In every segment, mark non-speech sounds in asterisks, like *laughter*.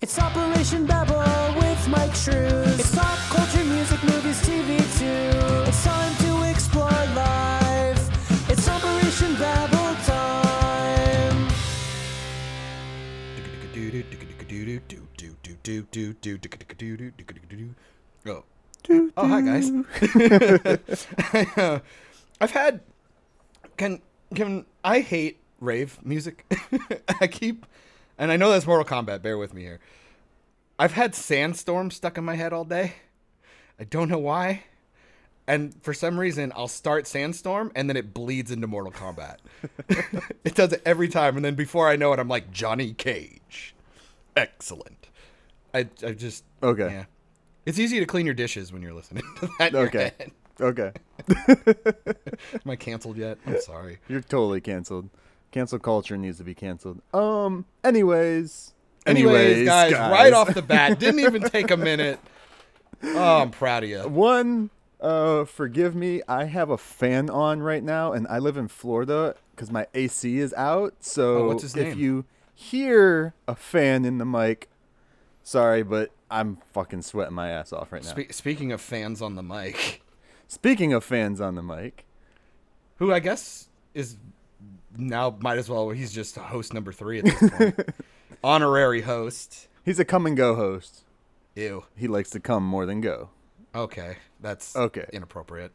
It's Operation Babble with Mike Shrews. It's pop culture, music, movies, TV too. It's time to explore life. It's Operation Babble time. Oh. Oh, hi guys. *laughs* I've had can can I hate rave music. *laughs* I keep and I know that's Mortal Kombat, bear with me here. I've had Sandstorm stuck in my head all day. I don't know why. And for some reason, I'll start Sandstorm and then it bleeds into Mortal Kombat. *laughs* it does it every time. And then before I know it, I'm like, Johnny Cage. Excellent. I, I just. Okay. Yeah. It's easy to clean your dishes when you're listening to that. Okay. Okay. *laughs* Am I canceled yet? I'm sorry. You're totally canceled. Cancel culture needs to be canceled. Um. Anyways. Anyways, guys, right off the bat, didn't even take a minute. Oh, I'm proud of you. One. Uh, forgive me. I have a fan on right now, and I live in Florida because my AC is out. So Oh, if you hear a fan in the mic, sorry, but I'm fucking sweating my ass off right now. Spe- speaking of fans on the mic, Speaking of fans on the mic, who I guess is now might as well. He's just host number three at this point. *laughs* Honorary host. he's a come and go host. Ew. He likes to come more than go. Okay, that's Okay. Inappropriate.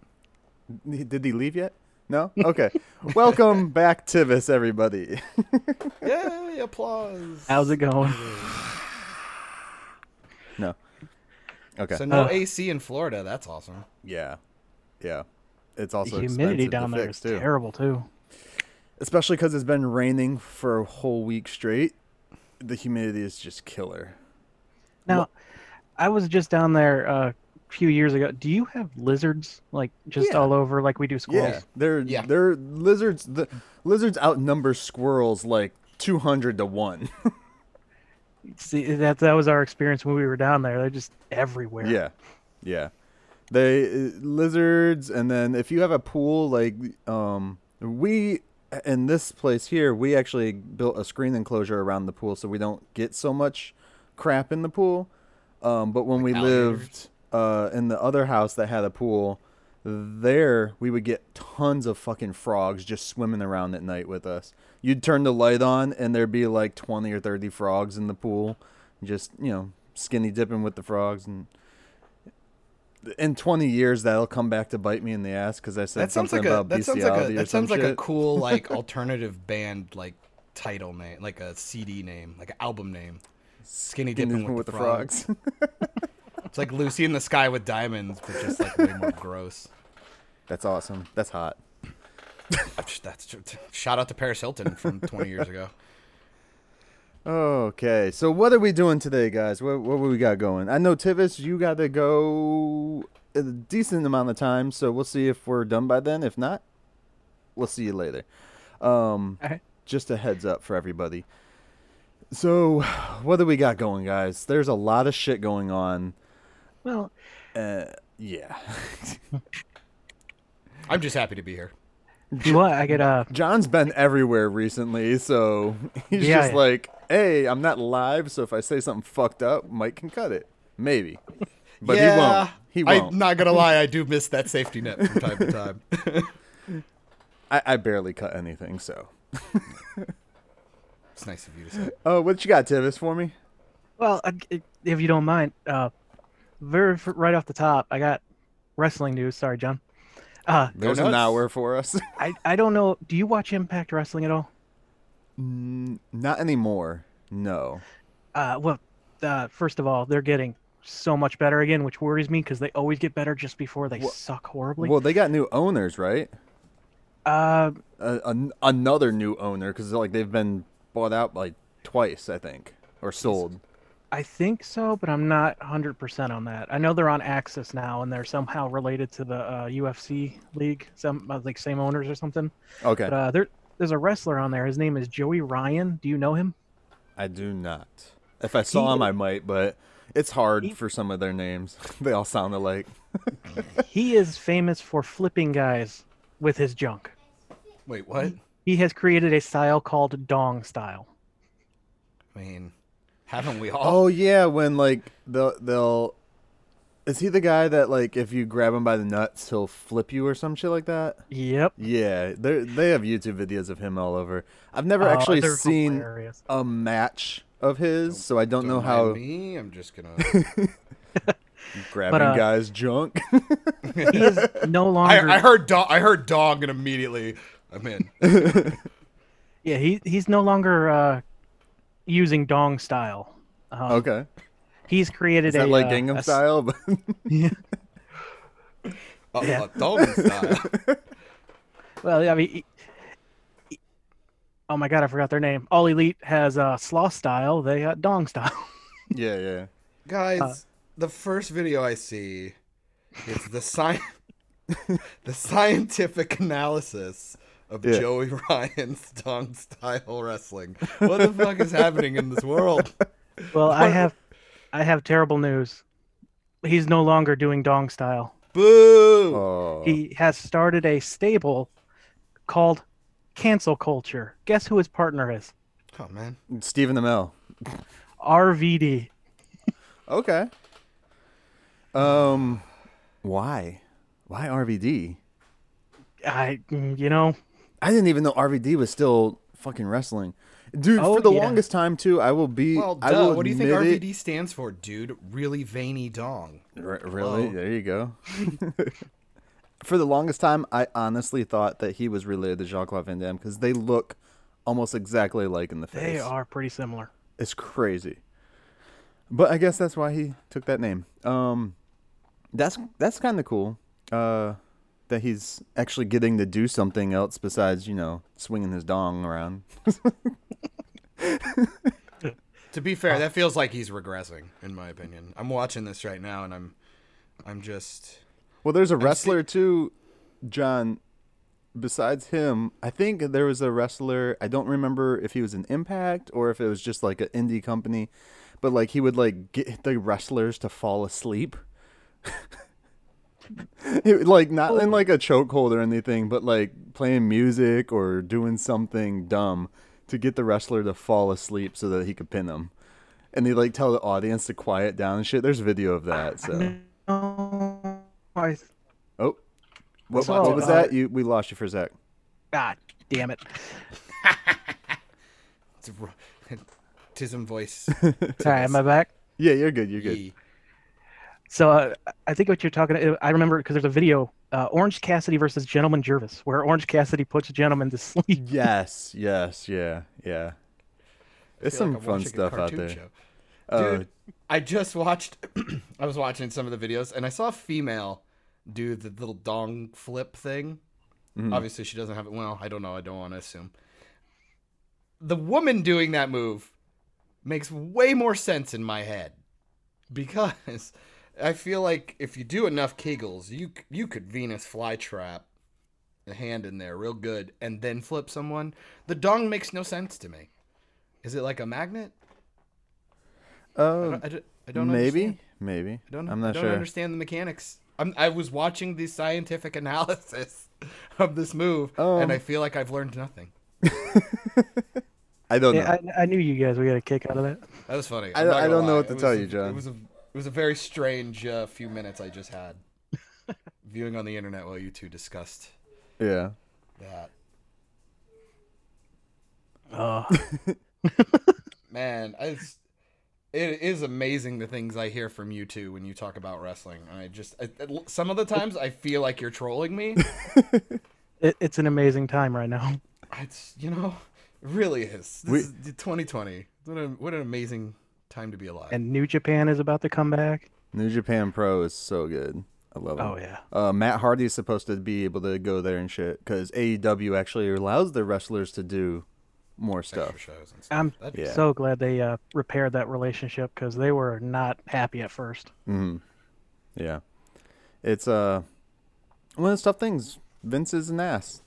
Did he leave yet? No? Okay. *laughs* Welcome back, Tivis, everybody. *laughs* Yay! Applause. How's it going? *sighs* no. Okay. So no Uh. AC in Florida. That's awesome. yeah. Yeah. It's also The humidity down to there fix, is too. terrible too. Especially because it's been raining for a whole week straight. The humidity is just killer. Now, I was just down there uh, a few years ago. Do you have lizards like just Yeah. all over like we do squirrels? Yeah. They're Yeah. they're lizards the lizards outnumber squirrels like two hundred to one. *laughs* See, that that was our experience when we were down there. They're just everywhere. Yeah, yeah. They uh, lizards, and then if you have a pool, like um, we in this place here, we actually built a screen enclosure around the pool so we don't get so much crap in the pool. Um, but when we lived uh, in the other house that had a pool, there we would get tons of fucking frogs just swimming around at night with us. You'd turn the light on, and there'd be like twenty or thirty frogs in the pool, just you know skinny dipping with the frogs and. In twenty years, that'll come back to bite me in the ass because I said That sounds something like a about that sounds bestiality like a that sounds like a cool *laughs* like alternative band like title name, like a CD name, like an album name. Skinny dipping Skinny with, the, frogs. frogs. *laughs* It's like Lucy in the Sky with Diamonds, but just like way more gross. That's awesome. That's hot. That's true. shout out to Paris Hilton from 20 years ago. *laughs* Okay, so what are we doing today, guys? What what we got going? I know Tivis, you got to go a decent amount of time, so we'll see if we're done by then. If not, we'll see you later. Um, Alright. just a heads up for everybody. So, what do we got going, guys? There's a lot of shit going on. Well, Uh, yeah. *laughs* I'm just happy to be here. Do you want? I could. Uh, John's been everywhere recently, so *laughs* he's Yeah, just yeah. like, "Hey, I'm not live, so if I say something fucked up, Mike can cut it, maybe." *laughs* But he won't. He won't. I'm not gonna lie, I do miss that *laughs* safety net from time to time. I, I barely cut anything, so. it's nice of you to say. Oh, what you got, Tivis, for me? well, if you don't mind, uh, very right off the top, I got wrestling news. Sorry, John. Uh, There's an hour for us. *laughs* I I don't know. Do you watch Impact Wrestling at all? Mm, not anymore. No. Uh, well, uh, first of all, they're getting so much better again, which worries me because they always get better just before they Wha- suck horribly. Well, they got new owners, right? uh, Uh, an, another new owner, because like they've been bought out like twice, I think, or sold. I think so, but I'm not 100% on that. I know they're on AXS now, and they're somehow related to the uh, UFC league, some uh, like same owners or something. Okay. But uh, there, there's a wrestler on there. His name is Joey Ryan. Do you know him? I do not. If I saw He- him, I might, but it's hard He- for some of their names. *laughs* they all sound alike. *laughs* he is famous for flipping guys with his junk. Wait, what? He has created a style called Dong style. I mean, Haven't we all? Oh yeah, when like they'll they'll. Is he the guy that like if you grab him by the nuts, he'll flip you or some shit like that? Yep. Yeah, they they have YouTube videos of him all over. I've never Oh, actually seen hilarious. a match of his, so I don't, know mind how Me, I'm just gonna. *laughs* grabbing uh, guys junk. He is no I, *laughs* longer. I heard dog. I heard dog, and immediately I'm in. *laughs* Yeah, he he's no longer uh, using dong style. Um, okay, He's created is that a like uh, Gangnam a s- style? *laughs* But Uh, Yeah. uh, dog style. *laughs* Well, I mean, he- he- oh my god, I forgot their name. All Elite has uh, sloth style. They got dong style. *laughs* yeah, yeah. Guys, Uh, the first video I see is the sci- the scientific analysis of Yeah. Joey *laughs* Ryan's dong style wrestling. What the fuck is happening in this world? *laughs* well, I have, I have terrible news. He's no longer doing dong style. Boo! Oh, He has started a stable called Cancel Culture. Guess who his partner is? Oh man, Stephen Amell. RVD. Okay. Um, why? Why RVD? I, you know, I didn't even know RVD was still fucking wrestling. Dude, Oh, for the yeah. longest time too, I will be. well, I duh. will What do you think admit it- RVD stands for, dude? Really veiny dong. R- really? Hello? There you go. *laughs* *laughs* for the longest time, I honestly thought that he was related to Jean Claude Van Damme because they look almost exactly like in the face. they are pretty similar. It's crazy. But I guess that's why he took that name. Um, that's that's kind of cool. Uh, that he's actually getting to do something else besides you know swinging his dong around. To be fair, that *laughs* feels like he's regressing, in my opinion. I'm watching this right now, and I'm, I'm just. Well, there's a wrestler too, John. Besides him, I think there was a wrestler. I don't remember if he was an Impact or if it was just like an indie company, but like he would like get the wrestlers to fall asleep. *laughs* It- *laughs* like not in like a chokehold or anything, but like playing music or doing something dumb to get the wrestler to fall asleep so that he could pin them. And they like tell the audience to quiet down and shit. There's a video of that. So, Oh, I, oh, what, So, what was uh, that? You we lost you for a sec. God damn it. *laughs* It's a, ro- *laughs* Tism voice. All right, am I back? Yeah, you're good. You're good. Yee. So uh, I think what you're talking. I remember because there's a video, uh, Orange Cassidy versus Gentleman Jervis, where Orange Cassidy puts a gentleman to *laughs* sleep. Yes, yes, yeah, yeah. It's some like fun stuff out there. show. Uh, Dude, I just watched. *clears throat* I was watching some of the videos, and I saw a female do the little dong flip thing. Mm-hmm. Obviously, she doesn't have it. Well, I don't know. I don't want to assume. The woman doing that move makes way more sense in my head because I feel like if you do enough kegels, you you could Venus flytrap a hand in there real good and then flip someone. The dong makes no sense to me. Is it like a magnet? I uh, don't, I don't, I don't maybe, understand. maybe. I don't, I'm I don't sure. understand the mechanics. I'm, I was watching the scientific *laughs* analysis of this move, Um, and I feel like I've learned nothing. *laughs* I don't know. I, I knew you guys would get a kick out of that. That was funny. I I'm don't- I don't know what to It tell was you, John. It was a it was a very strange uh, few minutes I just had *laughs* viewing on the internet while you two discussed yeah. that. Uh, *laughs* Man, I just, it is amazing the things I hear from you two when you talk about wrestling. I just I, I- some of the times I feel like you're trolling me. *laughs* it, it's an amazing time right now. It's you know, it really is. This We- is 2020. What, a, what an amazing time to be alive. And New Japan is about to come back. New Japan Pro is so good. I love it. Oh yeah. Uh, Matt Hardy is supposed to be able to go there and shit because AEW actually allows their wrestlers to do more stuff. shows and stuff. I'm Yeah. so glad they uh, repaired that relationship because they were not happy at first. hmm Yeah, it's uh one of the tough things. Vince is an ass.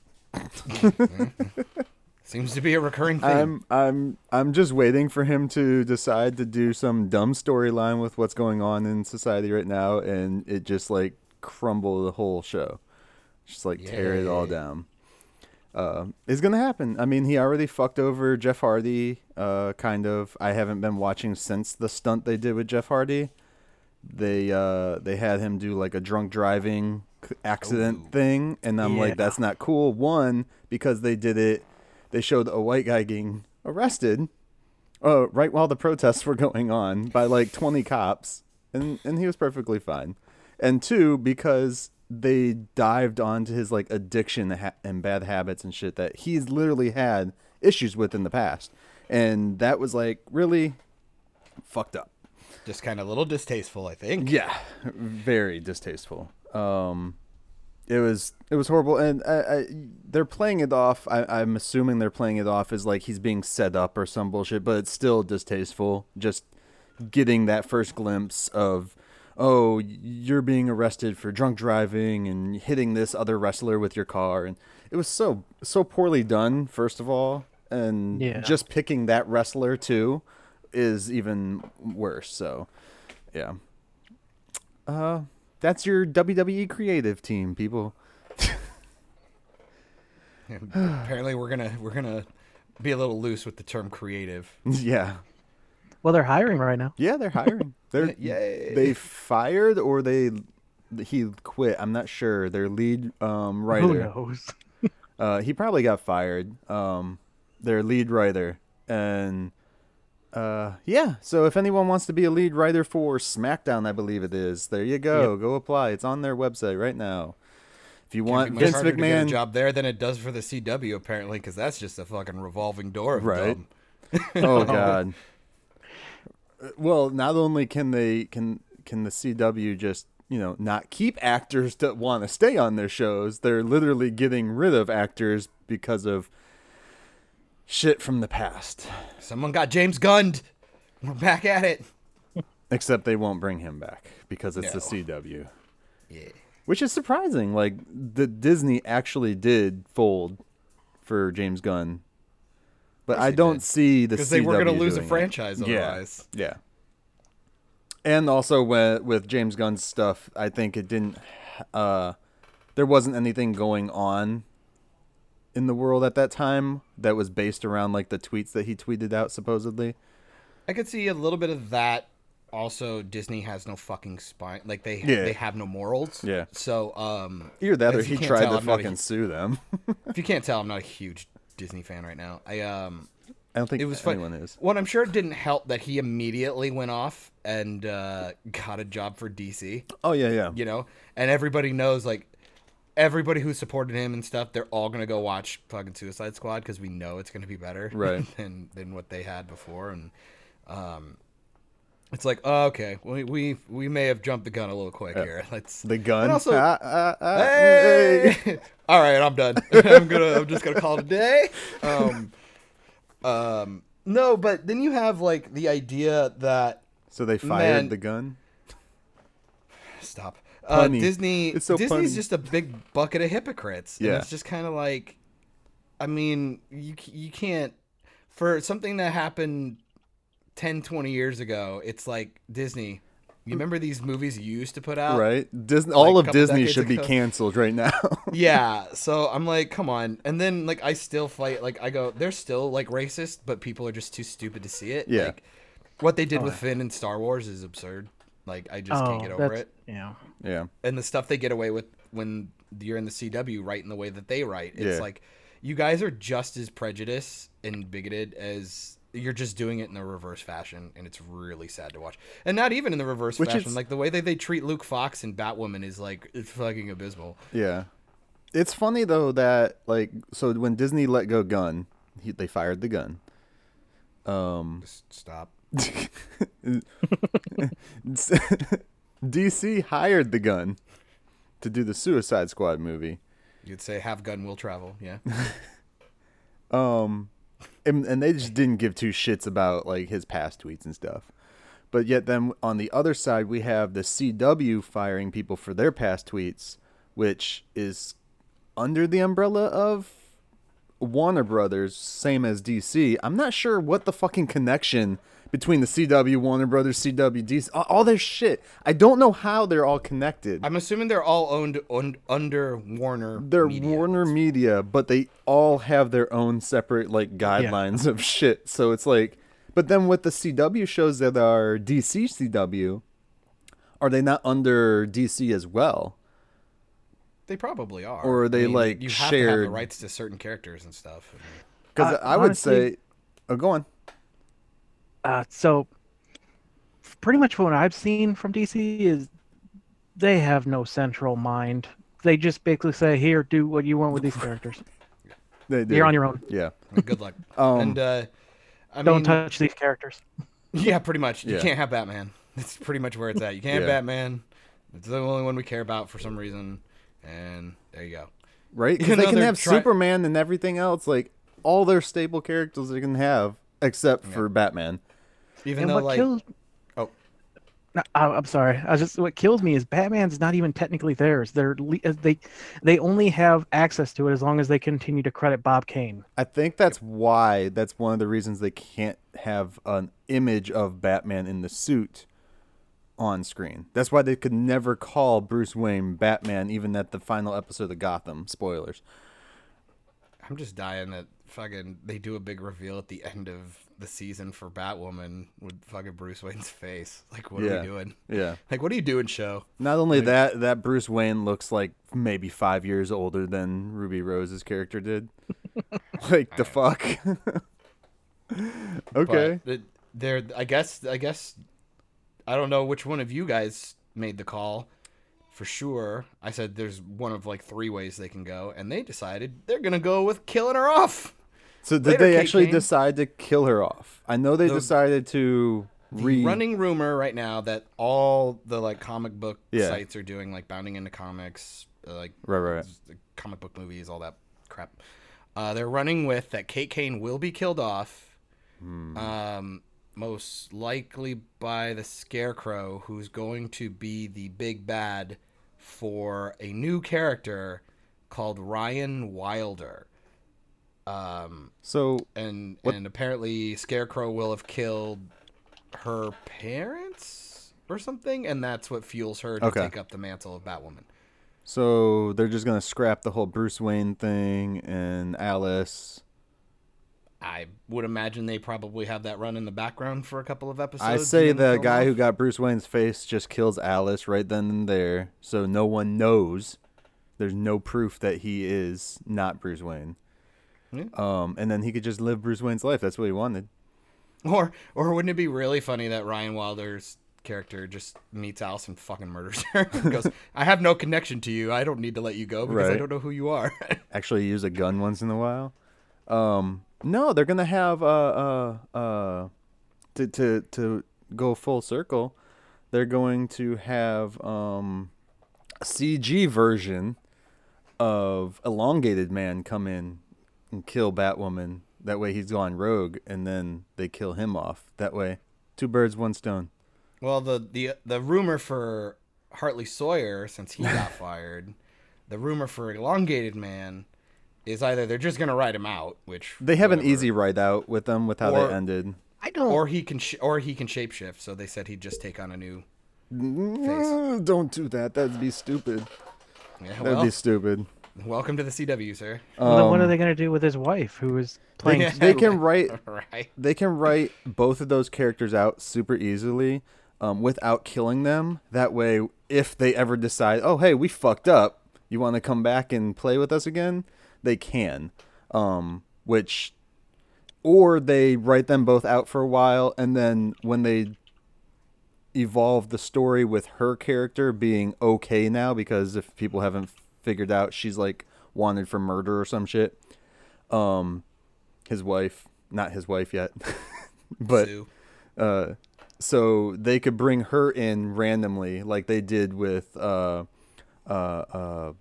Seems to be a recurring theme. I'm I'm I'm just waiting for him to decide to do some dumb storyline with what's going on in society right now, and it just like crumble the whole show, just like tear it all down. uh, is gonna happen. I mean, he already fucked over Jeff Hardy. Uh, kind of. I haven't been watching since the stunt they did with Jeff Hardy. They uh, they had him do like a drunk driving accident Ooh. thing, and I'm like, that's not cool. One because they did it. They showed a white guy getting arrested, uh, right while the protests were going on by like 20 cops, and and he was perfectly fine. And two because they dived onto his like addiction ha- and bad habits and shit that he's literally had issues with in the past, and that was like really fucked up. Just kind of a little distasteful, I think. Yeah, very distasteful. Um, it was it was horrible, and I, I, they're playing it off. I, I'm assuming they're playing it off as like he's being set up or some bullshit, but it's still distasteful. Just getting that first glimpse of, oh, you're being arrested for drunk driving and hitting this other wrestler with your car, and it was so so poorly done. First of all, and Yeah. just picking that wrestler too is even worse. So, yeah. Uh, that's your WWE creative team, people. Apparently, we're gonna we're gonna be a little loose with the term creative. *laughs* yeah, Well, they're hiring right now. yeah, they're hiring. *laughs* They're *laughs* Yay. they fired or they he quit. I'm not sure. Their lead um, Who writer. knows? Uh, he probably got fired. Um, their lead writer, and uh, yeah. So if anyone wants to be a lead writer for SmackDown, I believe it is. There you go. Go apply. It's on their website right now. If you Can't want Vince harder to get a McMahon, job there than it does for the CW, apparently, because that's just a fucking revolving door of Right. dumb. *laughs* oh *laughs* god. Well, not only can they can can the CW just you know not keep actors that want to stay on their shows, they're literally getting rid of actors because of shit from the past. Someone got James Gunned. We're back at it. *laughs* Except they won't bring him back because it's the CW, Yeah. which is surprising. Like the Disney actually did fold for James Gunn, but I don't did. see the Because they were going to lose a doing it. franchise Yeah. Yeah. And also with, with James Gunn's stuff, I think it didn't uh there wasn't anything going on in the world at that time that was based around like the tweets that he tweeted out supposedly. I could see a little bit of that. Also, Disney has no fucking spine. Like they Yeah. they have no morals. Yeah. So um, Either that or he tried tell, to I'm a fucking sue them. *laughs* if you can't tell, I'm not a huge Disney fan right now. I um, I don't think it was fun. anyone is. Well, I'm sure it didn't help that he immediately went off and uh, *laughs* got a job for DC. Oh yeah, yeah. You know, and everybody knows like everybody who supported him and stuff. They're all gonna go watch fucking Suicide Squad because we know it's gonna be better *laughs* Right. than than what they had before. And um, it's like, oh, okay, we we we may have jumped the gun a little quick here. *laughs* Let's The gun. Also, Ah, ah, ah, Hey! hey. *laughs* All right, I'm done. I'm gonna. I'm just gonna call it a day. Um, um, no, but then you have like the idea that So they fired Man. the gun. stop. Uh, Disney. It's so Disney's punny. just a big bucket of hypocrites. And Yeah. it's just kind of like, I mean, you you can't for something that happened 10, 20 years ago. It's like Disney. You remember these movies you used to put out? Right? Disney all of Disney should be canceled right now. *laughs* yeah so i'm like come on and then like i still fight like i go they're still like racist but people are just too stupid to see it Yeah. like what they did with Oh. finn in star wars is absurd like i just oh, can't get over it Yeah. yeah. and the stuff they get away with when you're in the cw writing the way that they write it's Yeah. like you guys are just as prejudiced and bigoted as you're just doing it in the reverse fashion and it's really sad to watch and not even in the reverse Which fashion is- like the way that they treat luke fox and batwoman is like it's fucking abysmal Yeah. It's funny though that like so when Disney let go gun, he, they fired the gun. Um just stop *laughs* DC hired the gun to do the Suicide Squad movie. You'd say have gun will travel, yeah. *laughs* Um and, and they just didn't give two shits about like his past tweets and stuff. But yet then on the other side we have the CW firing people for their past tweets, which is under the umbrella of Warner Brothers, same as DC. I'm not sure what the fucking connection between the CW, Warner Brothers, CW, DC, all, all their shit. I don't know how they're all connected. I'm assuming they're all owned un- under Warner. they're Media. Warner Media, but they all have their own separate like guidelines of shit. So it's like, but then with the CW shows that are DC CW, are they not under DC as well? They probably are. Or are they, I mean, like, you have to have the shared- rights to certain characters and stuff. Because Uh, I would honestly- say, oh, go on. Uh, so, pretty much what I've seen from DC is they have no central mind. They just basically say, "Here, do what you want with these characters. *laughs* They do. You're on your own. Yeah. good luck. *laughs* Um, and uh, I Don't mean, touch these characters." *laughs* yeah, pretty much. You Yeah. can't have Batman. That's pretty much where it's at. You can't have Batman. It's the only one we care about for some reason. And there you go. Right? 'Cause Even they can have try- Superman and everything else, like all their staple characters they can have, except for Batman. Even and though, what like, kills oh, No, I- I'm sorry. I just what kills me is Batman's not even technically theirs. They're uh, they they only have access to it as long as they continue to credit Bob Kane. I think that's why that's one of the reasons they can't have an image of Batman in the suit on screen. That's why they could never call Bruce Wayne Batman even at the final episode of Gotham. Spoilers. I'm just dying that fucking they do a big reveal at the end of the season for Batwoman with fucking Bruce Wayne's face. *laughs* Like, what are Yeah. we doing? Yeah. Like, what are you doing, show? Not only that, that Bruce Wayne looks like maybe 5 years older than Ruby Rose's character did. *laughs* like the fuck. *laughs* okay. There, I guess, I guess, I don't know which one of you guys made the call. For sure, I said there's one of like three ways they can go, and they decided they're gonna go with killing her off. So did Later, they Kate actually Kane. decide to kill her off? I know they The- decided to The re running rumor right now that all the like comic book Yeah. sites are doing, like bounding into comics, uh, like Right, right, right. the comic book movies, all that crap. Uh, they're running with that Kate Kane will be killed off, Hmm. um, most likely by the Scarecrow, who's going to be the big bad for a new character called Ryan Wilder. Um, So and What- and apparently Scarecrow will have killed her parents or something, and that's what fuels her to Okay. take up the mantle of Batwoman. So they're just gonna scrap the whole Bruce Wayne thing and Alice. I would imagine they probably have that run in the background for a couple of episodes. I say the guy them who got Bruce Wayne's face just kills Alice right then and there, so no one knows. There's no proof that he is not Bruce Wayne. Yeah. Um, and then he could just live Bruce Wayne's life. That's what he wanted. or or wouldn't it be really funny that Ryan Wilder's character just meets Alice and fucking murders her? and *laughs* goes, I have no connection to you. I don't need to let you go because I don't know who you are. *laughs* Actually, use a gun once in a while. Um, no, they're gonna have uh uh uh to to to go full circle. They're going to have um a CG version of elongated man come in and kill Batwoman. That way he's gone rogue, and then they kill him off. That way, two birds, one stone. Well, the the the rumor for Hartley Sawyer, since he got *laughs* fired, the rumor for Elongated Man is either they're just gonna write him out, which They have an easy write out with them with how Or- they ended. I don't. or he can sh- or he can shapeshift. So they said he'd just take on a new. Mm, Don't do that. That'd be stupid. Yeah, That'd be stupid. Welcome to the CW, sir. well, then what are Um, they going to do with his wife, who is *laughs* playing? Yeah. they can write *laughs* right. they can write both of those characters out super easily um, without killing them. That way, if they ever decide, oh hey, we fucked up, you want to come back and play with us again, they can. Um, which, or they write them both out for a while, and then when they evolve the story with her character being okay now, because if people haven't figured out, she's like wanted for murder or some shit. Um, his wife, not his wife yet, *laughs* but Sue. uh, so they could bring her in randomly, like they did with uh, uh, uh,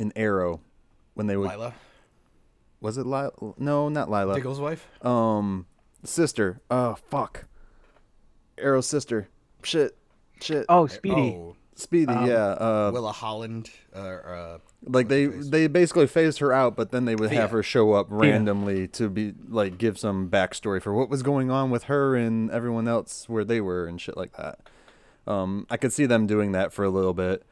an Arrow when they would. Lyla, Was it Lyla? No, not Lyla. Diggle's wife. Um, sister. Oh fuck. Arrow's sister. Shit. Shit. oh, Speedy. Oh, Speedy, Um, yeah. Uh, Willa Holland, uh, uh, like they they basically phased her out, but then they would have Thea. her show up randomly to be like give some backstory for what was going on with her and everyone else where they were and shit like that. Um, I could see them doing that for a little bit.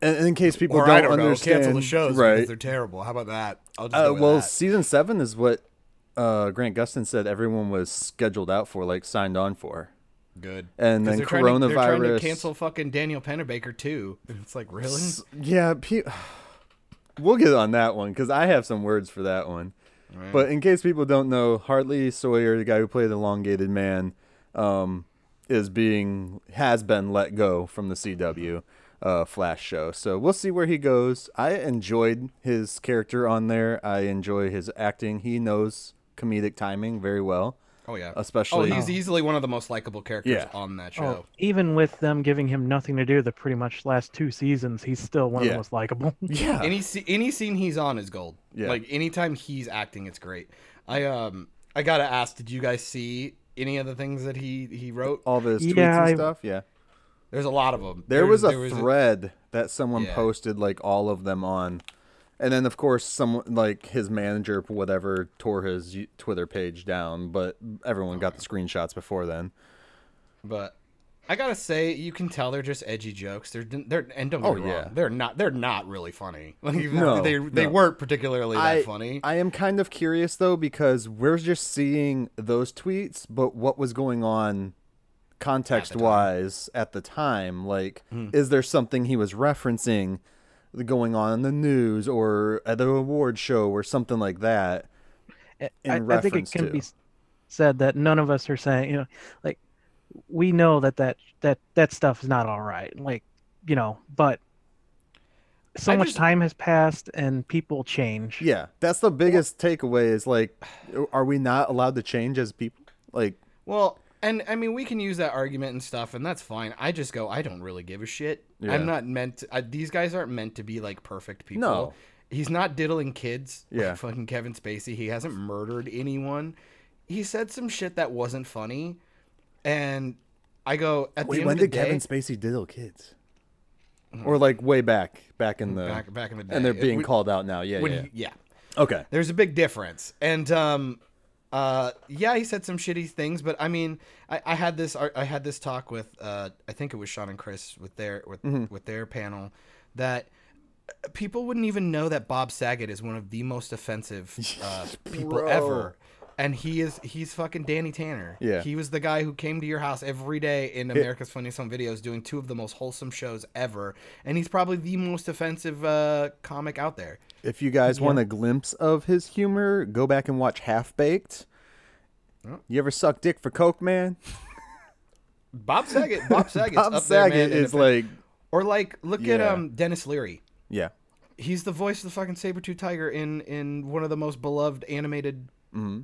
And, and in case people or don't, I don't know, understand, cancel the shows right? because they're terrible. How about that? I'll just Uh, well, that. season seven is what uh, Grant Gustin said everyone was scheduled out for, like signed on for. Good. And then they're trying to- they're trying to coronavirus- cancel fucking Danielle Panabaker too. And it's like really. Yeah, pe- *sighs* we'll get on that one because I have some words for that one. Right. But in case people don't know, Hartley Sawyer, the guy who played the elongated man, um, is being has been let go from the CW uh, Flash show. So we'll see where he goes. I enjoyed his character on there. I enjoy his acting. He knows comedic timing very well. Oh yeah. especially- Oh, he's easily one of the most likable characters Yeah. on that Oh, show. even with them giving him nothing to do the pretty much last two seasons, he's still one of Yeah. Uh, the most likable. *laughs* Yeah, Any any scene he's on is gold. Yeah. Like anytime he's acting, it's great. I um I gotta ask, did you guys see any of the things that he he wrote? all of his tweets Yeah, and I- stuff. Yeah. There's a lot of them. There was a thread that someone Yeah. posted like all of them on, and then of course someone like his manager whatever tore his Twitter page down, but everyone got the screenshots before then. but I gotta say, you can tell they're just edgy jokes. They're they're and don't get Oh, me wrong, yeah. they're not they're not really funny. *laughs* Like No, they they no. weren't particularly that I funny. I am kind of curious though because we're just seeing those tweets, but what was going on context wise at the time? Like, Hmm. is there something he was referencing going on in the news or at the award show or something like that? I, in I think it can to. be said that none of us are saying, you know, like we know that that that that stuff is not all right. Like, you know, but so I much just- time has passed and people change. Yeah, that's the biggest takeaway. Is like, are we not allowed to change as people? Like, Well, and I mean, we can use that argument and stuff, and that's fine. I just go, I don't really give a shit. Yeah. I'm not meant. To, I, these guys aren't meant to be like perfect people. No. he's not diddling kids. like Yeah. fucking Kevin Spacey. He hasn't murdered anyone. He said some shit that wasn't funny, and I go at the end when of the did day, Kevin Spacey diddle kids? Or like way back, back in the, back back in the day, and they're being when- called out now. Yeah, yeah. he- yeah. okay. There's a big difference. And um uh yeah, he said some shitty things, but I mean, I, I had this I had this talk with uh I think it was Sean and Chris with their with Mm-hmm. with their panel that people wouldn't even know that Bob Saget is one of the most offensive uh, *laughs* people Bro. ever. And he is he's fucking Danny Tanner. Yeah. He was the guy who came to your house every day in America's Funniest Home Videos doing two of the most wholesome shows ever. And he's probably the most offensive uh, comic out there. If you guys want a glimpse of his humor, go back and watch Half Baked. You ever suck dick for coke, man? *laughs* Bob Saget. Bob *laughs* Saget's Bob up there, Saget man, is like, or like look at um Denis Leary. yeah, He's the voice of the fucking saber tooth tiger in in one of the most beloved animated, Mm-hmm.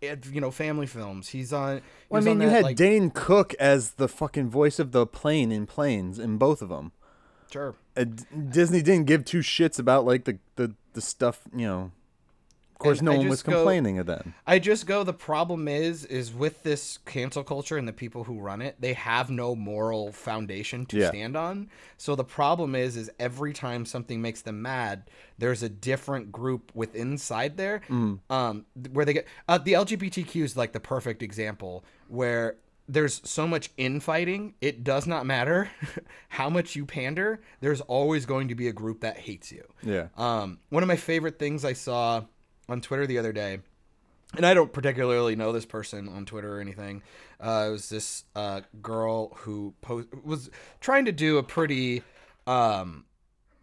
You know, family films. He's on. he Well, I mean, you that, had like, Dane Cook as the fucking voice of the plane in Planes in both of them. Sure. Uh, Disney didn't give two shits about like the the, the stuff, you know. Of course, And no I one was just go- complaining of then. I just go. The problem is, is with this cancel culture and the people who run it, they have no moral foundation to Yeah. stand on. So the problem is, is every time something makes them mad, there's a different group with inside there, Mm. um, where they get uh, the LGBTQ is like the perfect example where there's so much infighting. It does not matter *laughs* how much you pander. There's always going to be a group that hates you. Yeah. Um, one of my favorite things I saw on Twitter the other day, and I don't particularly know this person on Twitter or anything. Uh, it was this uh, girl who po- was trying to do a pretty, um,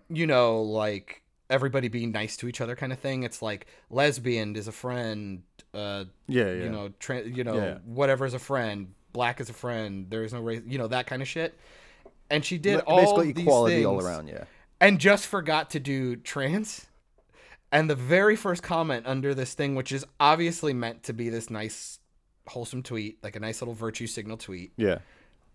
you know, like everybody being nice to each other kind of thing. It's like lesbian is a friend, uh, Yeah, yeah. you know, tra- you know, Yeah. whatever is a friend, black is a friend. There is no race, you know, that kind of shit. And she did Li- all basically equality all around. Yeah. and just forgot to do trans. And the very first comment under this thing, which is obviously meant to be this nice, wholesome tweet, like a nice little virtue signal tweet, Yeah.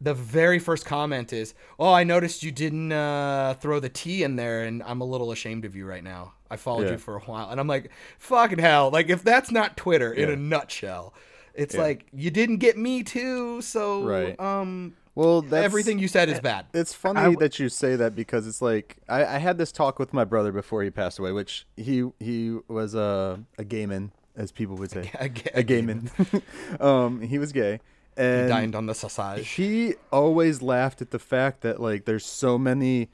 the very first comment is, "Oh, I noticed you didn't uh, throw the T in there, and I'm a little ashamed of you right now. I followed Yeah. you for a while, and I'm like, fucking hell! Like if that's not Twitter in a nutshell, it's Yeah. like you didn't get me too, so Right. um, Well, that's Everything you said is bad. It's funny I w- that you say that because it's like I, I had this talk with my brother before he passed away, which he he was a a gay man, as people would say, *laughs* A ga- a gay man. *laughs* um, he was gay, and He dined on the sausage. he always laughed at the fact that like there's so many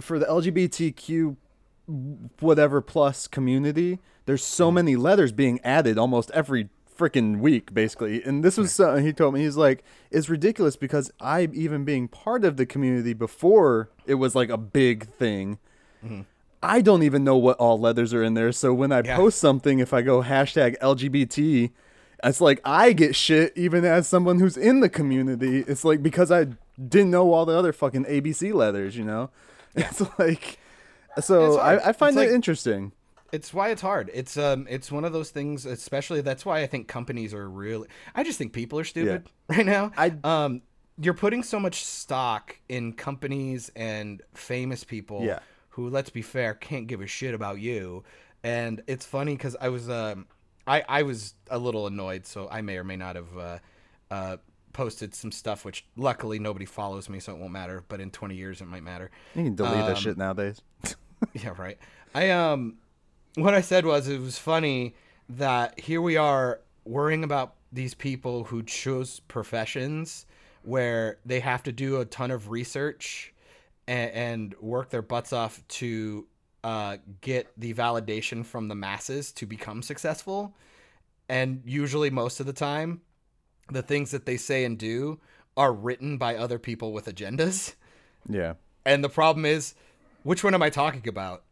for the LGBTQ whatever plus community. There's so Mm-hmm. many letters being added almost every freaking week, basically. And this was something he told me. He's like, it's ridiculous because I even being part of the community before it was like a big thing. Mm-hmm. I don't even know what all leathers are in there. So when I Yeah. post something, if I go hashtag LGBT, it's like I get shit even as someone who's in the community. It's like because I didn't know all the other fucking ABC leathers, you know? *laughs* It's like so. I, I find It's it like- interesting. It's why it's hard. It's um it's one of those things especially that's why I think companies are really I just think people are stupid *laughs* right now. I- um you're putting so much stock in companies and famous people Yeah. who let's be fair can't give a shit about you. And it's funny cuz I was um I I was a little annoyed so I may or may not have uh uh posted some stuff which luckily nobody follows me so it won't matter but in 20 years it might matter. You can delete that Um, shit nowadays. *laughs* Yeah, right. I um what I said was it was funny that here we are worrying about these people who chose professions where they have to do a ton of research and, and work their butts off to uh, get the validation from the masses to become successful. And usually, most of the time, the things that they say and do are written by other people with agendas. Yeah. And the problem is, which one am I talking about?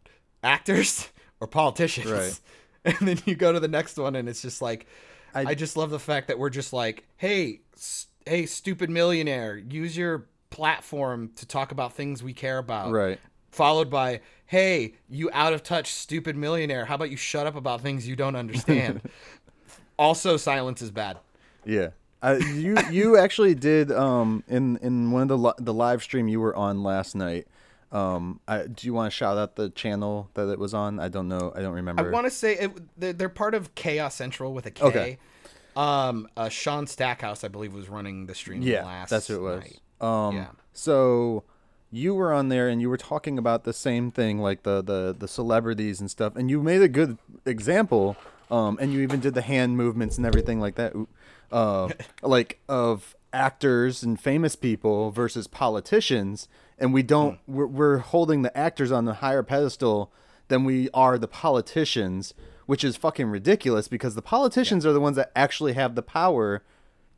Actors or politicians? Right. *laughs* And then you go to the next one, and it's just like, I, I- just love the fact that we're just like, hey, s- hey, stupid millionaire, use your platform to talk about things we care about. Right. Followed by, hey, you out of touch, stupid millionaire, how about you shut up about things you don't understand? *laughs* also, silence is bad. Yeah. Uh, you you actually did um in in one of the li- the live stream you were on last night. Um, I, do you want to shout out the channel that it was on? I don't know. I don't remember. I want to say it, they're, they're part of Chaos Central with a K. Okay. Um, uh, Sean Stackhouse, I believe, was running the stream. yeah, last that's who it was. night. Um, Yeah. so you were on there and you were talking about the same thing, like the the the celebrities and stuff, and you made a good example. Um, and you even did the hand movements and everything like that. Uh, *laughs* like of actors and famous people versus politicians, and we don't. Hmm. We're, we're holding the actors on a higher pedestal than we are the politicians, which is fucking ridiculous because the politicians are the ones that actually have the power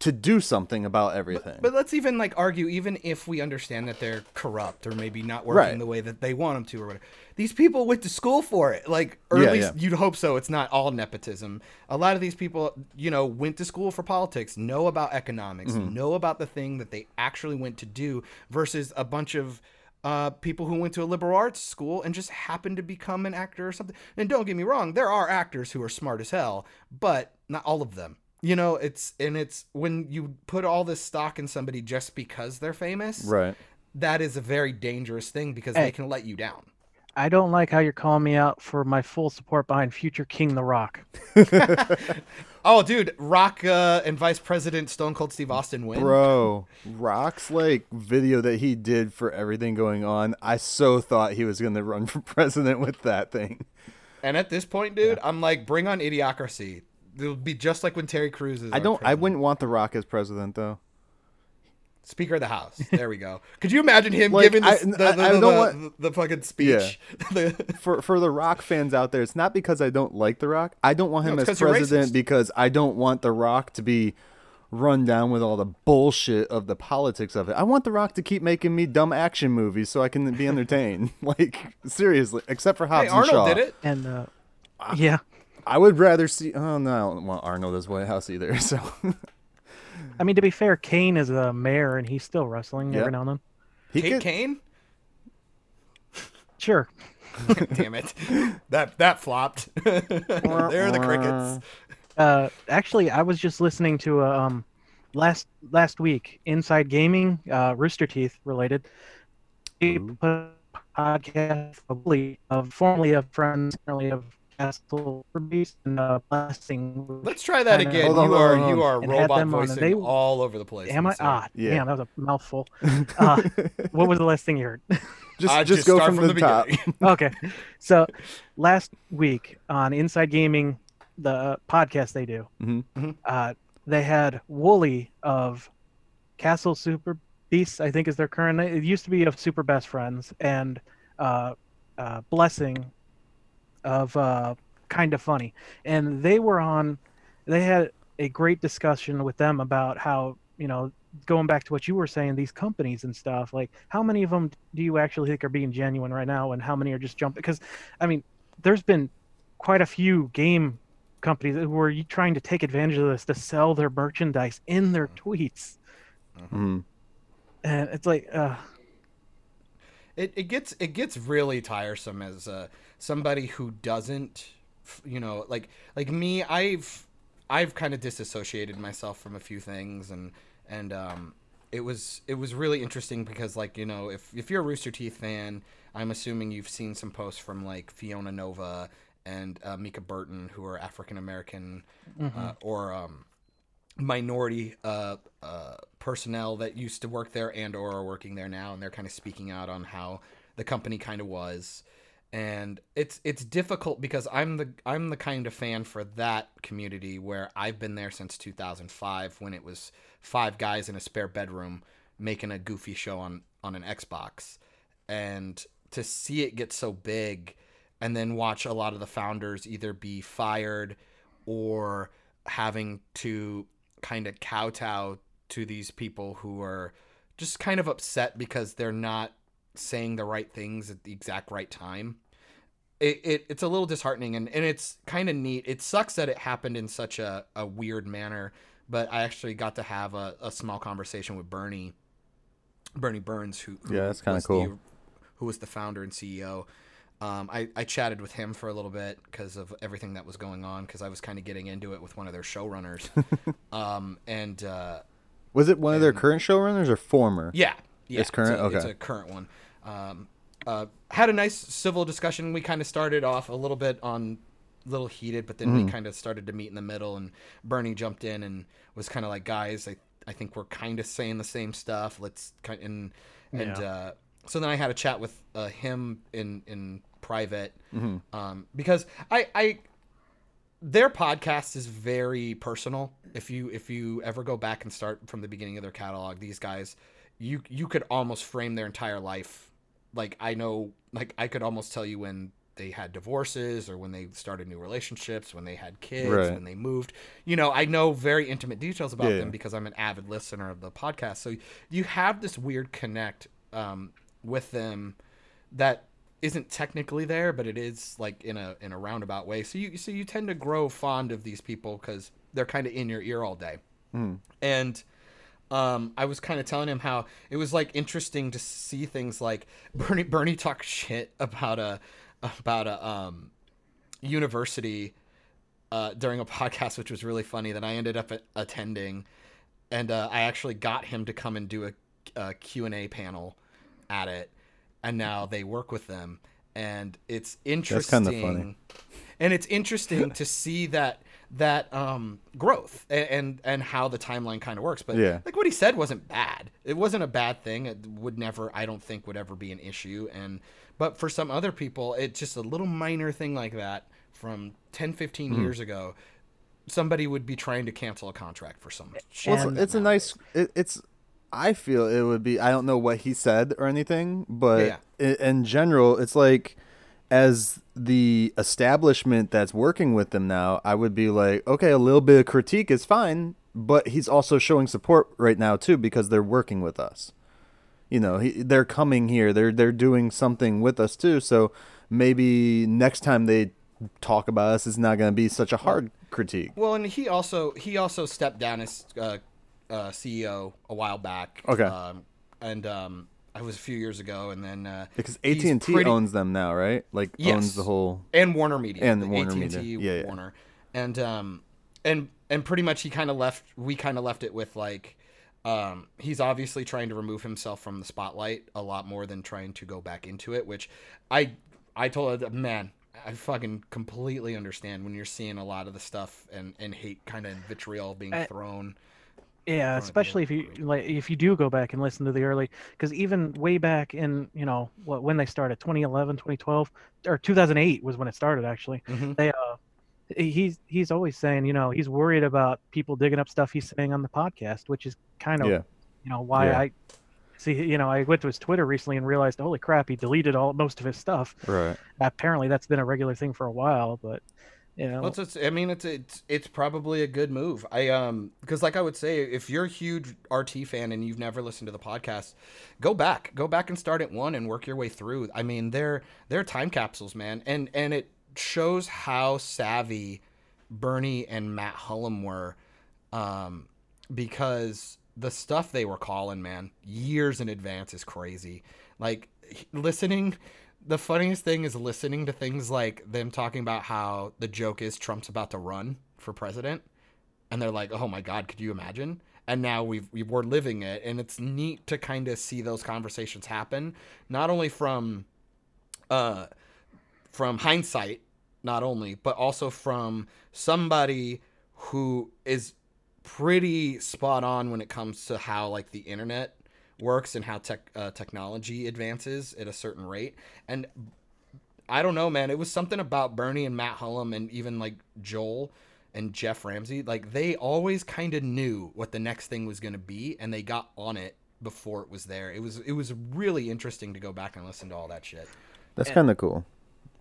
to do something about everything. But let's even like argue, even if we understand that they're corrupt or maybe not working Right. the way that they want them to, or whatever. These people went to school for it, like, or Yeah, at least yeah. you'd hope so. It's not all nepotism. A lot of these people, you know, went to school for politics, know about economics, Mm-hmm. know about the thing that they actually went to do, versus a bunch of uh, people who went to a liberal arts school and just happened to become an actor or something. And don't get me wrong, there are actors who are smart as hell, but not all of them. You know, it's and it's when you put all this stock in somebody just because they're famous, right. that is a very dangerous thing because Hey. they can let you down. I don't like how you're calling me out for my full support behind future King The Rock. *laughs* Oh, dude, Rock uh, and Vice President Stone Cold Steve Austin win. Bro, Rock's like video that he did for everything going on. I so thought he was going to run for *laughs* president with that thing. And at this point, dude, I'm like, bring on Idiocracy. It'll be just like when Terry Crews is. I don't I wouldn't want the Rock as president though. Speaker of the House. There we go. Could you imagine him Like, giving the, I- the, the, I the, don't the, want- the fucking speech? *laughs* The- For for the Rock fans out there, it's not because I don't like the Rock. I don't want him No, it's as 'cause you're president because I don't want the Rock to be run down with all the bullshit of the politics of it. I want the Rock to keep making me dumb action movies so I can be entertained. *laughs* like seriously, except for Hobbs hey, and Shaw. Arnold did it. And uh, yeah, I would rather see. Oh no, I don't want Arnold as White House either. *laughs* So I mean to be fair, Kane is a mayor and he's still wrestling Yeah. every now and then. he Kate could. Kane? Sure. *laughs* Damn it. That that flopped. *laughs* there are the crickets. Uh, actually, I was just listening to a um, last last week Inside Gaming, uh, Rooster Teeth related. He put a podcast probably of formerly of friends, currently of Castle Beast and uh, Blessing. Let's try that again. Hold you hold are you are robot them on, and voicing they- all over the place. Am I? I'm. Ah, Yeah. damn, that was a mouthful. *laughs* Uh, what was the last thing you heard? just *laughs* Uh, just, go start from, the, top. *laughs* okay, so last week on Inside Gaming, the podcast they do, Mhm. Mhm. uh, they had Woolie of Castle Super Beasts, I think is their current name. It used to be of Super Best Friends, and uh, uh, Blessing of uh, Kind of Funny, and they were on. They had a great discussion with them about how you know going back to what you were saying, these companies and stuff, like how many of them do you actually think are being genuine right now, and how many are just jumping? Because, I mean, there's been quite a few game companies who are trying to take advantage of this to sell their merchandise in their tweets, Mhm. and it's like, uh, it, it gets it gets really tiresome as uh, somebody who doesn't you know like like me i've i've kind of disassociated myself from a few things and and um it was it was really interesting because like you know if if you're a rooster teeth fan i'm assuming you've seen some posts from like fiona nova and uh, mica burton who are african american uh, or um minority uh, uh, personnel that used to work there and or are working there now, and they're kind of speaking out on how the company kind of was. And it's it's difficult because I'm the I'm the kind of fan for that community where I've been there since 2005 when it was five guys in a spare bedroom making a goofy show on on an Xbox, and to see it get so big, and then watch a lot of the founders either be fired or having to kind of kowtow to these people who are just kind of upset because they're not saying the right things at the exact right time. It, it it's a little disheartening and, and it's kind of neat. It sucks that it happened in such a, a weird manner, but I actually got to have a, a small conversation with Bernie Bernie Burns who, who Yeah, that's kinda cool. the- who was the founder and CEO. Um, I, I chatted with him for a little bit because of everything that was going on because I was kind of getting into it with one of their showrunners. *laughs* um, and uh, Was it one of their current showrunners or former? yeah, yeah, It's current? a, It's a current one. Um, uh, had a nice civil discussion. We kind of started off a little bit on a little heated, but then Mm-hmm. we kind of started to meet in the middle. And Bernie jumped in and was kind of like, "Guys, I, I think we're kind of saying the same stuff. Let's kind and and Yeah. uh, so then I had a chat with uh, him in in private Mm-hmm. um, because I I their podcast is very personal. If you if you ever go back and start from the beginning of their catalog, these guys, you you could almost frame their entire life. Like I know, like I could almost tell you when they had divorces or when they started new relationships, when they had kids, Right. when they moved. You know, I know very intimate details about Yeah, them because I'm an avid listener of the podcast. So you have this weird connect um, with them that isn't technically there, but it is like in a in a roundabout way. So you so you tend to grow fond of these people because they're kind of in your ear all day. And um, I was kind of telling him how it was like interesting to see things like *laughs* Bernie Bernie talk shit about a about a um, university uh, during a *laughs* podcast, which was really funny that I ended up attending, and uh, I actually got him to come and do a, a Q and A panel at it, and now they work with them, and it's interesting. That's kinda funny. And it's interesting to *laughs* see that that um, growth and, and and how the timeline kind of works. But Yeah. like what he said wasn't bad. It wasn't a bad thing. It would never, I don't think, would ever be an issue. And but for some other people, it's just a little minor thing like that from 10, 15 Hmm. years ago. Somebody would be trying to cancel a contract for some. Well, it's, it's a nice. It, it's. I feel it would be. I don't know what he said or anything, but Yeah, i in general, it's like as the establishment that's working with them now, I would be like, okay, a little bit of critique is fine, but he's also showing support right now too because they're working with us. You know, he, they're coming here. They're they're doing something with us too. So maybe next time they talk about us, it's not going to be such a hard critique. Well, and he also he also stepped down as uh, uh, CEO a while back. Okay. Um, and um, I was a few years ago, and then uh, Because AT and T pretty- owns them now, right? Like Yes. owns the whole. and Warner Media And the Warner AT&T, Media. Yeah, yeah. Warner, and um, and and pretty much he kind of left. We kind of left it with like, um, he's obviously trying to remove himself from the spotlight a lot more than trying to go back into it. Which I I told her, man, I fucking completely understand when you're seeing a lot of the stuff and and hate kind of vitriol being I- thrown. Yeah, especially if you like if you do go back and listen to the early because even way back in you know what when they started 2011 2012 or 2008 was when it started actually Mhm. they uh he's he's always saying you know he's worried about people digging up stuff he's saying on the podcast which is kind of Yeah. you know why Yeah. I see you know I went to his Twitter recently and realized holy crap he deleted all most of his stuff Right. apparently that's been a regular thing for a while but you know Well, it's, I mean, it's it's it's probably a good move. I um because like I would say, if you're a huge RT fan and you've never listened to the podcast, go back, go back and start at one and work your way through. I mean, they're they're time capsules, man, and and it shows how savvy Bernie and Matt Hullum were, um, because the stuff they were calling, man, years in advance is crazy. Like listening the funniest thing is listening to things like them talking about how the joke is Trump's about to run for president, and they're like, "Oh my God, could you imagine?" And now we've we, we're living it, and it's neat to kind of see those conversations happen, not only from, uh, from hindsight, not only, but also from somebody who is pretty spot on when it comes to how like the internet works and how tech uh, technology advances at a certain rate. And I don't know, man. It was something about Bernie and Matt Hullum and even like Joel and Geoff Ramsey. Like they always kind of knew what the next thing was going to be, and they got on it before it was there. It was it was really interesting to go back and listen to all that shit. That's kind of cool.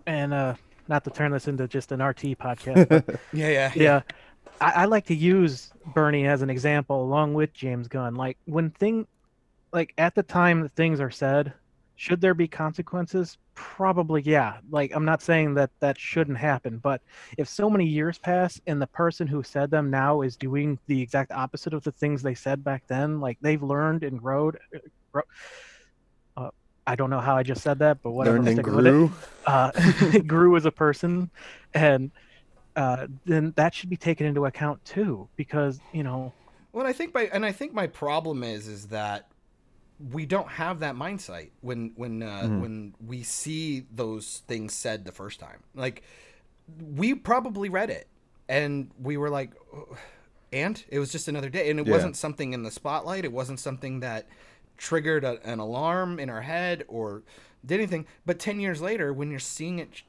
and uh not to turn this into just an RT podcast but *laughs* *laughs* Yeah, yeah, yeah I, I like to use bernie as an example along with james gunn like when thing like at the time that things are said should there be consequences? Probably yeah. Like i'm not saying that that shouldn't happen but if so many years pass and the person who said them now is doing the exact opposite of the things they said back then like they've learned and growed grow, uh, i don't know how i just said that but whatever. Learned and stick it. grew. uh, *laughs* grew as a person, and uh, then that should be taken into account too, because you know, Well, I think my and I think my problem is is that we don't have that mindset when when uh, when we see those things said the first time. Like we probably read it and we were like, "Oh," and it was just another day, and it Yeah. wasn't something in the spotlight. It wasn't something that triggered a, an alarm in our head or did anything. But ten years later, when you're seeing it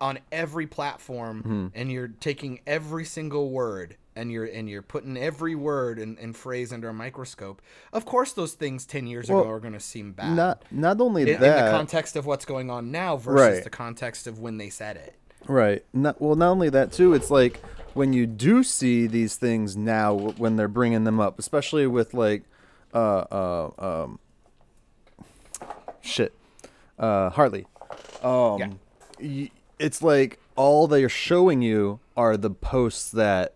on every platform and you're taking every single word and you're and you're putting every word and, and phrase under a microscope of course those things 10 years Well, ago are going to seem bad Not not only in, in the context of what's going on now versus Right. the context of when they said it Right. Not, well, not only that too. It's like when you do see these things now, when they're bringing them up, especially with like, uh, uh, um, shit, uh, Hartley. Um, Yeah. y- it's like all they're showing you are the posts that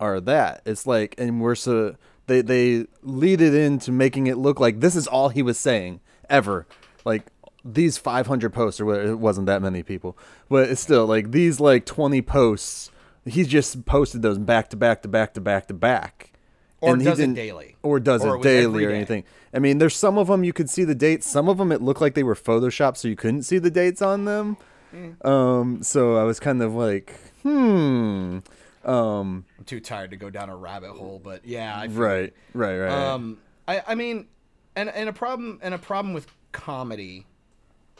are that. It's like, and we're so they they lead it into making it look like this is all he was saying ever. Like these 500 posts or whatever, it wasn't that many people, but it's still like these like 20 posts. He just posted those back to back to back to back to back. Or And he does it didn't- daily. or does Or it it daily or anything. I mean, there's some of them you could see the dates. Some of them it looked like they were photoshopped, so you couldn't see the dates on them. Mm. Um, so I was kind of like, hmm. Um, i'm too tired to go down a rabbit hole but yeah I feel right, right, right. Um, I, I mean, and and a problem and a problem with comedy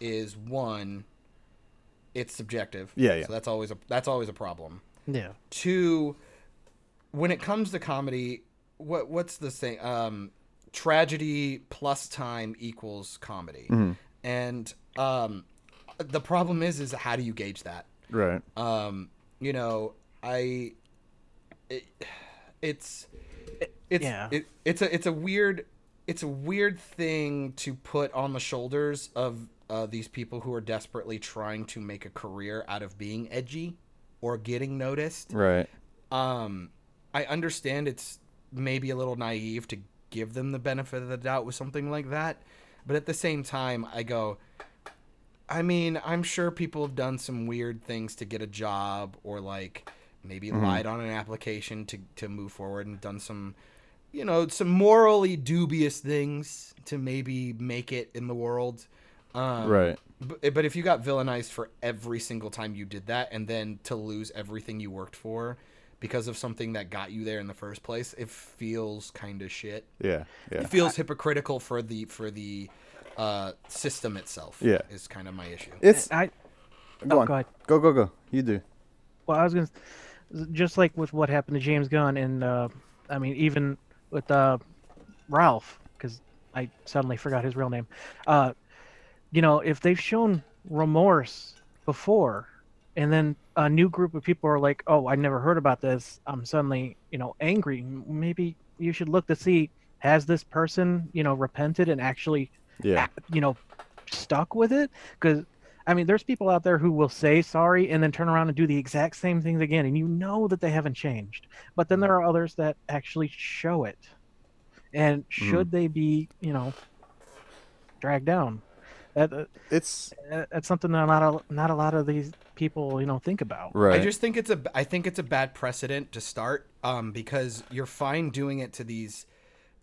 is one, it's subjective. Yeah, yeah. So that's always a that's always a problem. yeah, Two, when it comes to comedy, what what's the thing? Um, tragedy plus time equals comedy, Mm-hmm. and um, the problem is is how do you gauge that? right. um you know i it, it's it's Yeah. it, it's a it's a weird it's a weird thing to put on the shoulders of uh, these people who are desperately trying to make a career out of being edgy or getting noticed Right. um i understand it's maybe a little naive to give them the benefit of the doubt with something like that but at the same time i go i mean i'm sure people have done some weird things to get a job or like maybe lied on an application to to move forward and done some you know some morally dubious things to maybe make it in the world um Right. but, but if you got villainized for every single time you did that, and then to lose everything you worked for because of something that got you there in the first place, it feels kind of shit. Yeah, yeah. It feels hypocritical for the for the uh, system itself. Yeah. is kind of my issue. It's I go oh, on. go ahead. Go go go. You do. well, I was gonna just like with what happened to James Gunn and uh, I mean even with uh, Ralph because I suddenly forgot his real name. Uh, you know, if they've shown remorse before, and then a new group of people are like, "Oh, I never heard about this," I'm suddenly you know angry. Maybe you should look to see has this person you know repented and actually Yeah. you know stuck with it because i mean there's people out there who will say sorry and then turn around and do the exact same things again and you know that they haven't changed. But then there are others that actually show it. And should they be you know dragged down? That, uh, It's that's something that not a, not a lot of these people you know think about. Right. I just think it's a I think it's a bad precedent to start um, because you're fine doing it to these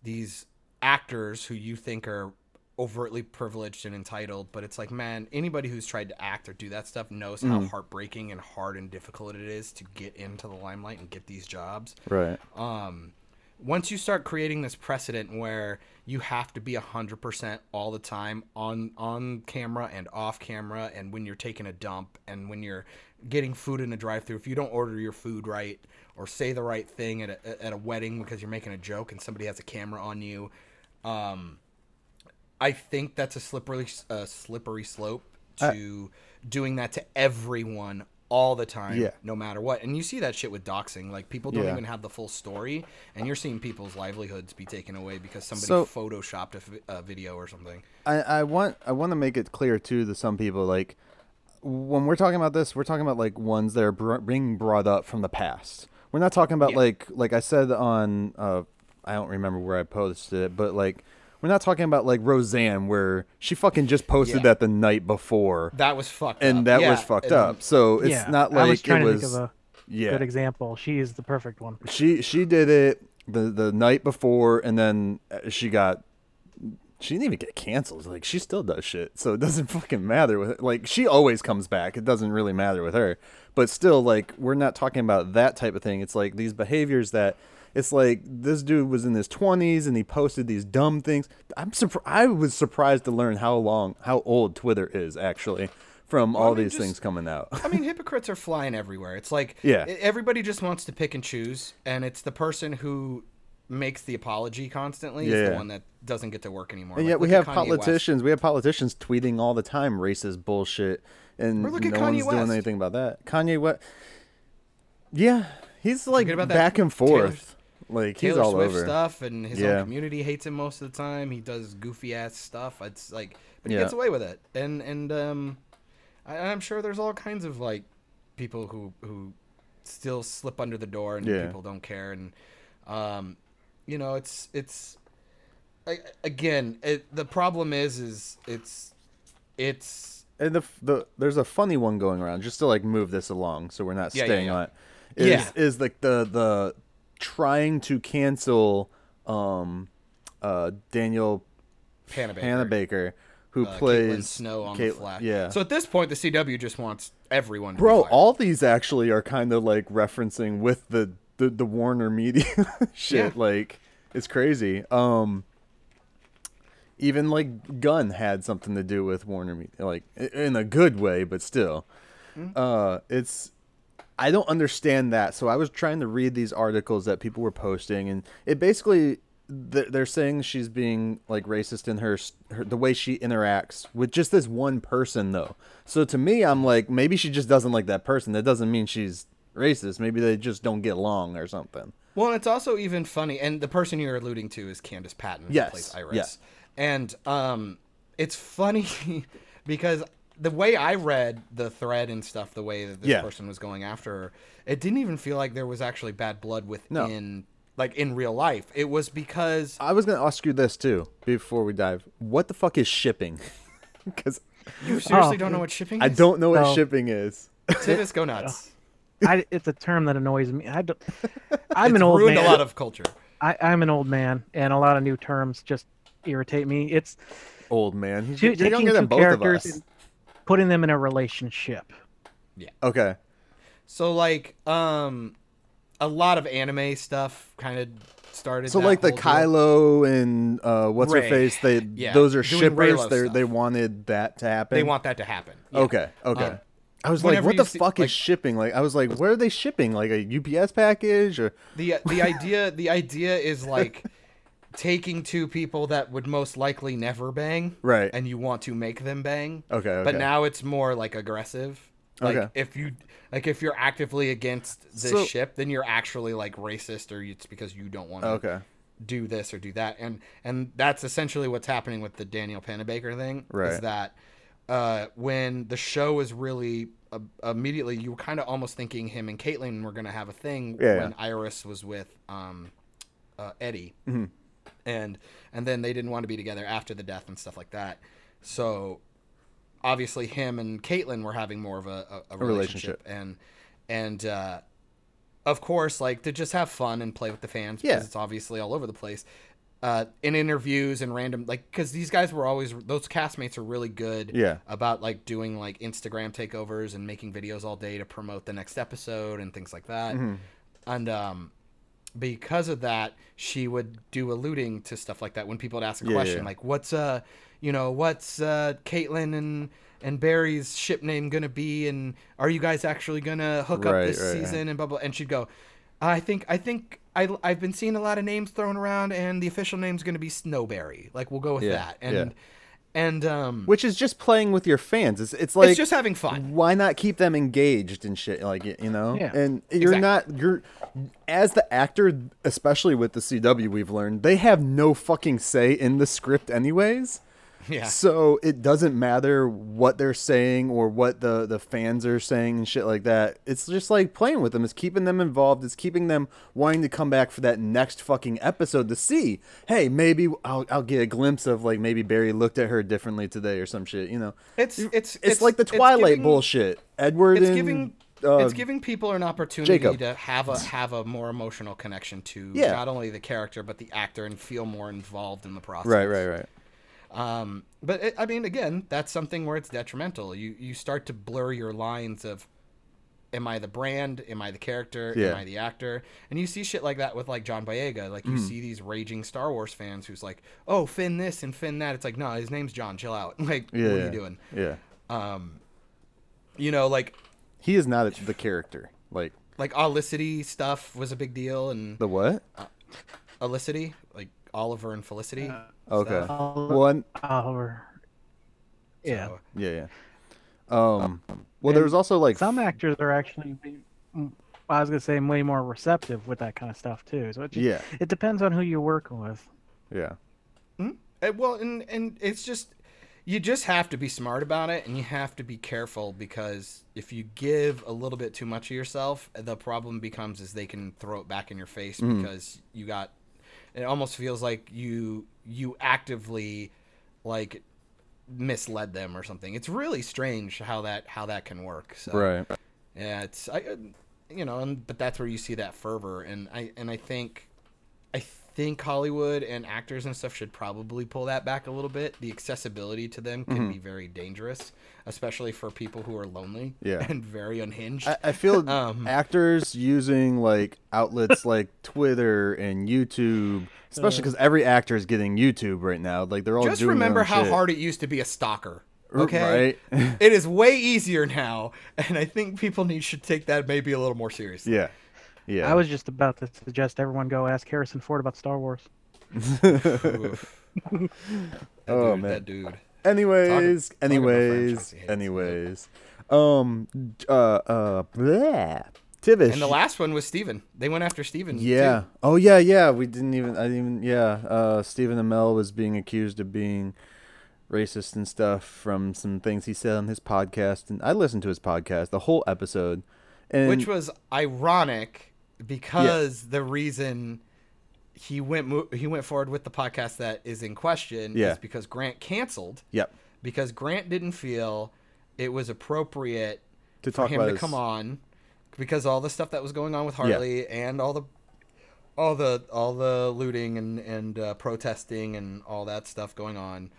these actors who you think are overtly privileged and entitled, but it's like, man, anybody who's tried to act or do that stuff knows how heartbreaking and hard and difficult it is to get into the limelight and get these jobs. right. Um, once you start creating this precedent where you have to be 100% all the time on on camera and off camera and when you're taking a dump and when you're getting food in a drive-through if you don't order your food right or say the right thing at a, at a wedding because you're making a joke and somebody has a camera on you um, I think that's a slippery uh, slippery slope to doing that to everyone all the time, Yeah. no matter what. And you see that shit with doxing. Like people don't Yeah. even have the full story, and you're seeing people's livelihoods be taken away because somebody So- photoshopped a, a video or something. I, I want I want to make it clear too to some people like when we're talking about this, we're talking about like ones that are br- being brought up from the past. We're not talking about Yeah. like like I said on uh I don't remember where I posted it, but like we're not talking about like Roseanne where she fucking just posted Yeah. that the night before That was fucked up. and up. that Yeah, was fucked and- up. So it's yeah not i was like trying it to was think of a yeah. good example she is the perfect one She she did it the the night before, and then uh, she got. She didn't even get canceled. Like she still does shit, so it doesn't *laughs* fucking matter with like she always comes back. It doesn't really matter with her, but still, like we're not talking about that type of thing. It's like these behaviors that it's like this dude was in his twenties and he posted these dumb things. I'm surprised. I was surprised to learn how long, how old Twitter is actually from all mean, these just- things coming out. I mean, *laughs* hypocrites are flying everywhere. It's like Yeah. everybody just wants to pick and choose, and it's the person who makes the apology constantly is the Yeah. one that doesn't get to work anymore. And Like, yet we have Kanye West. politicians. We have politicians tweeting all the time racist bullshit, and Or look at no one's doing anything about that. Kanye West, yeah, he's like Forget about that back and Taylor- like he's Taylor all Swift over. stuff, and his Yeah. own community hates him most of the time. He does goofy ass stuff. It's like, but he Yeah. gets away with it, and and um, I, I'm sure there's all kinds of like people who who still slip under the door, and Yeah. people don't care, and um, you know, it's it's I, again, it, the problem is is it's it's And the the there's a funny one going around just to like move this along, so we're not Yeah, yeah, staying yeah. on it. Is Yeah. is like the the trying to cancel um uh Daniel Hannah Baker. Who uh, Caitlin plays Snow on Cait- the Flash. Yeah. So at this point, the CW just wants everyone. Bro, all these actually are kind of like referencing with the the, the Warner Media *laughs* shit. Yeah. Like it's crazy. Um even like Gunn had something to do with Warner Media, like in a good way, but still. Uh it's I don't understand that. So I was trying to read these articles that people were posting and it basically they're saying she's being like racist in her, her the way she interacts with just this one person though. So to me I'm like maybe she just doesn't like that person. That doesn't mean she's racist. Maybe they just don't get along or something. Well, and it's also even funny, and the person you're alluding to is Candice Patton, Yes, plays Iris. yeah. And um, it's funny *laughs* because the way I read the thread and stuff, the way that this Yeah. person was going after her, it didn't even feel like there was actually bad blood No. within, like in real life. It was because I was going to ask you this too before we dive. What the fuck is shipping? *laughs* Cuz you seriously Oh. don't know what shipping is. I don't know what So- shipping is. Titus, *laughs* go nuts. I, it's a term that annoys me. I don't, *laughs* I'm it's an old man. It's ruined man. a lot of culture. I, I'm an old man, and a lot of new terms just irritate me. It's Old man. He's two, you're taking younger than two both of us. and- putting them in a relationship. Yeah. Okay. So like um a lot of anime stuff kind of started So that like the whole deal. Kylo and uh, what's her face, they Yeah, those are doing shippers. They they wanted that to happen. they want that to happen. Yeah. Okay. Okay. Um, I was like, what the see- fuck like- is shipping? Like, I was like, where are they shipping? Like a UPS package or? The the idea the idea is like *laughs* taking two people that would most likely never bang Right. and you want to make them bang. Okay, But now it's more like aggressive. Like Okay. if you like if you're actively against this So- ship, then you're actually like racist or it's because you don't want to Okay. do this or do that and and that's essentially what's happening with the Danielle Panabaker thing Right. is that uh, when the show was really uh, immediately you were kind of almost thinking him and Caitlin were going to have a thing Yeah, when yeah. Iris was with um, uh, Eddie Mm-hmm. And and then they didn't want to be together after the death and stuff like that so obviously him and Caitlin were having more of a, a, a relationship. relationship and and uh, of course, like to just have fun and play with the fans Yeah. because it's obviously all over the place. Uh, in interviews and random like because these guys were always those castmates are really good Yeah. about like doing like instagram takeovers and making videos all day to promote the next episode and things like that Mm-hmm. and um because of that she would do alluding to stuff like that when people would ask a Yeah, question yeah. like what's uh you know what's uh caitlin and and barry's ship name gonna be and are you guys actually gonna hook up this right, right. season and blah blah and she'd go i think i think I, I've been seeing a lot of names thrown around, and the official name's going to be SnowBarry. Like we'll go with Yeah, that, and. And um, Which is just playing with your fans. It's it's like it's just having fun. why not keep them engaged and shit like you know Yeah. and you're Exactly. not you're as the actor especially with the cw we've learned they have no fucking say in the script anyways *laughs* Yeah. so it doesn't matter what they're saying or what the the fans are saying and shit like that it's just like playing with them it's keeping them involved it's keeping them wanting to come back for that next fucking episode to see hey maybe i'll, I'll get a glimpse of like maybe barry looked at her differently today or some shit you know It's it's it's, like the Twilight giving- bullshit. Edward It's and giving uh, it's giving people an opportunity Jacob. to have a have a more emotional connection to Yeah. not only the character but the actor and feel more involved in the process. right, right, right. Um, but it, I mean, again, that's something where it's detrimental. You you start to blur your lines of, am I the brand? Am I the character? Yeah. Am I the actor? And you see shit like that with like John Boyega. Like you Mm-hmm. see these raging Star Wars fans who's like, oh, Finn this and Finn that. It's like, no, his name's John. Chill out. *laughs* Like, Yeah, what are yeah, you doing? Yeah, Um, you know, like he is not a, the character. Like like Olicity stuff was a big deal, and the what? Olicity, like Oliver and Felicity. Okay. stuff. One. Oliver. Yeah. So, Yeah, yeah. Um. Well, there was also like Some actors are actually, mm, I was gonna say, way more receptive with that kind of stuff too. So it just, Yeah. it depends on who you're working with. Yeah. Uh, well, and and it's just you just have to be smart about it, and you have to be careful because if you give a little bit too much of yourself, the problem becomes is they can throw it back in your face because you got. It almost feels like you you actively like misled them or something. It's really strange how that how that can work. So. Right. Yeah, it's I, you know, and but that's where you see that fervor, and I and I think, I think Hollywood and actors and stuff should probably pull that back a little bit. The accessibility to them can Mm-hmm. be very dangerous, especially for people who are lonely Yeah. *laughs* and very unhinged. I, I feel *laughs* Um, actors using like outlets *laughs* like Twitter and YouTube, especially because every actor is getting YouTube right now. Like they're all Just remember how shit. hard it used to be a stalker. Okay, right? it is way easier now, and I think people need should take that maybe a little more seriously. Yeah. Yeah. I was just about to suggest everyone go ask Harrison Ford about Star Wars. Oof. *laughs* that Oh, dude, man. that dude. Anyways, Talk- talk anyways, franchise anyways. Um uh uh bleh. Tivish. And the last one was Stephen. They went after Stephen. Yeah. too. Oh yeah, yeah. We didn't even I didn't even yeah. Uh Stephen Amell was being accused of being racist and stuff from some things he said on his podcast and I listened to his podcast, the whole episode. And which was ironic because the reason he went mo- he went forward with the podcast that is in question Yeah. is because Grant canceled Yep. because Grant didn't feel it was appropriate To for talk him about to come on because all the stuff that was going on with Hartley and all the all the all the looting and and uh, protesting and all that stuff going on.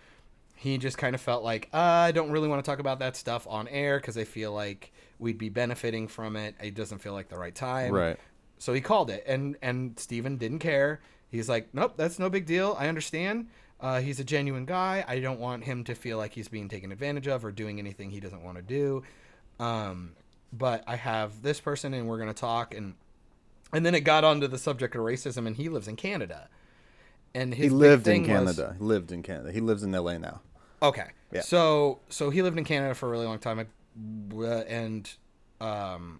he just kind of felt like uh, I don't really want to talk about that stuff on air because I feel like we'd be benefiting from it. It doesn't feel like the right time. Right. So he called it, and and Stephen didn't care. He's like, nope, that's no big deal. I understand. Uh, he's a genuine guy. I don't want him to feel like he's being taken advantage of or doing anything he doesn't want to do. Um, but I have this person, and we're gonna talk. And and then it got onto the subject of racism, and he lives in Canada. And his He lived in was- Canada. He lived in Canada. He lives in LA now. Okay. Yeah. So so he lived in Canada for a really long time, uh, and um,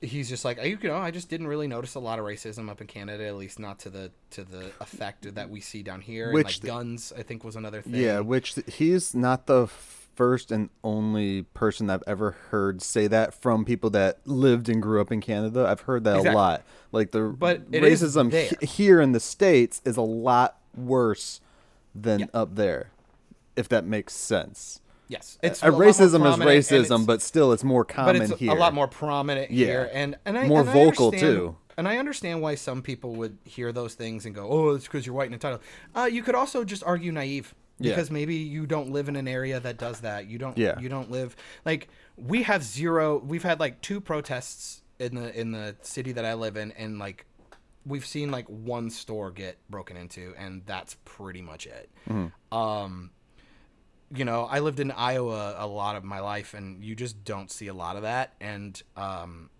he's just like you know I just didn't really notice a lot of racism up in Canada, at least not to the to the effect that we see down here. Which like the- guns, I think was another thing. Yeah, which he's not the first and only person I've ever heard say that from people that lived and grew up in Canada. I've heard that Exactly. a lot. Like the But racism he- here in the states is a lot worse than Yeah. up there, if that makes sense. Yes, it's Uh, a racism is racism, but still, it's more common but it's here. a lot more prominent Yeah. here, and and I More and vocal, too. And I understand why some people would hear those things and go, "Oh, it's because you're white and entitled." Uh, you could also just argue naive Yeah. because maybe you don't live in an area that does that. You don't. Yeah. You don't live like we have zero. We've had like two protests in the in the city that I live in, and like we've seen like one store get broken into, and that's pretty much it. Mm-hmm. Um, you know, I lived in Iowa a lot of my life, and you just don't see a lot of that. And um,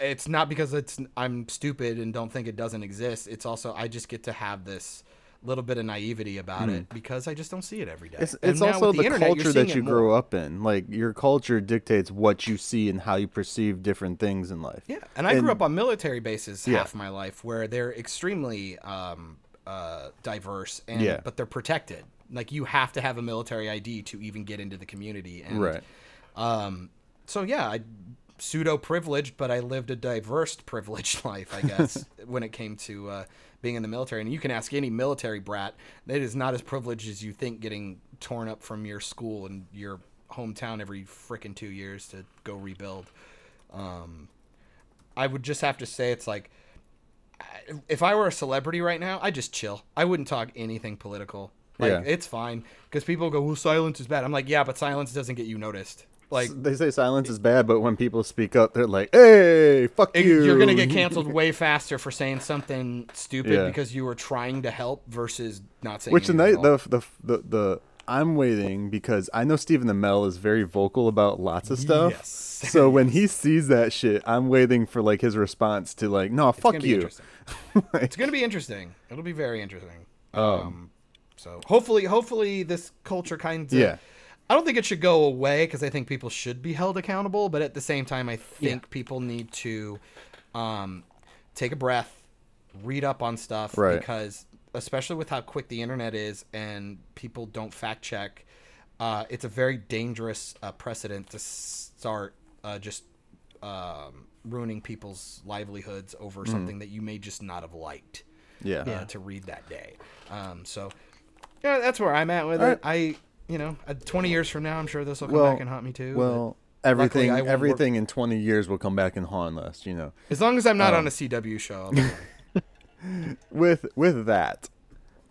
it's not because it's I'm stupid and don't think it doesn't exist. It's also I just get to have this little bit of naivety about it because I just don't see it every day. Hmm. It's, it's also with the, internet, culture that you more. up in. Like your culture dictates what you see and how you perceive different things in life. Yeah, and I And- grew up on military bases Yeah. half my life, where they're extremely um, uh, diverse, and Yeah. but they're protected. Like you have to have a military ID to even get into the community, and Right. Um, so yeah, I pseudo privileged, but I lived a diverse privileged *laughs* life, I guess, *laughs* when it came to uh, being in the military. And you can ask any military brat; that is not as privileged as you think. Getting torn up from your school and your hometown every frickin' two years to go rebuild. Um, I would just have to say it's like if I were a celebrity right now, I'd just chill. I wouldn't talk anything political. Like Yeah. it's fine because people go, "Well, silence is bad." I'm like, "Yeah, but silence doesn't get you noticed." Like they say silence is bad, but when people speak up, they're like, "Hey, fuck it- you!" you're gonna get canceled *laughs* way faster for saying something stupid Yeah. because you were trying to help versus not saying. Which the the, the the the I'm waiting because I know Stephen the Amell is very vocal about lots of stuff. Yes. *laughs* So when he sees that shit, I'm waiting for like his response to like, "No, It's fuck you." *laughs* Like, It's gonna be interesting. It'll be very interesting. Um, Um, so hopefully, hopefully this culture kind of. Yeah. I don't think it should go away because I think people should be held accountable, but at the same time, I think people need to um, take a breath, read up on stuff, Right. because especially with how quick the internet is and people don't fact check, uh, it's a very dangerous uh, precedent to start uh, just um, ruining people's livelihoods over Mm-hmm. something that you may just not have liked yeah. uh, to read that day. Um, so yeah, that's where I'm at with All it. I, you know, uh, 20 years from now, I'm sure this will come Well, back and haunt me too. Well, everything I won't work- everything in 20 years will come back and haunt us, you know. as long as I'm not um, on a CW show, I'll be fine. *laughs* With with that,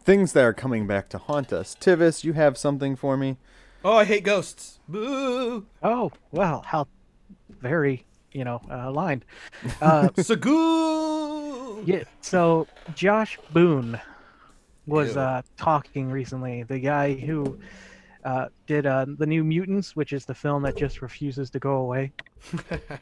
things that are coming back to haunt us. Tivis, you have something for me? oh, I hate ghosts. Boo! Oh well, how very you know uh, aligned. *laughs* Uh, Sagoo! yeah. So Josh Boone was uh, talking recently. The guy who uh, did uh, the New Mutants, which is the film that just refuses to go away.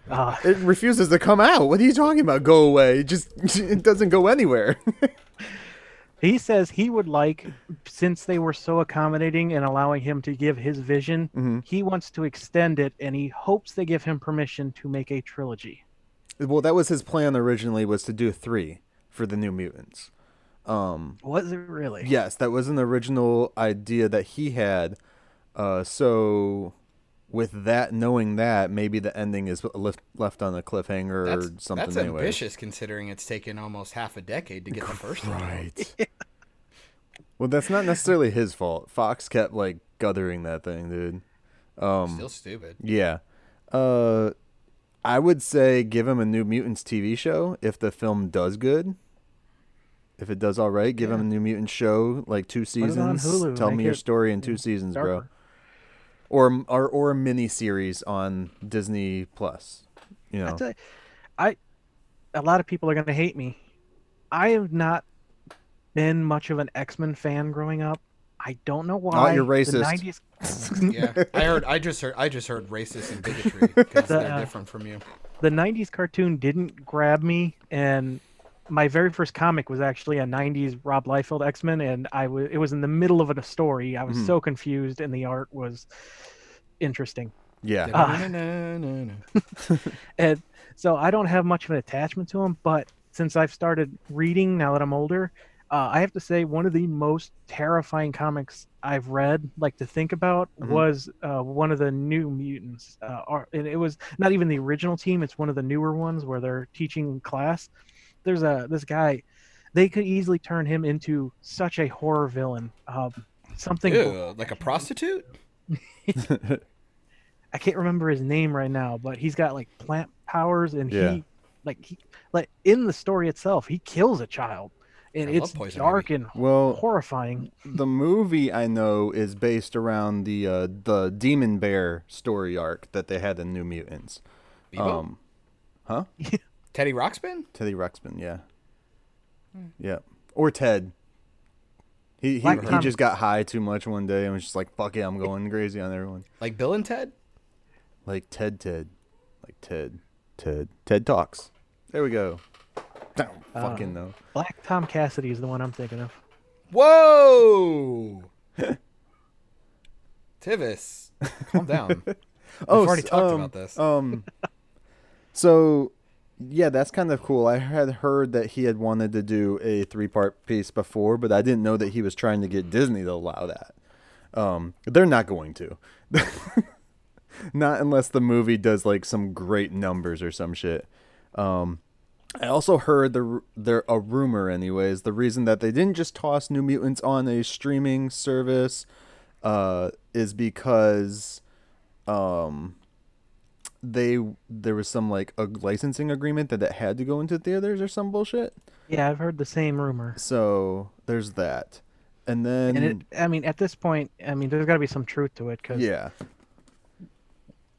Uh, *laughs* It refuses to come out. What are you talking about? Go away. It just *laughs* it doesn't go anywhere. *laughs* he says he would like, since they were so accommodating and allowing him to give his vision, Mm-hmm. he wants to extend it, and he hopes they give him permission to make a trilogy. well, that was his plan originally was to do 3 for the New Mutants. Was it really? Yes, that was an original idea that he had. Uh, so, with that, knowing that, maybe the ending is left left on a cliffhanger That's, or something. that's anyway. ambitious considering it's taken almost half a decade to get the first one. out. Right. *laughs* well, that's not necessarily his fault. Fox kept like guttering that thing, dude. Um, Still stupid. Yeah. Uh, I would say give him a New Mutants TV show if the film does good. If it does all right, give him a New Mutant show, like two it on seasons. Hulu, Tell me your story in two know, seasons, bro. Or or or a mini series on Disney Plus. You know, tell you, I a lot of people are gonna hate me. I have not been much of an X Men fan growing up. I don't know why. you're The racist. 90s, *laughs* Yeah, I heard. I just heard. I just heard racist and bigotry because *laughs* The, they're uh, different from you. the 90s cartoon didn't grab me and my very first comic was actually a 90s Rob Liefeld X-Men and I was it was in the middle of a story. I was Mhm. so confused and the art was interesting. yeah. Ah. Na-na-na-na-na. *laughs* *laughs* And so I don't have much of an attachment to him, but since I've started reading now that I'm older, uh, I have to say one of the most terrifying comics I've read, like to think about, Mhm. was uh, one of the New Mutants. Uh, and it was not even the original team; it's one of the newer ones where they're teaching class. There's a this guy. They could easily turn him into such a horror villain. Um, something Ew, like a prostitute. *laughs* I can't remember his name right now, but he's got like plant powers and Yeah. he like he like in the story itself, he kills a child. And I it's Poison dark and Well, horrifying. the movie I know is based around the uh, the Demon Bear story arc that they had in New Mutants. Bebo? Um, *laughs* Teddy Ruxpin. Teddy Ruxpin, yeah, Hmm. yeah, or Ted. He he, Black he Tom- just got high too much one day and was just like, "Fuck it, I'm going crazy on everyone." Like Bill and Ted. Like Ted, Ted, like Ted, Ted, Ted talks. There we go. Don't Uh, fucking know. Black Tom Cassidy is the one I'm thinking of. Whoa. *laughs* Tivis, calm down. *laughs* Oh, already talked um, about this. Um, so yeah, that's kind of cool. I had heard that he had wanted to do a three-part piece before, but I didn't know that he was trying to get Disney to allow that. Um, they're not going to. *laughs* not unless the movie does like some great numbers or some shit. Um, I also heard the there a rumor, anyways. The reason that they didn't just toss New Mutants on a streaming service uh, is because um, they there was some like a licensing agreement that it had to go into theaters or some bullshit. Yeah, I've heard the same rumor. So there's that, and then And it, I mean, at this point, I mean, there's got to be some truth to it because yeah,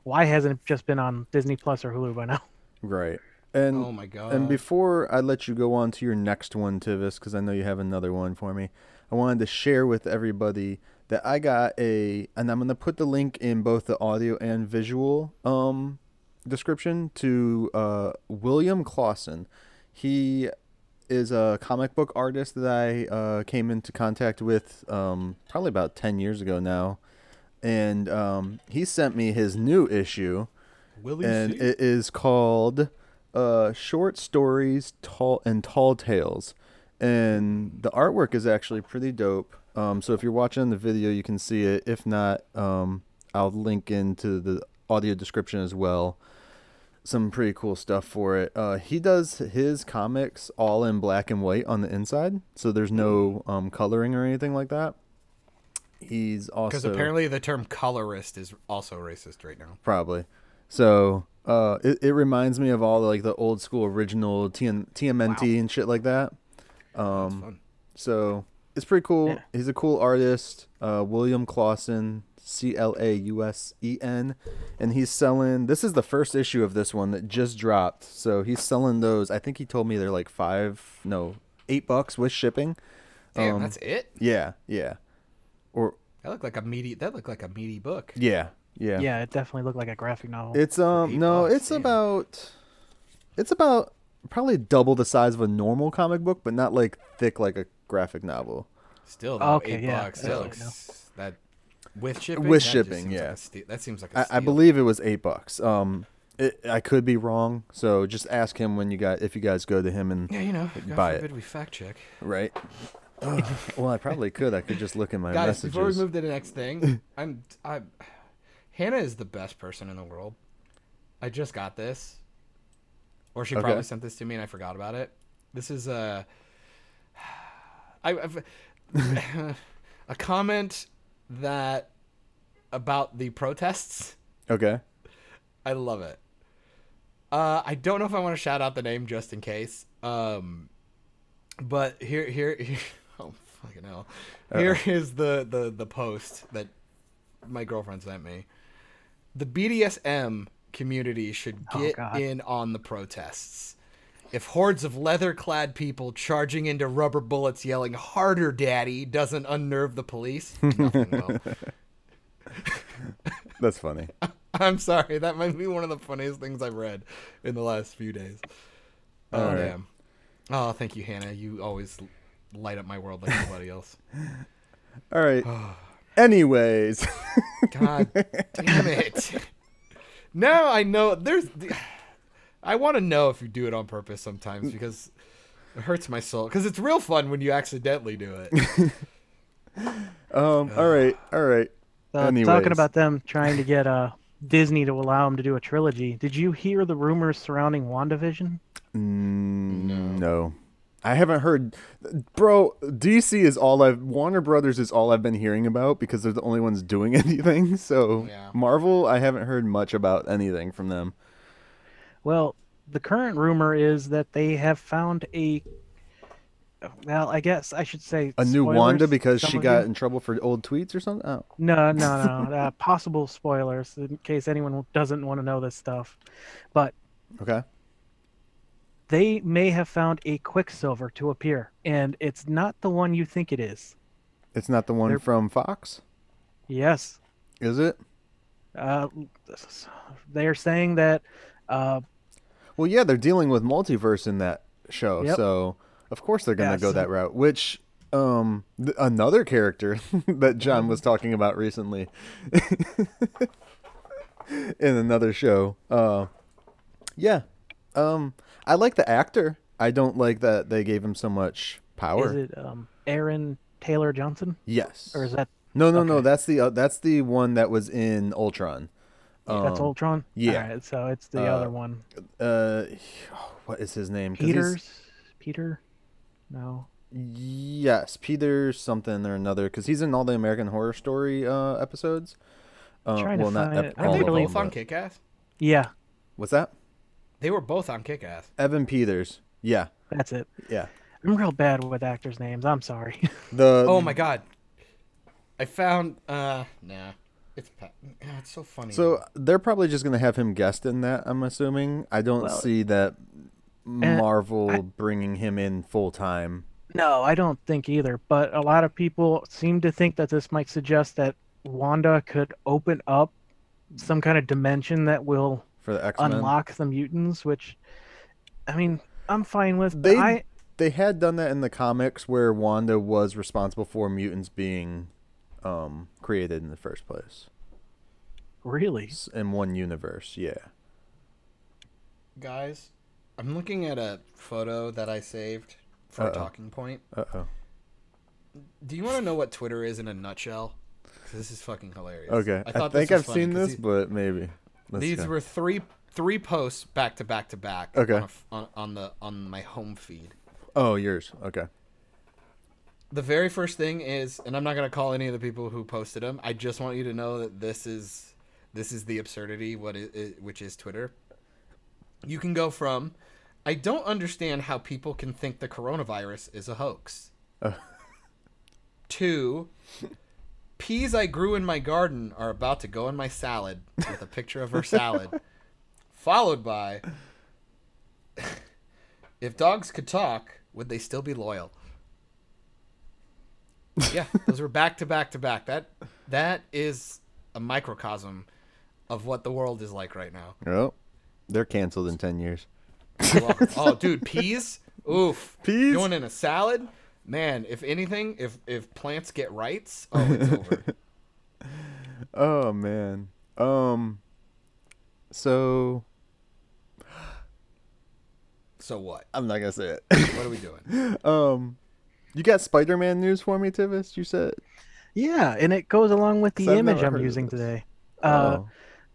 why hasn't it just been on Disney Plus or Hulu by now? *laughs* right. And oh my god. And before I let you go on to your next one, Tivis, because I know you have another one for me, I wanted to share with everybody that I got a, and I'm gonna put the link in both the audio and visual um description to uh William Clausen. He is a comic book artist that I uh, came into contact with um, probably about 10 years ago now. And um, he sent me his new issue Willie and C? it is called uh, "Short Stories Tall and Tall Tales," and the artwork is actually pretty dope. Um, so if you're watching the video, you can see it. If not, um, I'll link into the audio description as well. Some pretty cool stuff for it. Uh, he does his comics all in black and white on the inside, so there's no um, coloring or anything like that. He's also Because apparently the term colorist is also racist right now. probably. So uh, it, it reminds me of all the, like the old school original TN, TMNT and shit like that. That's Um, fun. so it's pretty cool. Yeah. He's a cool artist. Uh, William Clausen, C L A U S E N, and he's selling. This is the first issue of this one that just dropped. So he's selling those. I think he told me they're like five, no, eight bucks with shipping. Damn, um, that's it. Yeah, yeah, or That looked like a meaty. That looked like a meaty book. yeah, yeah. Yeah, it definitely looked like a graphic novel. It's um no, bucks, it's damn. about it's about probably double the size of a normal comic book, but not like thick like a graphic novel. Still, though, Okay, eight yeah, bucks. That looks that with shipping. With that shipping, seems like yeah. that seems like a I, I steal. believe it was eight bucks. Um, it, I could be wrong, so just ask him when you got if you guys go to him and Yeah, you know, God buy it. forbid we fact check. right. Ugh, well, I probably could. I could just look in my Guys, messages. before we move to the next thing, *laughs* I'm I Hannah is the best person in the world. I just got this. Or she Okay. probably sent this to me and I forgot about it. This is a I I've, *laughs* a comment that about the protests. okay. I love it. Uh, I don't know if I want to shout out the name just in case. Um, but here, here, here *laughs* oh fucking hell. Here is the, the the post that my girlfriend sent me. The BDSM community should Oh, get God. in on the protests. If hordes of leather-clad people charging into rubber bullets yelling "Harder, Daddy" doesn't unnerve the police, *laughs* nothing will. *laughs* That's funny. *laughs* I'm sorry, that might be one of the funniest things I've read in the last few days. Oh right. damn! Oh, thank you, Hannah. You always light up my world like nobody else. All right. *sighs* Anyways, God damn it! Now I know there's. I want to know if you do it on purpose sometimes because it hurts my soul. Because it's real fun when you accidentally do it. *laughs* um, all right, all right. So, Anyways. talking about them trying to get uh, Disney to allow them to do a trilogy. Did you hear the rumors surrounding WandaVision? Mm, no. I haven't heard, bro. DC is all I've Warner Brothers is all I've been hearing about because they're the only ones doing *laughs* anything. So Yeah. Marvel, I haven't heard much about anything from them. Well, the current rumor is that they have found a. Well, I guess I should say A new spoilers, Wanda because she got you. in trouble for old tweets or something. Oh, No, no, no. *laughs* uh, possible spoilers in case anyone doesn't want to know this stuff. But okay. they may have found a Quicksilver to appear, and it's not the one you think it is. It's not the one They're- from Fox, Yes, is it? uh, they're saying that. Uh, Well, yeah, they're dealing with multiverse in that show, Yep. so of course they're gonna Yeah, go so- that route. Which, um, th- another character *laughs* that John was talking about recently *laughs* in another show. Uh, yeah, um, I like the actor. I don't like that they gave him so much power. is it um, Aaron Taylor Johnson, yes. or is that no, no, no. That's the uh, that's the one that was in Ultron. That's Um, Ultron? yeah. Alright, so it's the Uh, other one. Uh, *sighs* what is his name? 'Cause he's- Peters. Peter. No. Yes, Peter something or another, because he's in all the American Horror Story uh, episodes. Uh, Trying to well, not find ep- it. Aren't all they really- both them, on Kick-Ass? Yeah, What's that? They were both on Kick-Ass. Evan Peters. Yeah, that's it. yeah. I'm real bad with actors' names. I'm sorry. *laughs* The Oh my god! I found. uh Nah, it's Pat. ah, it's so funny. So they're probably just gonna have him guest in that. I'm assuming. I don't Well, see that Marvel I- bringing him in full time. no, I don't think either. But a lot of people seem to think that this might suggest that Wanda could open up some kind of dimension that will for the X Men. unlock the mutants. Which, I mean, I'm fine with. They I they had done that in the comics where Wanda was responsible for mutants being um, created in the first place really. In one universe. Yeah. guys, I'm looking at a photo that I saved for a Uh-oh. talking point. Uh oh. Do you want to know what Twitter is in a nutshell? 'Cause this is fucking hilarious. Okay. I, thought think I've seen this, the- but maybe. Let's these go. were three three posts back to back to back. Okay. On, a f- on, on the on my home feed. Oh, yours. Okay. The very first thing is, and I'm not gonna call any of the people who posted them. I just want you to know that this is this is the absurdity, what it, it, which is Twitter. You can go from, I don't understand how people can think the coronavirus is a hoax. Uh. *laughs* To, peas I grew in my garden are about to go in my salad with a picture of her *laughs* salad, followed by, *laughs* if dogs could talk, would they still be loyal? Yeah, those were back to back to back. That that is a microcosm of what the world is like right now. Oh, they're canceled in ten years. Oh, dude, peas? Oof. Peas? Going in a salad? Man, if anything, if if plants get rights, oh, it's over. *laughs* Oh man. Um. So so what? I'm not gonna say it. What are we doing? *laughs* um, you got Spider-Man news for me, Tivis? You said. Yeah, and it goes along with the image I'm using today. Uh,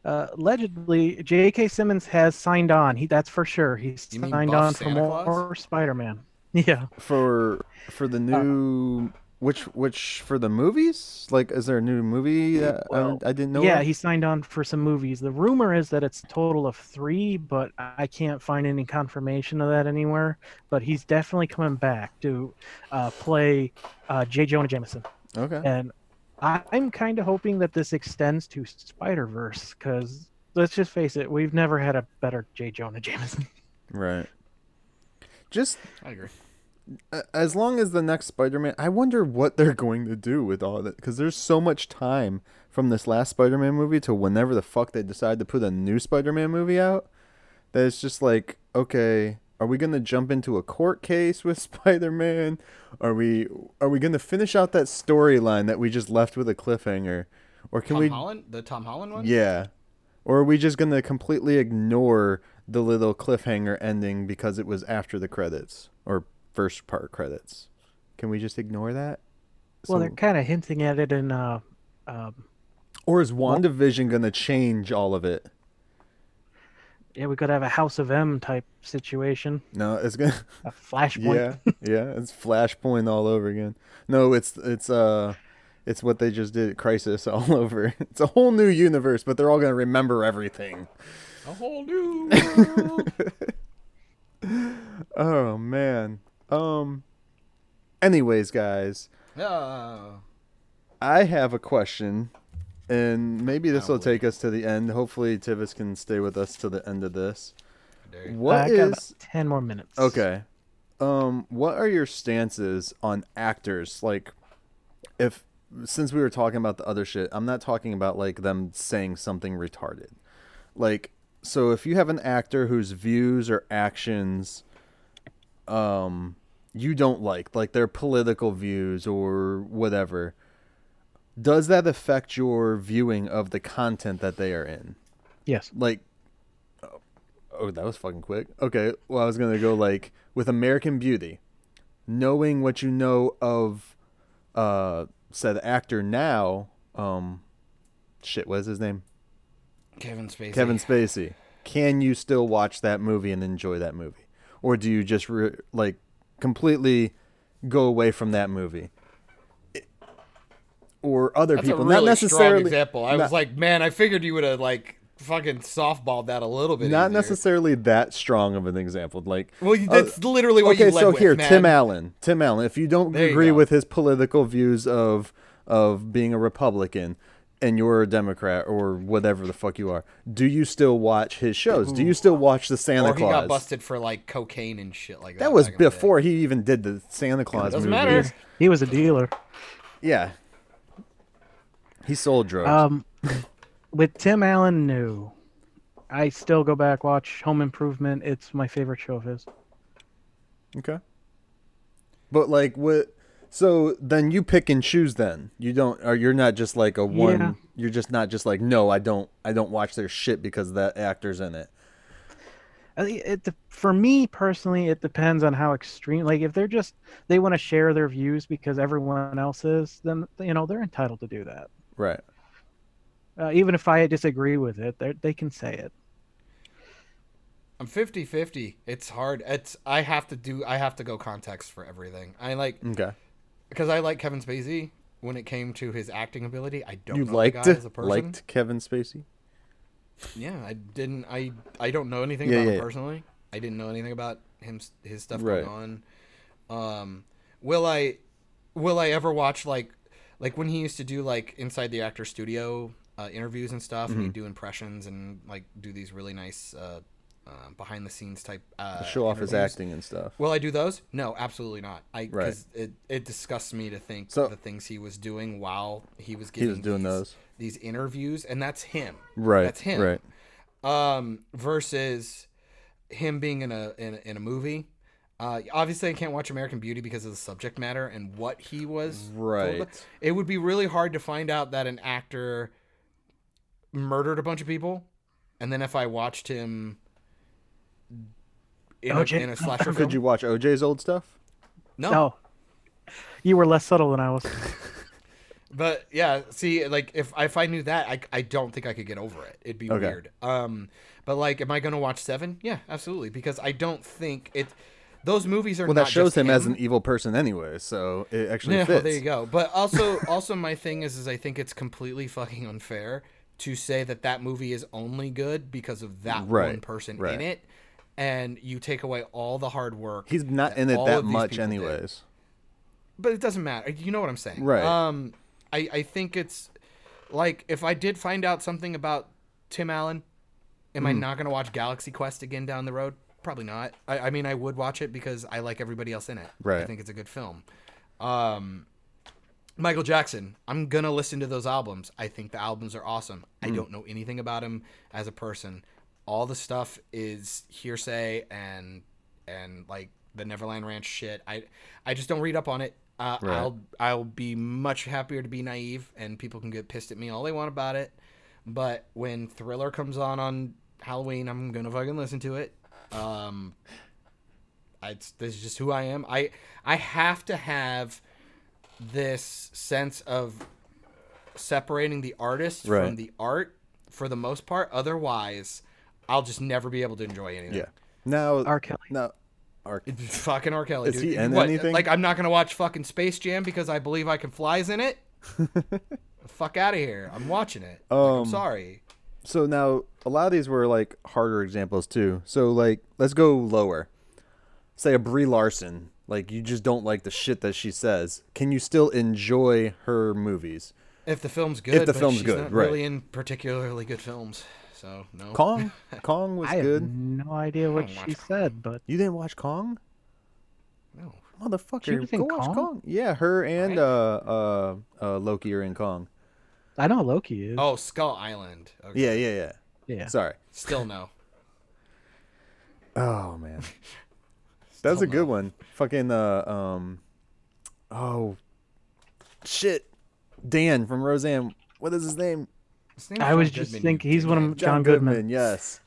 oh. uh, allegedly, J.K. Simmons has signed on. He that's for sure. He's signed buff on for Santa more Claus? Spider-Man. *laughs* Yeah, for for the new Which which for the movies? Like, is there a new movie that I, Well, don't- I didn't know? yeah, of? he signed on for some movies. The rumor is that it's a total of three, but I can't find any confirmation of that anywhere. But he's definitely coming back to uh, play uh, J. Jonah Jameson, okay. and I- I'm kind of hoping that this extends to Spider Verse because let's just face it, we've never had a better J. Jonah Jameson. Right. *laughs* Just I agree. As long as the next Spider-Man, I wonder what they're going to do with all that because there's so much time from this last Spider-Man movie to whenever the fuck they decide to put a new Spider-Man movie out. That it's just like, okay, are we gonna jump into a court case with *laughs* Spider-Man? Are we are we gonna finish out that storyline that we just left with a cliffhanger, or can Tom we? Holland, the Tom Holland one. Yeah. Or are we just going to completely ignore the little cliffhanger ending because it was after the credits or first part credits? Can we just ignore that? well, So- they're kind of hinting at it in. Uh, um, or is WandaVision going to change all of it? yeah, we could have a House of M type situation, No, it's going *laughs* to a Flashpoint. Yeah. Yeah, it's Flashpoint all over again. No, it's it's uh it's what they just did at Crisis *laughs* all over. It's a whole new universe, but they're all going to remember everything. A whole new *laughs* world. Oh man. Um anyways, guys, yeah. I have a question, and maybe this Oh, will take us to the end. Hopefully, Tivis can stay with us to the end of this. Dare you. What Uh, I got about ten more minutes. okay? Um, what are your stances on actors? Like, if since we were talking about the other shit, I'm not talking about like them saying something retarded. Like, so if you have an actor whose views or actions, um, you don't like, like their political views or whatever, does that affect your viewing of the content that they are in? Yes. like oh, oh that was fucking quick okay well i was gonna go like with american beauty knowing what you know of uh said actor now um shit what is his name Kevin Spacey. kevin spacey can you still watch that movie and enjoy that movie or do you just re- like completely go away from that movie It- or other That's people a really not necessarily strong example. I not- was like, man, I figured you would have like fucking softballed that a little bit. not easier. necessarily that strong of an example like Well, you, uh, that's literally what okay, you so here. Tim Allen. Tim Allen. If you don't There agree go. with his political views of of being a Republican and you're a Democrat or whatever the fuck you are, do you still watch his shows? Do you still watch the Santa or he Claus? got busted for like cocaine and shit like that. that was back in the day. before he even did the Santa Claus Doesn't movie. matter. He was a dealer. Yeah. He sold drugs. Um, with Tim Allen, new. I still go back watch Home Improvement. It's my favorite show of his. okay. But like what so then you pick and choose then. You don't or you're not just like a one Yeah. you're just not just like no, I don't I don't watch their shit because that actor's in it. I It, for me personally, it depends on how extreme. Like if they're just they want to share their views because everyone else is, then you know they're entitled to do that. Right. Uh, even if I disagree with it, they they can say it. I'm 50-50. It's hard. It's I have to do. I have to go context for everything. I like Okay. Because I like Kevin Spacey when it came to his acting ability. I don't You know liked the guy as a person. liked Kevin Spacey? Yeah, I didn't. I I don't know anything Yeah, about yeah, him yeah. personally. I didn't know anything about him, his stuff Right. going on. Um, will I, will I ever watch like, like when he used to do like inside the actor studio uh, interviews and stuff, Mm-hmm. and he'd do impressions and like do these really nice uh, uh, behind the scenes type uh, Show off his acting and stuff. Will I do those? No, absolutely not. I Right. because it it disgusts me to think So- the things he was doing while he was getting He was doing these, those. these interviews, and that's him. Right. That's him Right. um, versus him being in a in a, in a movie. Uh, obviously, I can't watch American Beauty because of the subject matter and what he was. Right. It would be really hard to find out that an actor murdered a bunch of people, and then if I watched him in, a, in a slasher *laughs* film, Could you watch OJ's old stuff? no. No, you were less subtle than I was. *laughs* But yeah, see, like if if I knew that, I, I don't think I could get over it. It'd be Okay. weird. Um, but like, am I gonna watch Seven? Yeah, absolutely, because I don't think it. those movies are Well, not that shows just him, as an evil person anyway, so it actually yeah, fits. there you go. But also, also my thing is, is I think it's completely fucking unfair to say that that movie is only good because of that one person right. in it, and you take away all the hard work. He's not in it that much, people did. anyways. But it doesn't matter. You know what I'm saying, Right. Um, I I think it's like if I did find out something about Tim Allen, am Hmm. I not gonna watch Galaxy Quest again down the road? Probably not. I, I mean, I would watch it because I like everybody else in it. Right. I think it's a good film. Um, Michael Jackson. I'm gonna listen to those albums. I think the albums are awesome. I don't know anything about him as a person. All the stuff is hearsay and and like the Neverland Ranch shit. I I just don't read up on it. Uh, Right. I'll I'll be much happier to be naive, and people can get pissed at me all they want about it. But when Thriller comes on on Halloween, I'm gonna fucking listen to it. Um, I, it's, this is just who I am. I I have to have this sense of separating the artist Right. from the art for the most part. Otherwise, I'll just never be able to enjoy anything. Yeah. Now, R. Kelly. No. R. It's fucking R. Kelly. Is dude. he in What, anything? Like I'm not gonna watch fucking Space Jam because I believe I can flies in it. *laughs* Fuck out of here! I'm watching it. Like, I'm Um, sorry. So now a lot of these were like harder examples too. So like, let's go lower. Say a Brie Larson. Like you just don't like the shit that she says. Can you still enjoy her movies? If the film's good, If the but film's she's good, not right. really in particularly good films. So no. Kong. *laughs* Kong was good. I have no idea what she watch said, but You didn't watch Kong? No. Motherfucker, She was in go watch Kong? Kong. Yeah, her and Right. uh uh uh Loki are in Kong. I know Loki is. Oh, Skull Island. Okay. Yeah, yeah, yeah. yeah. Sorry. Still no. Oh man. *laughs* That's a Still good no. one. Fucking uh um oh shit. Dan from Roseanne. What is his name? His name's I John was just Goodman, thinking he's one of dickhead. them- John Goodman. yes.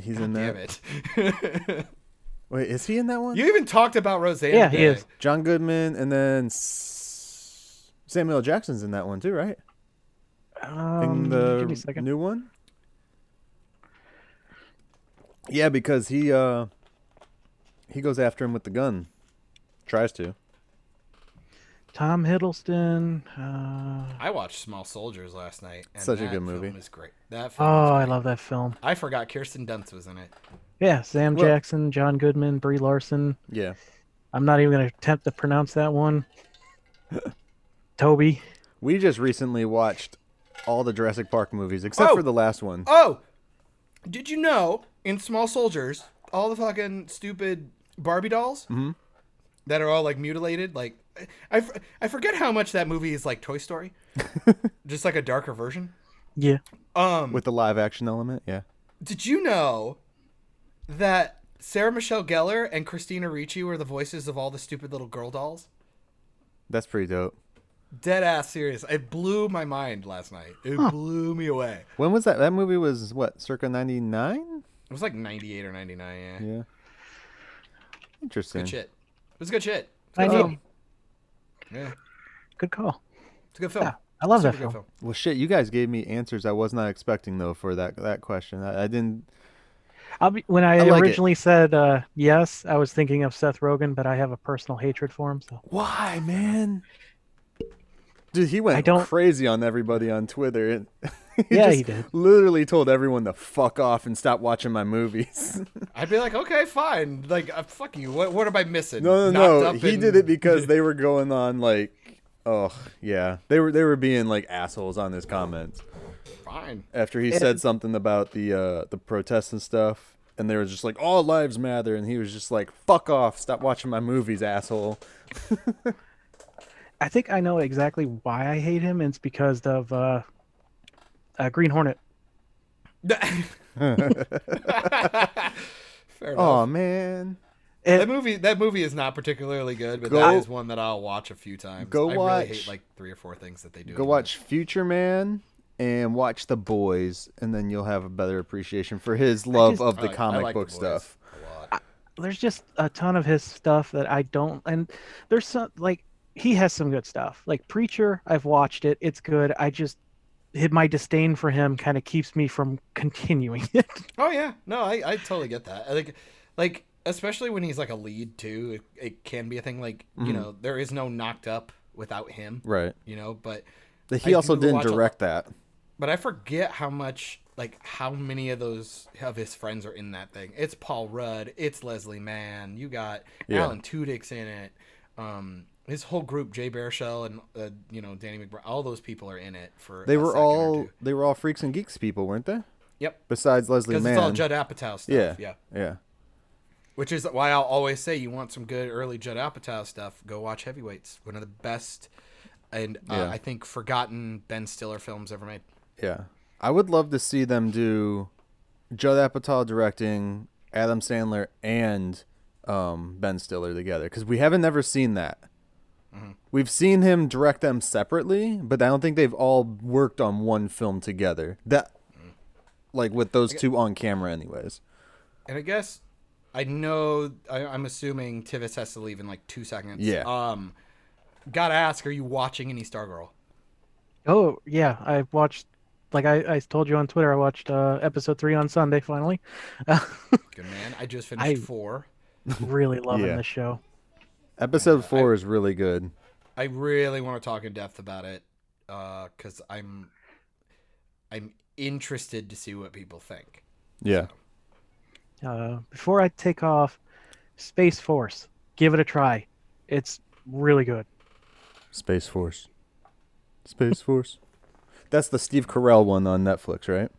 He's in Damn that. it. *laughs* Wait, is he in that one? you even talked about Roseanne. Yeah, he is. John Goodman and then Samuel Jackson's in that one too, right? Um, in the give me a second. new one. Yeah, because he uh he goes after him with the gun. Tries to. Tom Hiddleston. Uh, I watched Small Soldiers last night. And Such a that good film movie. is great. That film oh, is I love that film. I forgot Kirsten Dunst was in it. Yeah, Sam Well- Jackson, John Goodman, Brie Larson. Yeah. I'm not even gonna attempt to pronounce that one. *laughs* Toby. We just recently watched all the Jurassic Park movies except Oh! for the last one. Oh, did you know in Small Soldiers, all the fucking stupid Barbie dolls Mhm. that are all like mutilated? Like, I, f- I forget how much that movie is like Toy Story, *laughs* just like a darker version. Yeah. Um, With the live action element, yeah. did you know that Sarah Michelle Gellar and Christina Ricci were the voices of all the stupid little girl dolls? That's pretty dope. Dead ass serious. It blew my mind last night. It blew me away. When was that? That movie was what, circa 99? It was like 98 or 99, yeah. Yeah. Interesting. Good shit. It was good shit. It's I a know. film. Yeah. Good call. It's a good film. Yeah, I love that Super good film. Well, shit, you guys gave me answers I was not expecting though for that that question. I, I didn't. I'll be, when I, I like it. originally said uh, yes, I was thinking of Seth Rogen, but I have a personal hatred for him. So Why, man? Dude, he went I don't- crazy on everybody on Twitter. *laughs* and Yeah, just he did. Literally told everyone to fuck off and stop watching my movies. *laughs* I'd be like, okay, fine. Like, uh, fuck you. What, what am I missing? no, no, Knocked no. up He and- did it because *laughs* they were going on like, oh yeah, they were they were being like assholes on his comments Fine. after he said something about the uh the protests and stuff. And they were just like, all lives matter. And he was just like, fuck off. Stop watching my movies, asshole. I think I know exactly why I hate him. And it's because of uh, uh, Green Hornet. *laughs* Fair enough. Oh, man. that movie, that movie is not particularly good, but Go- that is one that I'll watch a few times. Go I watch- really hate like three or four things that they do. Go in watch Future Man and watch The Boys, and then you'll have a better appreciation for his love just- of it. the I- I comic like book The stuff. a lot. there's just a ton of his stuff that I don't. And there's some like he has some good stuff. Like Preacher, I've watched it. It's good. I just my disdain for him kind of keeps me from continuing *laughs* it. Oh yeah, no, I, I totally get that. I Like, like especially when he's like a lead too. It, it can be a thing. Like Mm-hmm. you know, there is no knocked up without him. Right. You know, but He I also didn't watch a direct that. but I forget how much like how many of those of his friends are in that thing. It's Paul Rudd, it's Leslie Mann, you got Yeah. Alan Tudyk's in it. Um his whole group, Jay Baruchel and uh, you know Danny McBride, all those people are in it for. They a were all they were all freaks and geeks people, weren't they? Yep, Besides Leslie Mann. it's all Judd Apatow stuff. yeah. yeah. Yeah. Which is why I'll always say, you want some good early Judd Apatow stuff, go watch Heavyweights. One of the best, and uh, Yeah. I think forgotten Ben Stiller films ever made. Yeah. I would love to see them do Judd Apatow directing, Adam Sandler and um, Ben Stiller together because we haven't never seen that. Mm-hmm. We've seen him direct them separately, but I don't think they've all worked on one film together. That, Mm. like with those two on camera, anyways. And I guess I know I, I'm assuming Tivis has to leave in like two seconds. Yeah. Um, gotta ask, are you watching any Stargirl? Oh yeah, I watched. Like I, I told you on Twitter, I watched uh, episode three on Sunday. Finally, *laughs* Good man. I just finished I- four. really *laughs* loving Yeah. this show. Episode four is really good. I really want to talk in depth about it because I'm I'm interested to see what people think. Yeah. Uh, before I take off, Space Force, give it a try. It's really good. Space Force. Space Force. That's the Steve Carell one on Netflix, right?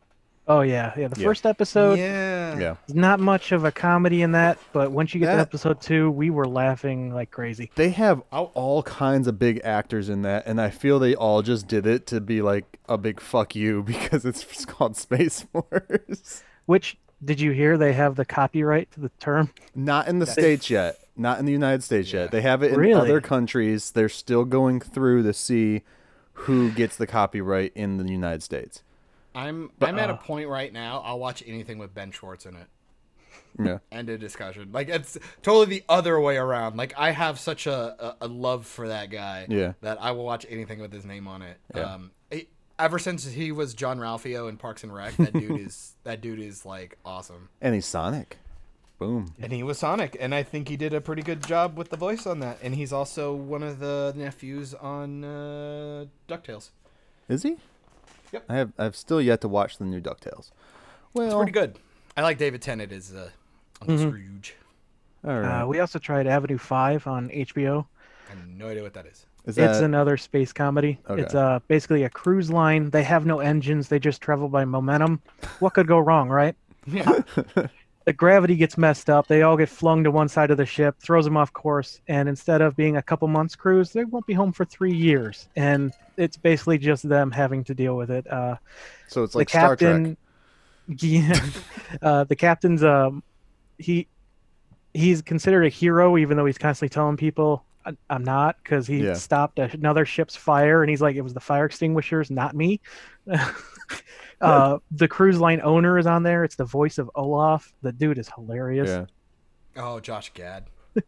Oh yeah, yeah. The Yeah. first episode, yeah. Yeah. not much of a comedy in that, but once you get to episode two, we were laughing like crazy. They have all kinds of big actors in that, and I feel they all just did it to be like a big fuck you *laughs* because it's called Space *laughs* Force. Which did you hear? They have the copyright to the term. Not in the states yet. Not in the United States Yeah. yet. They have it in Really? other countries. They're still going through to see who gets the copyright in the United States. I'm But, I'm at a uh, point right now. I'll watch anything with Ben Schwartz in it. Yeah. End of discussion. Like it's totally the other way around. Like I have such a, a, a love for that guy. Yeah. That I will watch anything with his name on it. Yeah. Um, it- ever since he was Jean-Ralphio in Parks and Rec, that dude is *laughs* that dude is like awesome. And he's Sonic. Boom. And he was Sonic, and I think he did a pretty good job with the voice on that. And he's also one of the nephews on uh, Ducktales. Is he? Yep. I have I've still yet to watch the new DuckTales. Well, It's Well, pretty good. I like David Tennant as uh, Uncle Scrooge. all right. Uh, we also tried Avenue Five on HBO. I have no idea what that is. Is It's another space comedy. Okay. It's uh, basically a cruise line. They have no engines. They just travel by momentum. What could go wrong, right? *laughs* Yeah. The gravity gets messed up. They all get flung to one side of the ship, throws them off course, and instead of being a couple months cruise, they won't be home for three years. And it's basically just them having to deal with it. Uh, so? It's the like Star Trek. captain, *laughs* yeah, uh, the captain's um, he he's considered a hero, even though he's constantly telling people "I- I'm not, because he Yeah. stopped another ship's fire, and he's like, it was the fire extinguishers, not me. *laughs* *laughs* uh, the cruise line owner is on there. It's the voice of Olaf. The dude is hilarious. Yeah. Oh, Josh Gad. *laughs*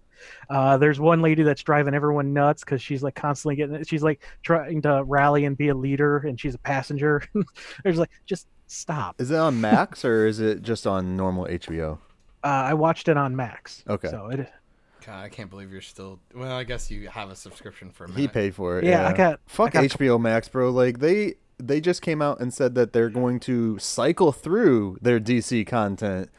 Uh, there's one lady that's driving everyone nuts because she's like constantly getting. She's like trying to rally and be a leader, and she's a passenger. *laughs* There's like, just stop. Is it on Max or is it just on normal HBO? Uh, I watched it on Max. Okay. So it. God, I can't believe you're still. Well, I guess you have a subscription for a minute. He paid for it. Yeah, I got- Fuck I got- HBO Max, bro. Like they they just came out and said that they're going to cycle through their DC content.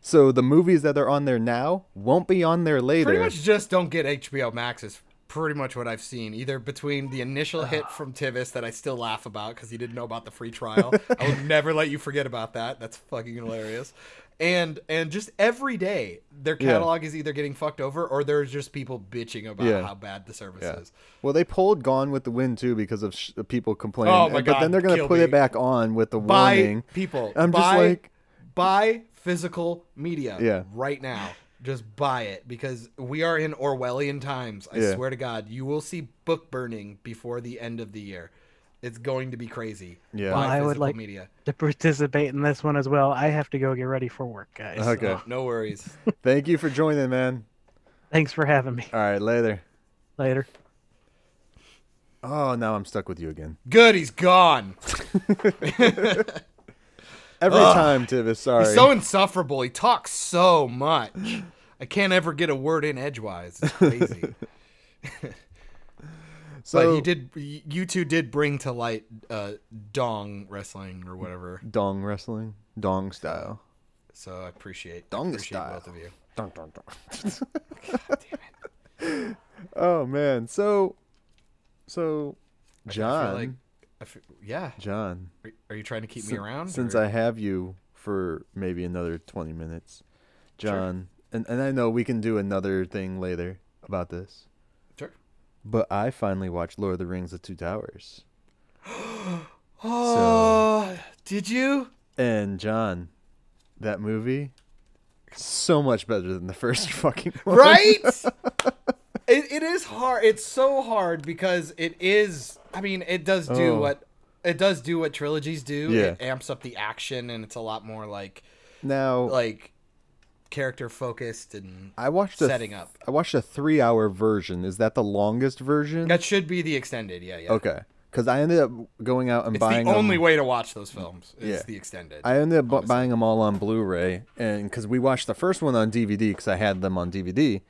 So the movies that are on there now won't be on there later. Pretty much just don't get HBO Max is pretty much what I've seen. Either between the initial hit from Tivis that I still laugh about because he didn't know about the free trial. *laughs* I will never let you forget about that. That's fucking hilarious. And and just every day their Yeah. catalog is either getting fucked over or there's just people bitching about Yeah. how bad the service Yeah. is. Well, they pulled Gone with the Wind too because of sh- people complaining. Oh my God, but then they're gonna put me. it back on with the Buy warning. people. I'm just like- buy physical media. Yeah. Right now. Just buy it because we are in Orwellian times. I Yeah. swear to God, you will see book burning before the end of the year. It's going to be crazy. Yeah. Well, I would like- media. To participate in this one as well, I have to go get ready for work, guys. Okay. So, No worries. *laughs* Thank you for joining, man. thanks for having me. All right, later. Later. Oh, now I'm stuck with you again. Good, he's gone. *laughs* Every Ugh. time, Tivis. Sorry. He's so insufferable. He talks so much. *laughs* I can't ever get a word in edgewise. It's crazy. So but he did. You two did bring to light uh, dong wrestling or whatever. dong wrestling, dong style. So I appreciate Dong appreciate style. both of you. Dong dong dong. *laughs* oh man, so so I John, feel like, I feel, yeah. John, Are, are you trying to keep me around? since or- I have you for maybe another twenty minutes, John, and and I know we can do another thing later about this, sure. But I finally watched Lord of the Rings: The Two Towers, *gasps* Oh, did you? and John, that movie, so much better than the first *laughs* fucking one. Right? *laughs* it, it is hard. It's so hard because it is. I mean, it does do Oh. what it does do what trilogies do. Yeah. It amps up the action, and it's a lot more like Now, like character focused and I watched a setting up. I watched a three-hour version. Is that the longest version? That should be the extended. Yeah, yeah. Okay, because I ended up going out and It's buying the only them. way to watch those films. Is Yeah. the extended. I ended up bu- buying them all on Blu-ray, and because we watched the first one on DVD, because I had them on DVD,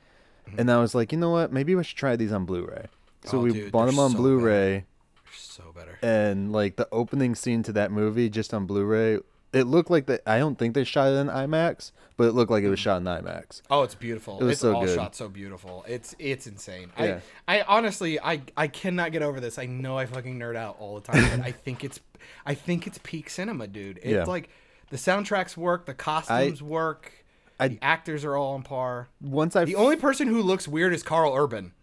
and I was like, you know what, maybe we should try these on Blu-ray. So Mm-hmm. Oh, we dude, bought them on so Blu-ray, so better. and like the opening scene to that movie, just on Blu-ray, it looked like that. I don't think they shot it in IMAX, but it looked like it was mm. shot in IMAX. Oh, it's beautiful. It was it's so all good. shot so beautiful. It's it's insane. Yeah. I I honestly I I cannot get over this. I know I fucking nerd out all the time, but I *laughs* think it's I think it's peak cinema, dude. It's Yeah. like the soundtracks work, the costumes work, I- the actors are all on par. Once I The only person who looks weird is Karl Urban.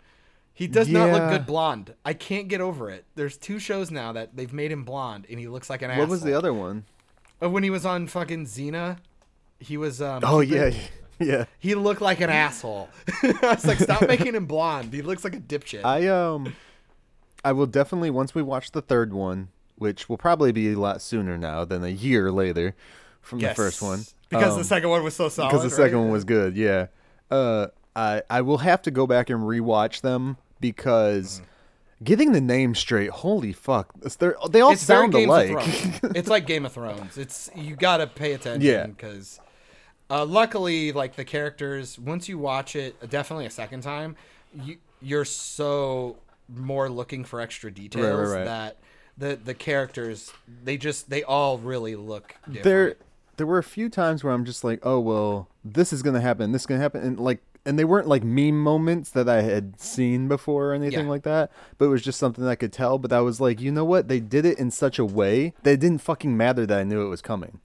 He does not look good blonde. I can't get over it. There's two shows now that they've made him blonde, and he looks like an asshole. what was the other one? When he was on fucking Xena, he was. Um, Oh Cupid. yeah, *laughs* yeah. He looked like an asshole. *laughs* I was like, stop making him blonde. He looks like a dipshit. I um, I will definitely once we watch the third one, which will probably be a lot sooner now than a year later from Yes. the first one, Because um, the second one was so solid. because the second one was good. Yeah. Uh, I I will have to go back and rewatch them because getting the name straight. Holy fuck! They're, all It's sound alike. *laughs* it's like Game of Thrones. It's you gotta pay attention. Yeah. Because uh, luckily, like the characters, once you watch it, definitely a second time, you you're so more looking for extra details right. that the the characters they just they all really look different. there there were a few times where I'm just like, oh well, this is gonna happen, this is gonna happen, and like, and they weren't like meme moments that I had seen before or anything Yeah. like that, but it was just something I could tell. But I was like, you know what? They did it in such a way that it didn't fucking matter that I knew it was coming.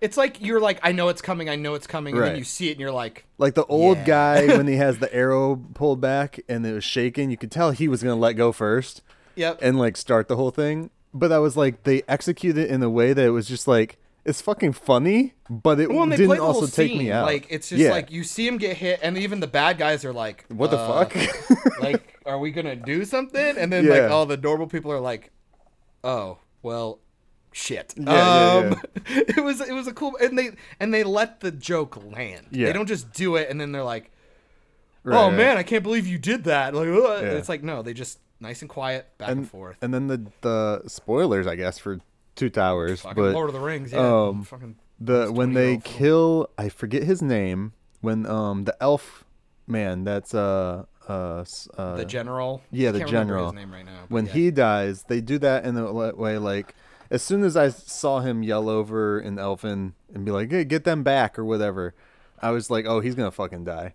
It's like you're like, I know it's coming, I know it's coming, and then you see it and you're like, Like the old Yeah. guy *laughs* when he has the arrow pulled back and it was shaking, you could tell he was gonna let go first Yep. and like start the whole thing. But I was like, they executed it in a way that it was just like it's fucking funny, but it well, didn't also take scene. me out. Like it's just Yeah. like you see him get hit, and even the bad guys are like, what the uh, fuck? *laughs* like, are we gonna do something? And then Yeah. like all the normal people are like, oh, well, shit. Yeah, um, *laughs* it was it was a cool, and they and they let the joke land. Yeah. They don't just do it and then they're like, oh right. man, I can't believe you did that. Like. It's like no, they just nice and quiet, back and, and forth. And then the the spoilers, I guess, for Two Towers, Fucking but Lord of the Rings, yeah. um, fucking the when they kill, I forget his name. When um the elf man, that's uh uh, uh the general. yeah, I the general. His name right now. when yeah. he dies, they do that in a way like as soon as I saw him yell over in Elfin and be like, "Hey, get them back" or whatever, I was like, "Oh, he's gonna fucking die."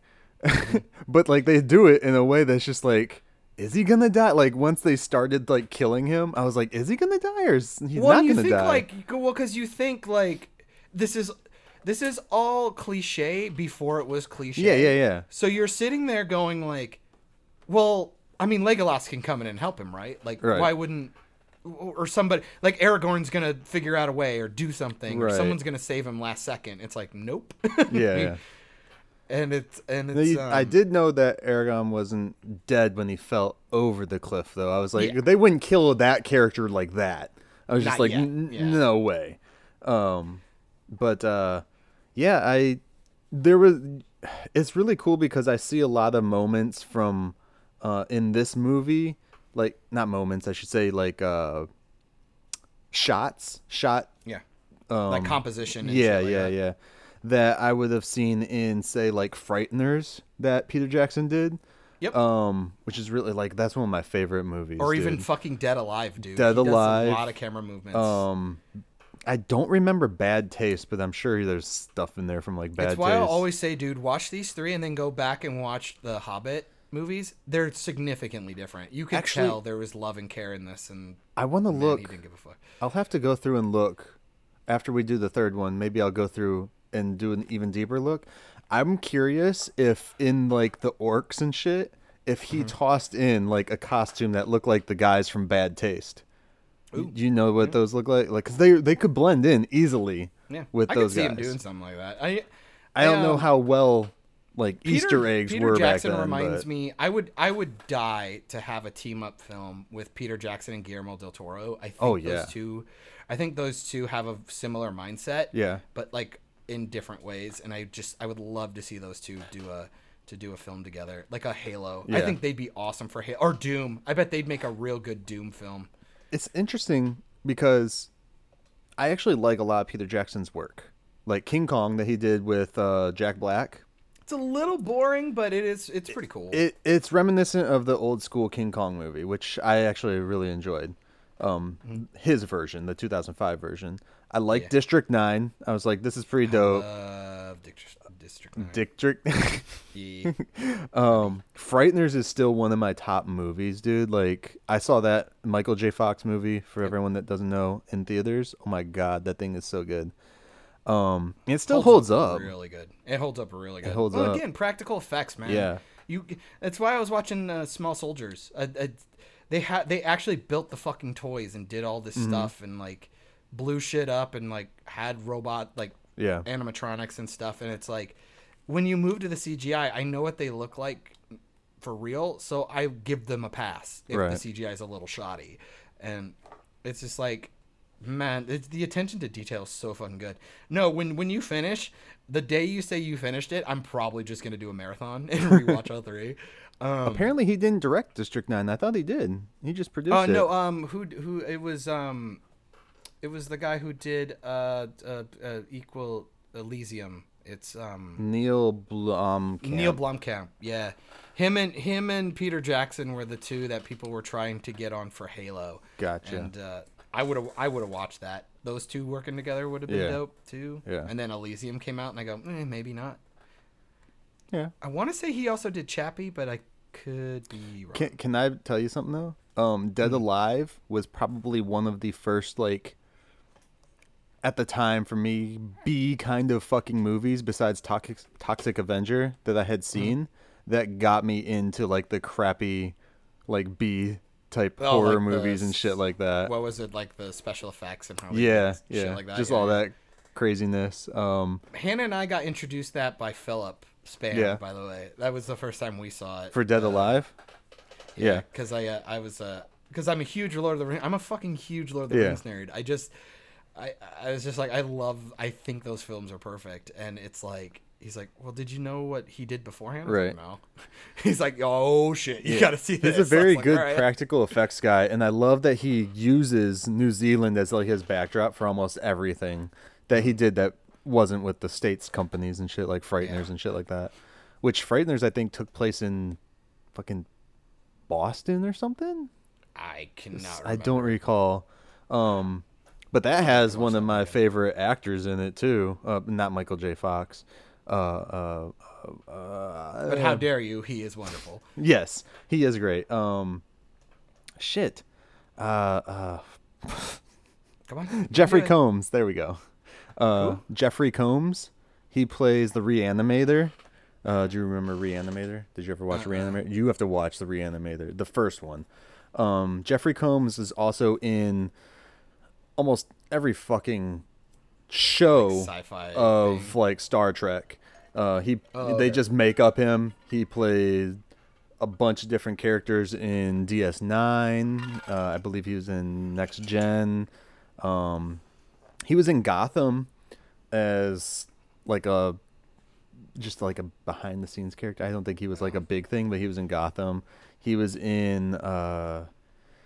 *laughs* but like they do it in a way that's just like, is he gonna die? Like once they started like killing him, I was like, is he gonna die or is he well, not you gonna think die? like well, because you think like this is this is all cliche before it was cliche. yeah, yeah, yeah. So you're sitting there going like, well, I mean, Legolas can come in and help him, right? Like, Right. why wouldn't or somebody like Aragorn's gonna figure out a way or do something, or someone's gonna save him last second. It's like, nope. *laughs* Yeah, yeah. And it's and it's you- I um, did know that Aragorn wasn't dead when he fell over the cliff, though. I was like, Yeah. they wouldn't kill that character like that. I was just Not like, yeah. no way. Um, but uh, yeah, I there was. It's really cool because I see a lot of moments from uh, in this movie, like not moments, I should say, like uh, shots, shot yeah, um, like composition. And yeah, like yeah, that. I would have seen in say like Frighteners that Peter Jackson did. Yep. Um, which is really like that's one of my favorite movies. or even dude. fucking Dead Alive, dude. Dead He Alive. A lot of camera movements. um, I don't remember Bad Taste, but I'm sure there's stuff in there from like Bad That's why Taste. I always say, dude, watch these three and then go back and watch the Hobbit movies. They're significantly different. You can Actually- tell there was love and care in this, and I want to look. he didn't give a fuck. I'll have to go through and look after we do the third one. Maybe I'll go through and do an even deeper look. I'm curious if in like the orcs and shit, if Mm-hmm. he tossed in like a costume that looked like the guys from Bad Taste. Do you know what those look like? Like, cause they they could blend in easily. Yeah, with I those could see guys. him doing something like that. I I don't know um, how well like Peter- Easter eggs Peter were Jackson back then. reminds but- me. I would I would die to have a team up film with Peter Jackson and Guillermo del Toro. I think Oh, yeah. those two, I think those two have a similar mindset. Yeah. but like in different ways. And I just I would love to see those two do a to do a film together, like a Halo. I think they'd be awesome for Halo or Doom. I bet they'd make a real good Doom film. it's interesting because I actually like a lot of Peter Jackson's work, like King Kong that he did with uh, Jack Black. It's a little boring, but it is it's pretty cool. It it's reminiscent of the old school King Kong movie, which I actually really enjoyed. Um, his version, the 2005 version. I like Yeah. District Nine. I was like, this is pretty dope. Love District District. Nine. District. *laughs* Yeah. um, Frighteners is still one of my top movies, dude. Like I saw that Michael J. Fox movie for everyone that doesn't know in theaters. Oh my god, that thing is so good. Um, it still holds, up. really good. It holds up really good. holds well, up. again, practical effects, man. Yeah. you. That's why I was watching uh, Small Soldiers. Uh, uh, they had they actually built the fucking toys and did all this Mm-hmm. stuff and like blew shit up and like had robot like Yeah. animatronics and stuff. And it's like when you move to the CGI, I know what they look like for real, so I give them a pass if Right. the CGI is a little shoddy. And it's just like, man, it's, the attention to detail is so fucking good. No, when when you finish, the day you say you finished it, I'm probably just gonna do a marathon and rewatch all three. *laughs* Um, Apparently, he didn't direct District Nine. I thought he did. He just produced Oh no, um, who who it was um, it was the guy who did uh, uh, uh Equal Elysium. It's um. Neil Blom. Neil Blomkamp, yeah, him and him and Peter Jackson were the two that people were trying to get on for Halo. Gotcha. And uh, I would have I would have watched that. Those two working together would have been Yeah. dope too. Yeah. And then Elysium came out, and I go, eh, maybe not. Yeah. I want to say he also did Chappie, but I could be wrong. Can Can I tell you something though? Um, Dead Mm-hmm. Alive was probably one of the first like. At the time, for me, B kind of fucking movies besides Toxic Toxic Avenger that I Mm-hmm. had seen that got me into like the crappy, like B type Oh, horror like the movies and shit like that. what was it like the special effects and how yeah, shit yeah, like that? just Yeah, all that craziness. Um, Hannah and I got introduced that by Philip Span. Yeah. By the way, that was the first time we saw it for Dead Uh, Alive. Yeah. because I uh, I was uh because I'm a huge Lord of the Rings. I'm a fucking huge Lord of the Yeah. Rings nerd. I just I I was just like I love. I think those films are perfect, and it's like. He's like, well, did you know what he did beforehand? I Right. no. *laughs* He's like, oh shit, you gotta see this. He's a *laughs* very like, good "All right." practical *laughs* effects guy, and I love that he uses New Zealand as like his backdrop for almost everything that he did that wasn't with the states companies and shit like Frighteners Yeah. and shit like that. Which Frighteners I think took place in fucking Boston or something. I cannot. I don't recall. Um, but that has one of my favorite actors in it too. Uh, not Michael J. Fox. Uh, uh, uh, uh, But how dare you? He is wonderful. Yes, he is great. Um, shit. Uh, uh, Come on, *laughs* Jeffrey. Combs. There we go. Uh, Jeffrey Combs. He plays the Reanimator. Uh, do you remember Reanimator? Did you ever watch Reanimator? You have to watch the Reanimator, the first one. Um, Jeffrey Combs is also in almost every fucking show sci-fi of thing. like Star Trek. Uh, he Oh, they just make up him. He played a bunch of different characters in DS9. Uh, I believe he was in Next Gen. Um, he was in Gotham as like a just like a behind the scenes character. I don't think he was like a big thing, but he was in Gotham. He was in uh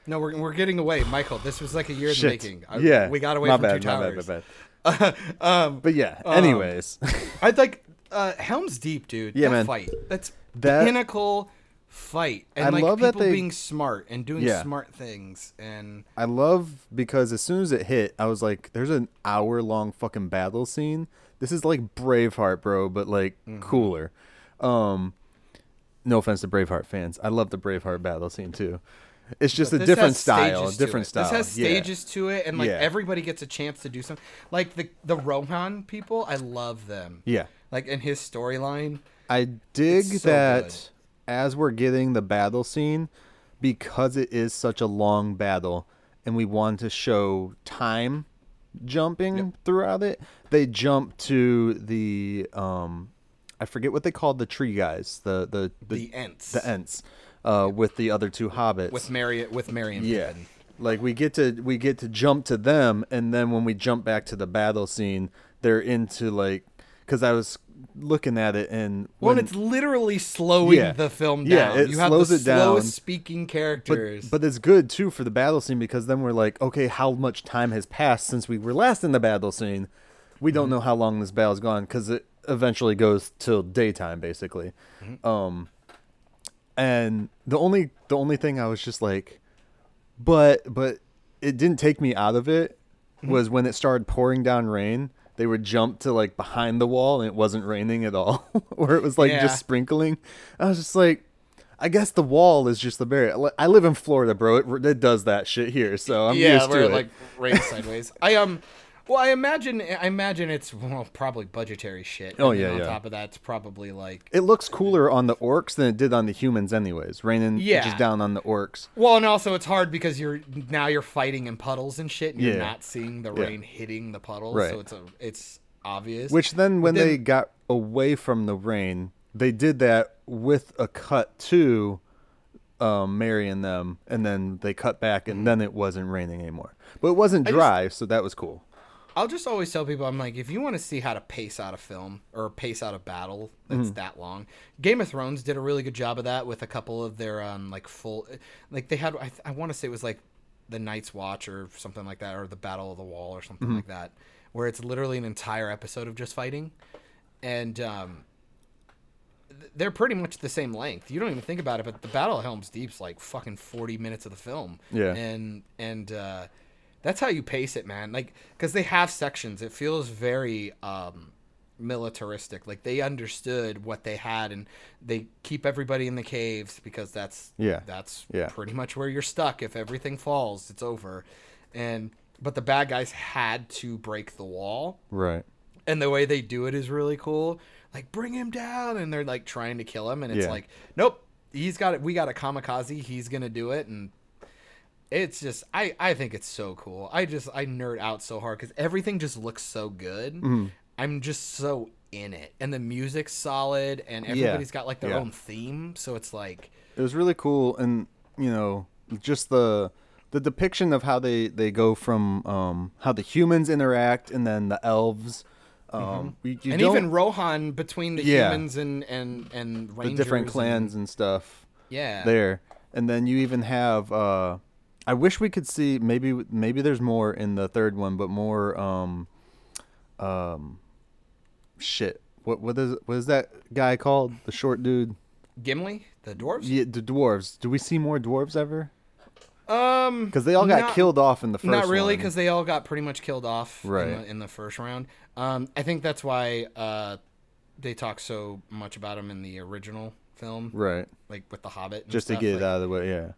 No, we're, we're getting away, Michael. This was like a year in the shit. making. I, yeah. we got away my from bad, two my bad, towers. bad, my bad. *laughs* um, But yeah, Um, anyways, I'd like uh, Helm's Deep, dude. Yeah, that man. Fight. That's That- pinnacle fight, and I like love that people they- being smart and doing Yeah. smart things, and I love because as soon as it hit, I was like, "There's an hour long fucking battle scene. This is like Braveheart, bro, but like Mm-hmm. cooler." Um, no offense to Braveheart fans, I love the Braveheart battle scene too. It's just But a different style, different it. style. This has yeah. stages to it, and like Yeah. everybody gets a chance to do something. Like the the Rohan people, I love them. Yeah, Like in his storyline, I dig so that good. as we're getting the battle scene, because it is such a long battle, and we want to show time jumping throughout it. They jump to the um, I forget what they called the tree guys, the the the, Ents the Ents, uh, with the other two hobbits. with Merry with Merry and yeah, Pippin. like we get to we get to jump to them, and then when we jump back to the battle scene, they're into like because I was looking at it and Well, when, and it's literally slowing Yeah. the film down. Yeah, down. it you have slows the it down. slowest speaking but, characters. but it's good too for the battle scene because then we're like, okay, how much time has passed since we were last in the battle scene? We Mm-hmm. don't know how long this battle's gone because it eventually goes till daytime, basically. Mm-hmm. Um, and the only the only thing I was just like, but but it didn't take me out of it Mm-hmm. was when it started pouring down rain. They would jump to like behind the wall and it wasn't raining at all, *laughs* or it was like Yeah. just sprinkling. I was just like, I guess the wall is just the barrier. I live in Florida, bro. It, it does that shit here, so I'm yeah, used to it like rains *laughs* sideways. I um, well, I imagine I imagine it's well probably budgetary shit. Oh, and yeah, On yeah. top of that, it's probably like it looks cooler on the orcs than it did on the humans, anyways. Raining Yeah. just down on the orcs. well, and also it's hard because you're now you're fighting in puddles and shit, and you're not seeing the Yeah. rain hitting the puddles, Right. so it's a it's obvious. Which then, when then- they got away from the rain, they did that with a cut to um, Merry and them, and then they cut back, and then it wasn't raining anymore. But it wasn't Mm-hmm. just- dry, so that was cool. I'll just always tell people, I'm like, if you want to see how to pace out a film or pace out a battle that's Mm-hmm. that long, Game of Thrones did a really good job of that with a couple of their um like full, like they had, I, I want to say it was like the Night's Watch or something like that, or the Battle of the Wall or something Mm-hmm. like that, where it's literally an entire episode of just fighting, and um, they're pretty much the same length. You don't even think about it, but the Battle of Helm's Deep's like fucking 40 minutes of the film. Yeah. And and uh that's how you pace it, man. Like cuz they have sections. It feels very um militaristic. Like they understood what they had and they keep everybody in the caves because that's Yeah. that's Yeah. pretty much where you're stuck. If everything falls, it's over. And but the bad guys had to break the wall Right. and the way they do it is really cool. Like bring him down, and they're like trying to kill him, and it's Yeah. like, nope, he's got it. We got a kamikaze. He's gonna do it, and it's just, I I think it's so cool. I just I nerd out so hard because everything just looks so good. Mm-hmm. I'm just so in it, and the music's solid, and everybody's got like their Yeah. own theme, so it's like, It was really cool, and you know, just the the depiction of how they they go from um, how the humans interact, and then the elves. Um, you, you Mm-hmm. and even Rohan between the Yeah. humans and and and the different and- clans and stuff. yeah, there and then you even have uh i wish we could see maybe maybe there's more in the third one but more um um shit. What what is what is that guy called? The short dude? Gimli, the dwarves. yeah the dwarves. Do we see more dwarves ever? Um, because they all got not- killed off in the first Not really, because they all got pretty much killed off Right. in, the, in the first round. Um, I think that's why uh, they talk so much about him in the original film, right. Like with the Hobbit. And just to get like, it out of the way yeah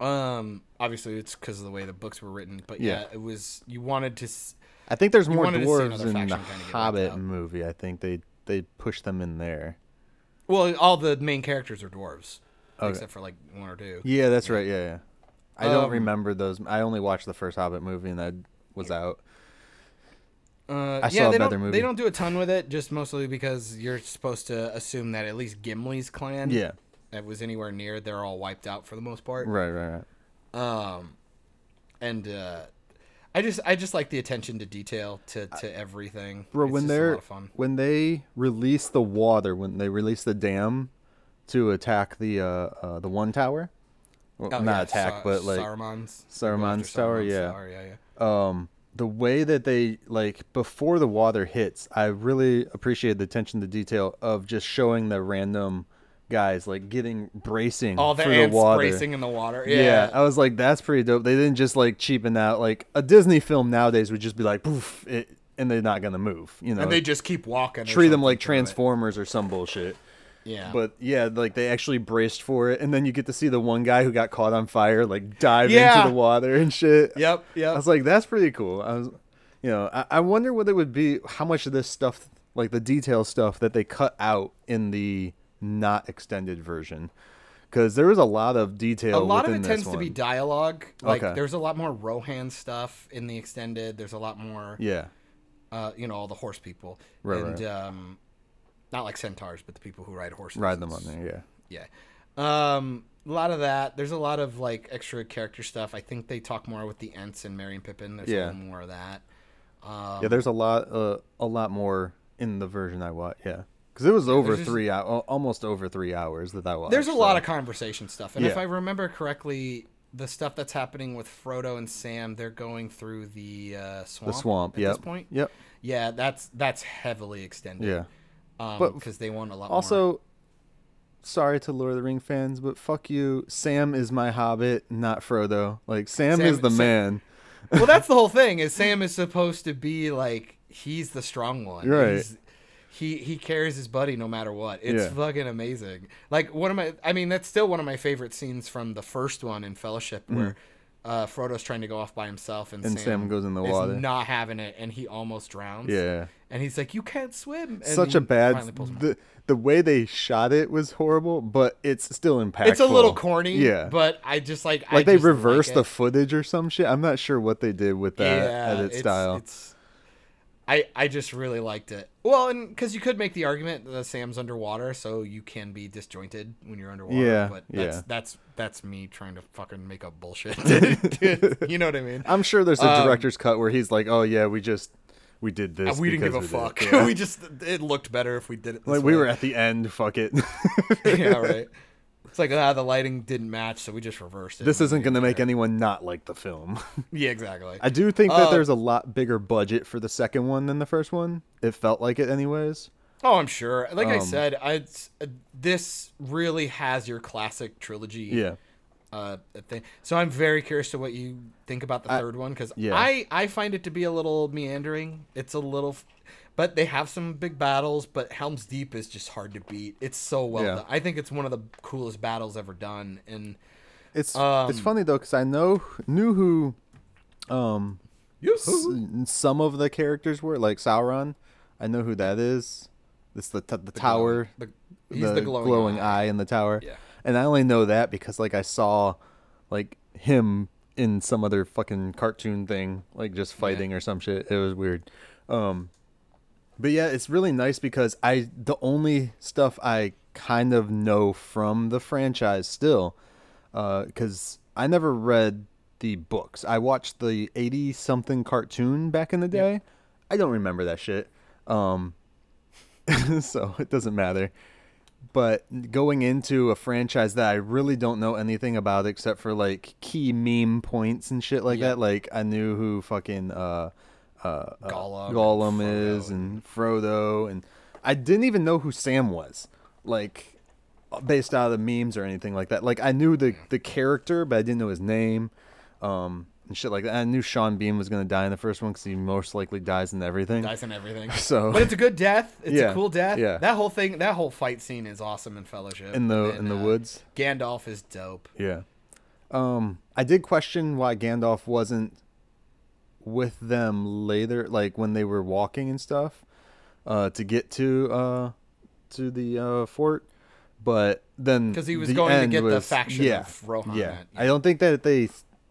Um, obviously it's because of the way the books were written, but yeah, Yeah. it was you wanted to. s- i think there's more wanted to see dwarves in the faction kinda get wiped hobbit movie i think they they pushed them in there Well, all the main characters are dwarves, Okay. except for like one or two. yeah that's right yeah yeah i don't Um, remember those i only watched the first hobbit movie and that was out Uh, I yeah, saw a they better movie. They don't do a ton with it, just mostly because you're supposed to assume that at least Gimli's clan, yeah that was anywhere near, they're all wiped out for the most part. right right right Um, and uh, I just I just like the attention to detail to to everything. Bro, It's when they're lot of fun. when they release the water, when they release the dam to attack the uh, uh the one tower, well, Oh, not yeah, attack, Sa- but like Saruman's Saruman's Saruman's tower, yeah. Tower, yeah, yeah. um, the way that they like before the water hits, I really appreciate the attention to detail of just showing the random guys like getting bracing All the for ants the water. racing in the water. Yeah. Yeah. I was like, that's pretty dope. They didn't just like cheapen out. Like a Disney film nowadays would just be like, poof, it, and they're not gonna move. You know, and they just keep walking. treat them like. Transformers or some bullshit. Yeah. But yeah, like they actually braced for it, and then you get to see the one guy who got caught on fire like dive Yeah. into the water and shit. Yep. Yep. I was like, that's pretty cool. I was, you know, I, I wonder what it would be, how much of this stuff, like the detail stuff, that they cut out in the not extended version, because there was a lot of detail. a lot of it tends to be dialogue. Like Okay. there's a lot more Rohan stuff in the extended. There's a lot more, Yeah, uh, you know, all the horse people. Right, and right. um, not like centaurs, but the people who ride horses. ride them on there. Yeah, Yeah. Um, a lot of that. There's a lot of like extra character stuff. I think they talk more with the Ents and Merry and Pippin. There's Yeah. a little more of that. Um, yeah. There's a lot, uh, a lot more in the version I watched. Yeah, because it was over just- three hours, almost over three hours that that was. There's a lot of conversation stuff, and if I remember correctly, the stuff that's happening with Frodo and Sam, they're going through the uh, swamp. the swamp. at Yep. this point. Yep. Yeah, that's that's heavily extended. Yeah. um, because they want a lot. Also, more. sorry to Lord of the Ring fans, but fuck you. Sam is my Hobbit, not Frodo. Like Sam, Sam- is the Sam- man. well, that's the whole thing. Is Sam is supposed to be like he's the strong one. Right. He's- he he carries his buddy no matter what. It's Yeah. fucking amazing. Like one of my, I mean, that's still one of my favorite scenes from the first one in Fellowship, where uh, Frodo's trying to go off by himself, and, Mm-hmm. And Sam goes in the is water. not having it, and he almost drowns. Yeah. and he's like, "You can't swim." And Such a bad. finally pulls him out. The, the way they shot it was horrible, but it's still impactful. It's a little corny, Yeah. but I just like I like they just reversed like the footage or some shit. I'm not sure what they did with that edit it's- style. It's, I I just really liked it. Well, and because you could make the argument that Sam's underwater, so you can be disjointed when you're underwater. Yeah, but that's yeah. that's that's me trying to fucking make up bullshit. *laughs* you know what I mean? I'm sure there's a Um, director's cut where he's like, "Oh yeah, we just we did this. Uh, we didn't give a we fuck. did." *laughs* Yeah. we just it looked better if we did it. This like we were at the end. Fuck it. *laughs* yeah, right. It's like ah, the lighting didn't match, so we just reversed it. this isn't going to make anyone not like the film. *laughs* Yeah, exactly. I do think that Uh, there's a lot bigger budget for the second one than the first one. It felt like it, anyways. Oh, I'm sure. Like I Um, said, I, it's, uh, this really has your classic trilogy. Yeah. Uh, thing. So I'm very curious to what you think about the third one because yeah. I I find it to be a little meandering. It's a little, f- but they have some big battles. But Helm's Deep is just hard to beat. It's so well Yeah. done. I think it's one of the coolest battles ever done. And It's Um, it's funny though because I know knew who, um, s- some of the characters were like Sauron. I know who that is. It's the t- the, tower. the, he's the, glowing, eye. in the tower. Yeah. And I only know that because like I saw, like him in some other fucking cartoon thing, like just fighting or some shit. It was weird. Um, but yeah, it's really nice because I the only stuff I kind of know from the franchise still, because I never read the books. I watched the eighty something cartoon back in the day. I don't remember that shit. Um, *laughs* so it doesn't matter. But going into a franchise that I really don't know anything about except for like key meme points and shit like Yeah. that, like I knew who fucking uh, uh, uh, Gollum and is and Frodo, and I didn't even know who Sam was, like based out of the memes or anything like that. Like I knew the the character, but I didn't know his name, um, and shit like that. I knew Sean Bean was gonna die in the first one because he most likely dies in everything. dies and everything. *laughs* So- but it's a good death. It's Yeah, a cool death. yeah. That whole thing, that whole fight scene is awesome in Fellowship. In the- And in the uh, woods? Gandalf is dope. Yeah. Um, I did question why Gandalf wasn't with them later, like when they were walking and stuff, uh, to get to uh to the uh fort. But then because he was going to get the faction yeah, of Rohan Yeah. that- I don't think that they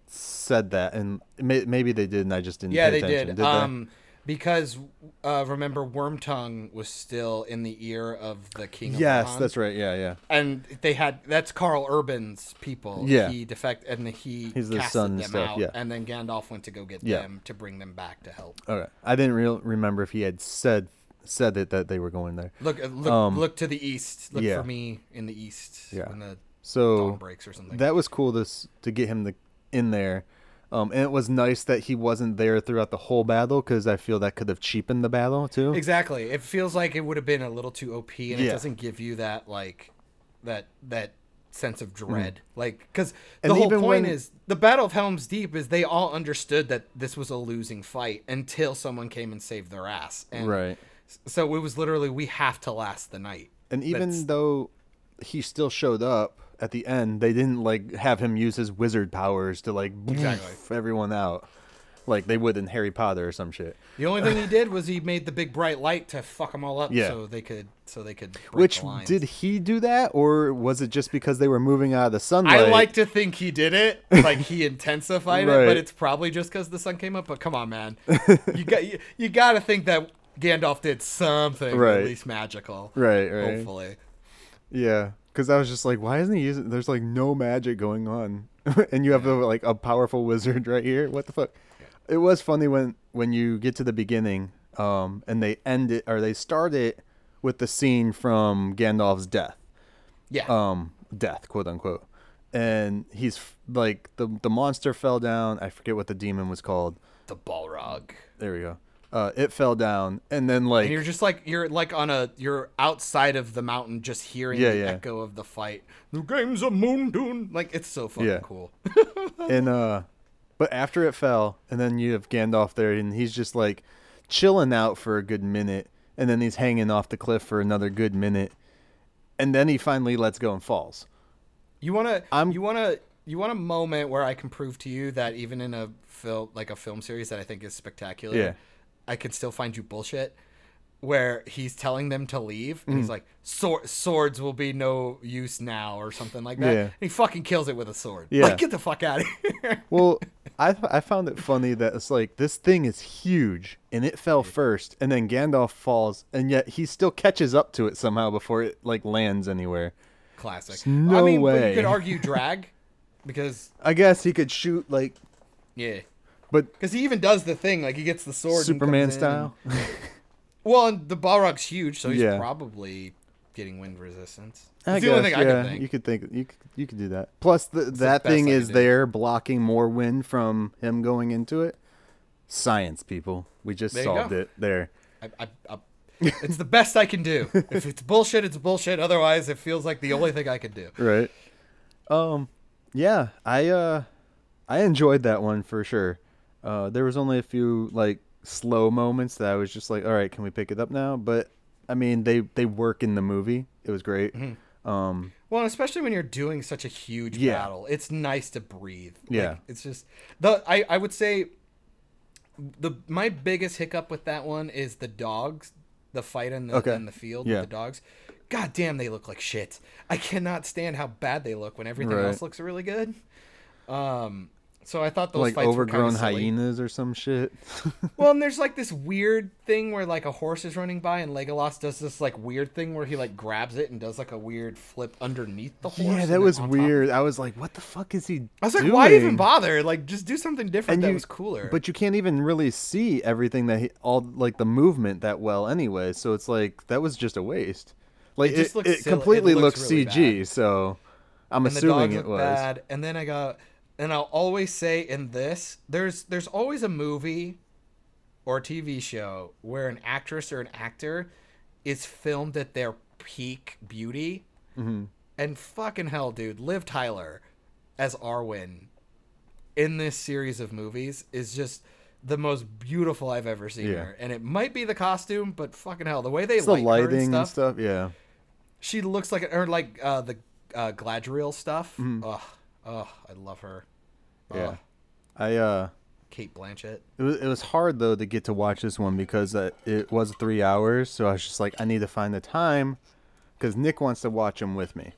said that, and may, maybe they did, and I just didn't. Yeah, pay they attention. did. um, because uh, remember, Wormtongue was still in the ear of the king. Of yes, that's right. Yeah, yeah. And they had that's Karl Urban's people. Yeah. he defect and he He's the son and them stuff, out, yeah. and then Gandalf went to go get Yeah. them to bring them back to help. Okay, I didn't real remember if he had said said it that they were going there. Look, uh, look, Um, look to the east. Look yeah. for me in the east Yeah. when the So dawn breaks or something. that was cool to s- to get him the, in there Um, and it was nice that he wasn't there throughout the whole battle because I feel that could have cheapened the battle too. Exactly. It feels like it would have been a little too OP, and it doesn't give you that like that that sense of dread. Like because the Mm. And whole point when- is the Battle of Helm's Deep is they all understood that this was a losing fight until someone came and saved their ass. And Right. So it was literally we have to last the night. And even That's- though he still showed up at the end, they didn't like have him use his wizard powers to like Exactly. everyone out, like they would in Harry Potter or some shit. The only thing he did was he made the big bright light to fuck them all up, Yeah. so they could so they could. Which the did he do that, or was it just because they were moving out of the sunlight? I like to think he did it, like he *laughs* intensified it, but it's probably just because the sun came up. But come on, man, you got you, you got to think that Gandalf did something Right. at least magical, Right, right. Hopefully, Yeah, because I was just like, why isn't he using? There's like no magic going on, *laughs* and you have a, like a powerful wizard right here. What the fuck? It was funny when when you get to the beginning, um, and they end it or they start it with the scene from Gandalf's death, yeah. um, death, quote unquote, and he's f- like the the monster fell down. I forget what the demon was called. the Balrog, There we go. Uh, it fell down, and then like and you're just like you're like on a you're outside of the mountain, just hearing Yeah, the yeah. echo of the fight. The game's a moon dune, like it's so fucking Yeah. cool. *laughs* and uh but after it fell and then you have Gandalf there and he's just like chilling out for a good minute and then he's hanging off the cliff for another good minute and then he finally lets go and falls You wanna I'm- you wanna you want a moment where I can prove to you that even in a film like a film series that I think is spectacular, Yeah. I can still find you bullshit. Where he's telling them to leave, and he's Mm. like, Sword, "Swords will be no use now," or something like that. Yeah. And he fucking kills it with a sword. Yeah. Like, get the fuck out of here. *laughs* well I, I found it funny that it's like this thing is huge and it fell first and then Gandalf falls and yet he still catches up to it somehow before it like lands anywhere Classic. no I mean, way. you could argue drag, because *laughs* I guess he could shoot like yeah, but because he even does the thing like he gets the sword. Superman comes style *laughs* Well, and the Balrog's huge, so he's Yeah. probably getting wind resistance. I It's the only guess, thing I yeah, can think. You could think you could, you could do that. Plus, the, that best thing is there blocking more wind from him going into it. Science, people. We just There solved it there. I, I, I, it's the best I can do. *laughs* If it's bullshit, it's bullshit. Otherwise, it feels like the only thing I can do. Right. Um. Yeah. I uh, I enjoyed that one for sure. Uh, there was only a few like slow moments that I was just like, all right, can we pick it up now? But I mean, they they work in the movie. It was great. Mm-hmm. Um. Well, especially when you're doing such a huge Yeah. battle, it's nice to breathe. Like, Yeah. it's just the I, I would say the my biggest hiccup with that one is the dogs, the fight in the Okay. in the field Yeah. with the dogs. God damn, they look like shit. I cannot stand how bad they look when everything Right. else looks really good. Um, so I thought those like fights were overgrown kind of silly. hyenas or some shit. *laughs* Well, and there's like this weird thing where like a horse is running by, and Legolas does this like weird thing where he like grabs it and does like a weird flip underneath the horse. Yeah, that was weird. I was like, what the fuck is he I was like, why even bother? Like, just do something different And that you- was cooler. But you can't even really see everything that he, all like the movement that well anyway. So it's like that was just a waste. Like It it, looks it silly- it completely looks looks really CG. bad. So I'm and assuming it was. bad. And then I got, and I'll always say in this, there's there's always a movie or a TV show where an actress or an actor is filmed at their peak beauty. Mm-hmm. And fucking hell, dude, Liv Tyler as Arwen in this series of movies is just the most beautiful I've ever seen Yeah. her. And it might be the costume, but fucking hell, the way they It's the light her lighting and and stuff, stuff. Yeah. she looks like or like uh, the uh, Galadriel stuff. Mm-hmm. Ugh, ugh, I love her. Yeah. I uh. Cate Blanchett. It was, it was hard though to get to watch this one because uh, it was three hours. So I was just like, I need to find the time because Nick wants to watch them with me.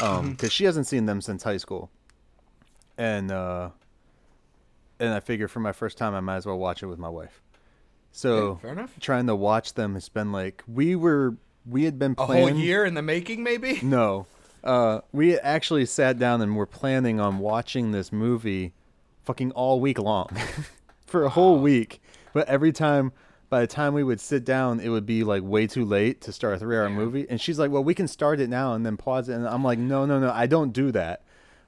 Um, because she hasn't seen them since high school, and uh, and I figure for my first time, I might as well watch it with my wife. So Okay, fair enough. trying to watch them has been like we were we had been playing A planning whole year in the making, maybe. no. Uh, we actually sat down and were planning on watching this movie fucking all week long *laughs* for a whole week. But every time, by the time we would sit down, it would be like way too late to start a three hour movie. And she's like, well, we can start it now and then pause it. And I'm like, no, no, no, I don't do that.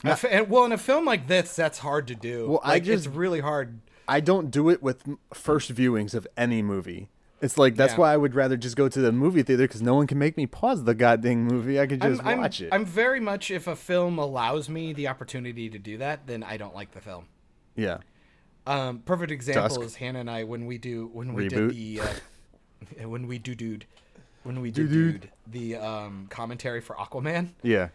And, well, in a film like this, that's hard to do. Well, I just- it's really hard. I don't do it with first viewings of any movie. It's like that's Yeah. why I would rather just go to the movie theater because no one can make me pause the goddamn movie. I could just I'm, I'm, watch it. I'm very much if a film allows me the opportunity to do that, then I don't like the film. yeah. Um, perfect example Dusk. is Hannah and I when we do when we Reboot. did the uh, *laughs* when we do dude when we Doo-doo. dude the um, commentary for Aquaman Yeah.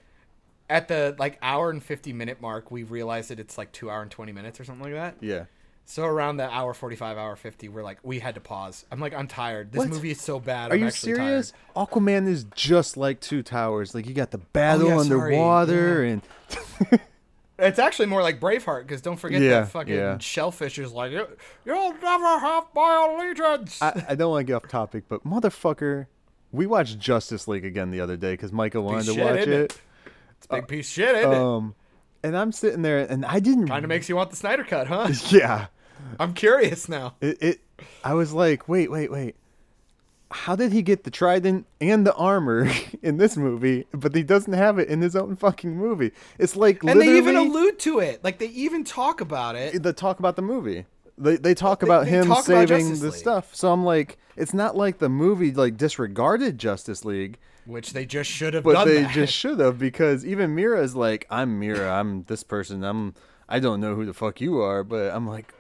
at the like hour and 50 minute mark we realized that it's like 2 hour and 20 minutes or something like that Yeah. So around the hour 45 hour 50 we're like we had to pause i'm like i'm tired this What? movie is so bad Are I'm you actually serious? tired. Aquaman is just like Two Towers. Like you got the battle Oh, sorry. underwater and *laughs* it's actually more like braveheart because don't forget Yeah, that fucking yeah. shellfish is like "You- you'll never have my allegiance I, I don't want to get off topic, but motherfucker, we watched Justice League again the other day because Michael wanted to shit, watch isn't it. it? it's a big piece of shit isn't it Um, and I'm sitting there and I didn't. kind of makes you want the snyder cut huh *laughs* Yeah. i'm curious now It, it. I was like, wait, wait, wait. How did he get the trident and the armor *laughs* in this movie, but he doesn't have it in his own fucking movie? It's like and they even allude to it like they even talk about it They talk about the movie. They they talk They- about they him talk saving Justice the stuff. So I'm like, it's not like the movie like disregarded Justice League, which they just should have but they that. just should have because even Mera's like, I'm Mera, I'm this person, I'm I don't know who the fuck you are, but I'm like,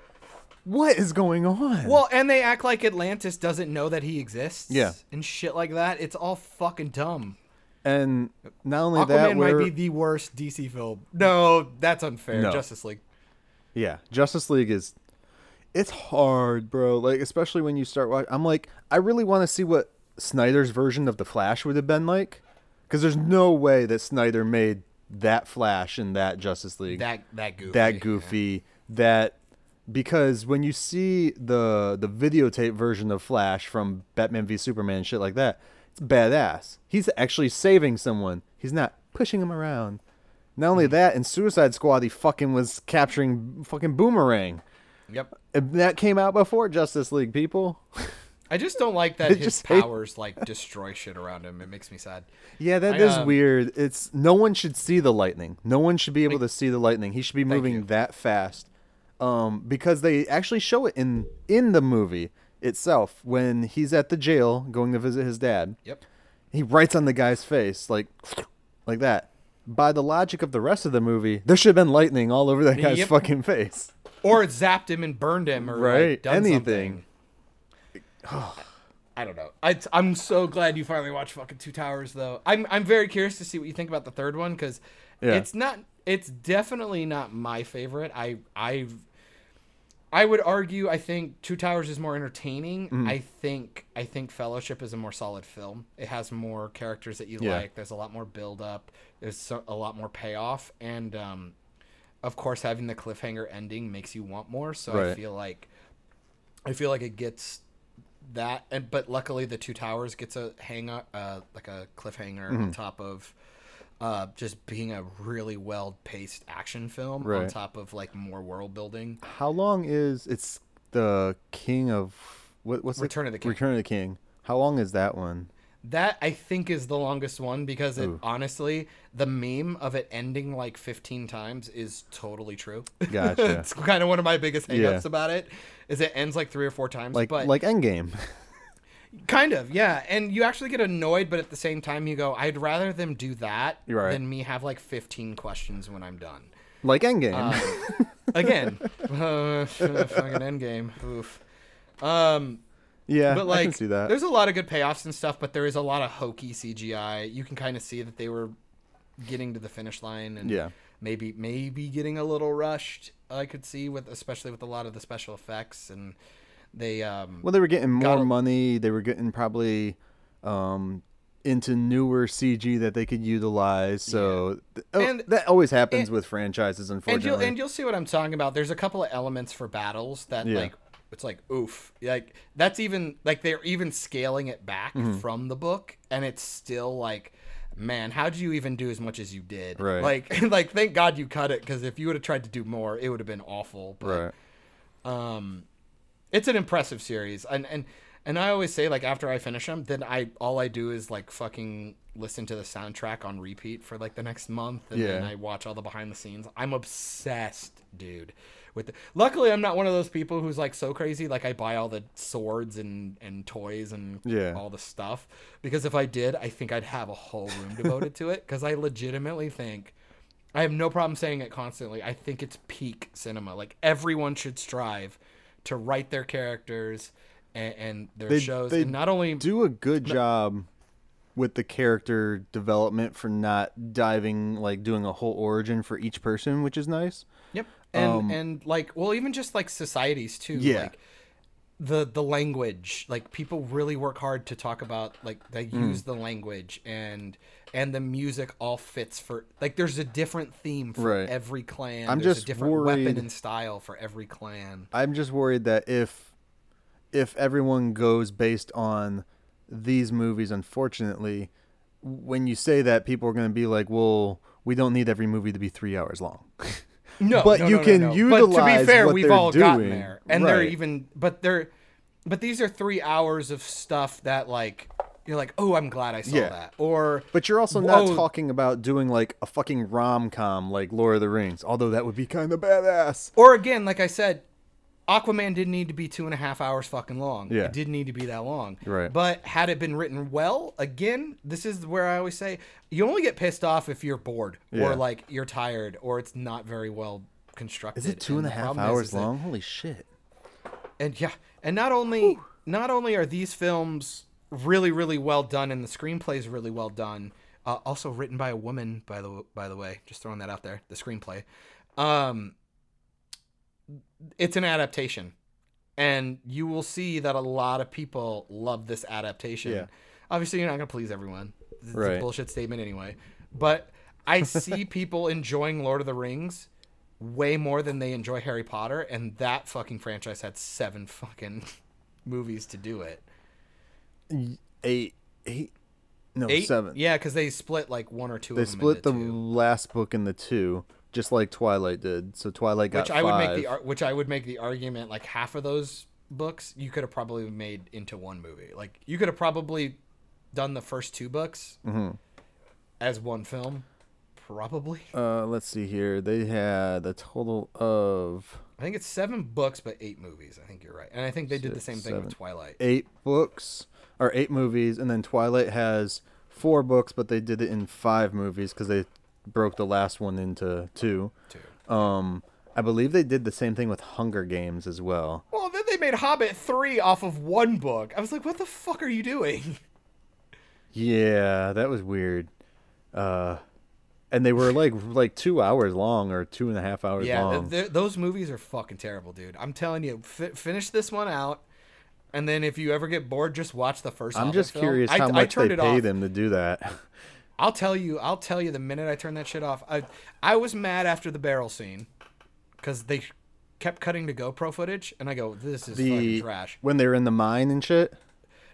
what is going on? Well, and they act like Atlantis doesn't know that he exists. Yeah. And shit like that. It's all fucking dumb. and not only Aquaman that, might be the worst DC film. No, that's unfair. No. Justice League. Yeah, Justice League is it's hard, bro. Like especially when you start watching. I'm like, I really want to see what Snyder's version of the Flash would have been like, because there's no way that Snyder made that Flash in that Justice League That that goofy. that goofy that because when you see the the videotape version of Flash from Batman v Superman and shit like that, it's badass. He's actually saving someone. He's not pushing him around. Not only hmm. that, in Suicide Squad, he fucking was capturing fucking Boomerang. Yep. And that came out before Justice League, people. *laughs* I just don't like that his just hate- powers like destroy shit around him. It makes me sad. Yeah, that I, is um, weird. It's no one should see the lightning. No one should be able to see the lightning. He should be moving that fast. Um, because they actually show it in in the movie itself when he's at the jail going to visit his dad. Yep. He writes on the guy's face like like that. By the logic of the rest of the movie, there should have been lightning all over that guy's Yep. fucking face. Or it zapped him and burned him or Right, like, anything. something. *sighs* I don't know. I, I'm so glad you finally watched fucking Two Towers, though. I'm I'm very curious to see what you think about the third one because Yeah. it's not. It's definitely not my favorite. I I I would argue. I think Two Towers is more entertaining. Mm-hmm. I think I think Fellowship is a more solid film. It has more characters that you Yeah. like. There's a lot more build up. There's so, a lot more payoff, and um, of course, having the cliffhanger ending makes you want more. So I feel like I feel like it gets that, and but luckily the Two Towers gets a hang up, uh, like a cliffhanger Mm-hmm. on top of uh, just being a really well paced action film on top of like more world building. How long is it's the King of what, what's Return it? of the King. Return of the King. How long is that one? That I think is the longest one because it Ooh. honestly the meme of it ending like 15 times is totally true. Gotcha. *laughs* it's kind of one of my biggest hangups Yeah. about it is it ends like three or four times. like but like Endgame. Kind of, yeah. And you actually get annoyed, but at the same time, you go, I'd rather them do that right. than me have like 15 questions when I'm done. like Endgame. Um, again, uh, *laughs* *laughs* fucking endgame. Oof. Um, yeah, but I like, can see that. there's a lot of good payoffs and stuff, but there is a lot of hokey CGI. You can kind of see that they were getting to the finish line and Yeah. maybe maybe getting a little rushed. I could see with especially with a lot of the special effects and they um Well, they were getting more Gotta- money. They were getting probably um, into newer CG that they could utilize. So th- oh, And- that always happens and- with franchises, and unfortunately. you'll and you'll see what I'm talking about. There's a couple of elements for battles that Yeah. like it's like oof, like that's even like they're even scaling it back Mm-hmm. from the book, and it's still like, man, how do you even do as much as you did? Right. Like *laughs* like thank God you cut it because if you would have tried to do more, it would have been awful. But right. um, it's an impressive series, and and And I always say like after I finish them, then I all I do is like fucking listen to the soundtrack on repeat for like the next month, and then I watch all the behind the scenes. I'm obsessed, dude. With the, luckily, I'm not one of those people who's like so crazy. Like I buy all the swords and and toys and Yeah. all the stuff because if I did, I think I'd have a whole room devoted to it. Because I legitimately think I have no problem saying it constantly. I think it's peak cinema. Like everyone should strive to write their characters and, and their They- shows, they and not only do a good job with the character development for not diving like doing a whole origin for each person, which is nice. And Um, and like well even just like societies too. Yeah. Like the the language. Like people really work hard to talk about like they use the language and and the music all fits for like there's a different theme for Right. every clan. I'm there's just a different worried- weapon and style for every clan. I'm just worried that if if everyone goes based on these movies, unfortunately, when you say that, people are going to be like, "Well, we don't need every movie to be three hours long." *laughs* No, But no, you no, can no. But to utilize be fair, what we've they're all gotten doing. there, and they're even. But they're, but these are three hours of stuff that like you're like, oh, I'm glad I saw Yeah. that. Or But you're also not Whoa. talking about doing like a fucking rom com like Lord of the Rings, although that would be kind of badass. or again, like I said, Aquaman didn't need to be two and a half hours fucking long. Yeah. It didn't need to be that long. Right. But had it been written well, again, this is where I always say you only get pissed off if you're bored Yeah. or like you're tired or it's not very well constructed. Is it two and a half is- hours is that- long? Holy shit! and yeah, and not only not only are these films really really well done and the screenplay is really well done, uh, also written by a woman by the by the way, just throwing that out there, the screenplay. Um, it's an adaptation, and you will see that a lot of people love this adaptation. Yeah. Obviously, you're not gonna please everyone. It's a Right. bullshit statement anyway. But I *laughs* see people enjoying Lord of the Rings way more than they enjoy Harry Potter, and that fucking franchise had seven fucking *laughs* movies to do it. Eight, eight, no Eight, seven. Yeah, because they split like one or two. They of them split the two, last book in the two, just like Twilight did. So Twilight got which I would make the ar- which I would make the argument like half of those books you could have probably made into one movie. Like you could have probably done the first two books Mm-hmm. as one film, probably. Uh, let's see here. They had a total of I think it's seven books, but eight movies. I think you're right, and I think they did the Six, same thing seven. with Twilight. eight books or eight movies, and then Twilight has four books, but they did it in five movies because they broke the last one into two. Too. Um, I believe they did the same thing with Hunger Games as well. Well, then they made Hobbit three off of one book. I was like, what the fuck are you doing? *laughs* Yeah, that was weird. Uh, and they were like *laughs* like two hours long or two and a half hours Yeah, long. th- th- those movies are fucking terrible, dude. I'm telling you, fi- finish this one out, and then if you ever get bored, just watch the 1st I'm just curious how much they pay them to do that. *laughs* I'll tell you. I'll tell you the minute I turn that shit off. I I was mad after the barrel scene because they kept cutting to GoPro footage, and I go, "This is fucking trash." when they were in the mine and shit.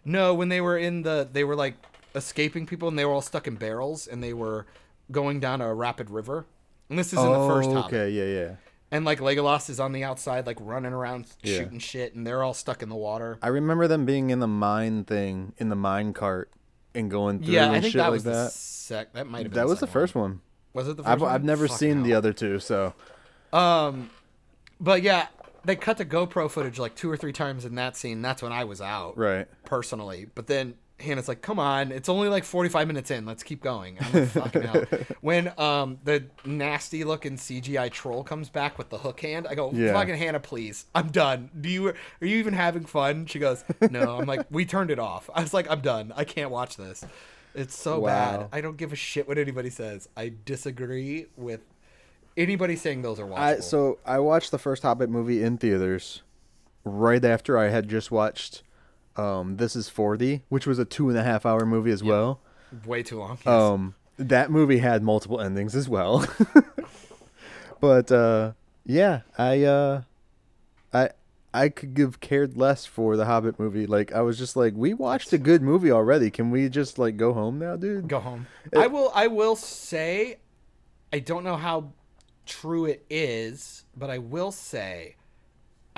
No, when they were in the, they were like escaping people, and they were all stuck in barrels, and they were going down a rapid river. And this is in the first oh, Hobbit. Oh, okay, yeah, yeah. And like Legolas is on the outside, like running around Yeah. shooting shit, and they're all stuck in the water. I remember them being in the mine thing in the mine cart and going through Yeah, and I think shit that like was the that. sec. That might have been. That was the first one. Was it the 1st I've, one? I've never Fucking seen the other two, so Um, but yeah, they cut the GoPro footage like two or three times in that scene. That's when I was out, right. personally. But then Hannah's like, "Come on, it's only like 45 minutes in. Let's keep going." I'm like, fucking out. *laughs* When um the nasty looking CGI troll comes back with the hook hand, I go, Yeah. "Fucking Hannah, please, I'm done. Do you are you even having fun?" She goes, "No." I'm like, "We turned it off." I was like, "I'm done. I can't watch this. It's so bad. I don't give a shit what anybody says. I disagree with." Anybody saying those are watchable. I so I watched the first Hobbit movie in theaters right after I had just watched um This Is 40, which was a two and a half hour movie as well. way too long. yes. Um that movie had multiple endings as well. *laughs* but uh yeah, I uh I I could give cared less for the Hobbit movie. Like I was just like, we watched a good movie already. Can we just like go home now, dude? go home. I will. I will say, I don't know how true it is, but I will say,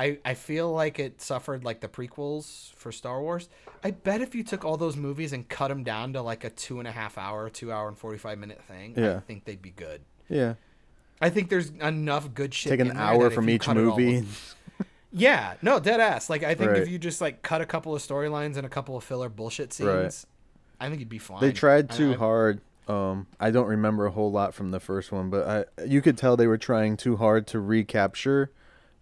I, I feel like it suffered like the prequels for Star Wars. I bet if you took all those movies and cut them down to like a two and a half hour, two hour and 45 minute thing, I think they'd be good. Yeah. I think there's enough good shit. Take an hour from each cut it all- movie. *laughs* yeah, no, dead ass. Like I think Right. if you just like cut a couple of storylines and a couple of filler bullshit scenes, Right. I think you'd be fine. They tried I- too I- hard. Um, I don't remember a whole lot from the first one, but I you could tell they were trying too hard to recapture,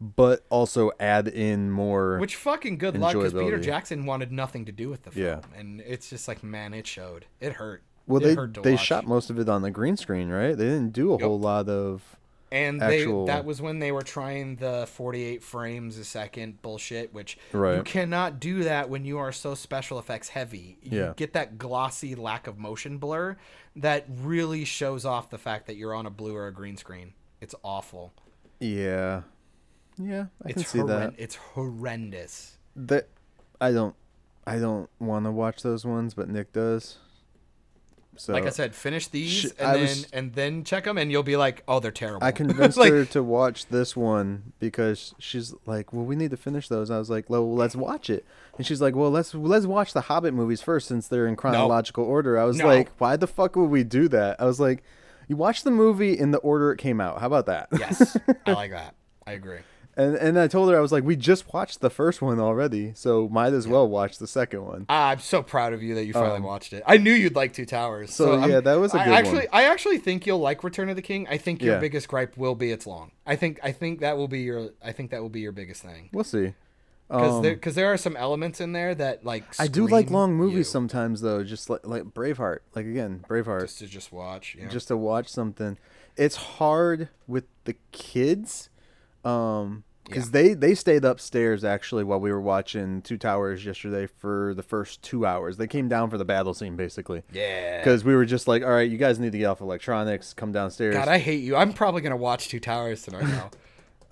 but also add in more. Which fucking good luck because Peter. Jackson wanted nothing to do with the film, Yeah. and it's just like man, it showed. It hurt. well, it they hurt they watch. shot most of it on the green screen, right? They didn't do a Yep. whole lot of. and actual- they that was when they were trying the 48 frames a second bullshit which you cannot do that when you are so special effects heavy you Yeah. get that glossy lack of motion blur that really shows off the fact that you're on a blue or a green screen it's awful Yeah, yeah, I can it's see horren- that. it's horrendous That I don't, I don't want to watch those ones, but Nick does. So like i said finish these sh- and I then was- and then check them and you'll be like oh they're terrible I convinced *laughs* Like, her to watch this one because she's like, "Well, we need to finish those." I was like, "Well, let's watch it." And she's like, "Well, let's let's watch the Hobbit movies first since they're in chronological order." I was No. like, "Why the fuck would we do that?" I was like, "You watch the movie in the order it came out. How about that?" yes i *laughs* like that i agree and and I told her I was like, "We just watched the first one already, so might as well watch the second one." Ah, I'm so proud of you that you finally Um, watched it. I knew you'd like Two Towers. So, I'm- yeah, that was a I good actually, one. I actually think you'll like Return of the King. I think your Yeah. biggest gripe will be it's long. I think, I think that will be your, I think that will be your biggest thing We'll see. because Um, there, because there are some elements in there that like I do like long movies you sometimes though, just like like Braveheart. Like again, Braveheart. just to just watch. Yeah. just to watch something. It's hard with the kids, um, because Yeah. they they stayed upstairs actually while we were watching Two Towers yesterday for the first two hours. They came down for the battle scene basically, yeah. because we were just like, all right, you guys need to get off electronics, come downstairs. God, I hate you. I'm probably gonna watch Two Towers tonight now. *laughs*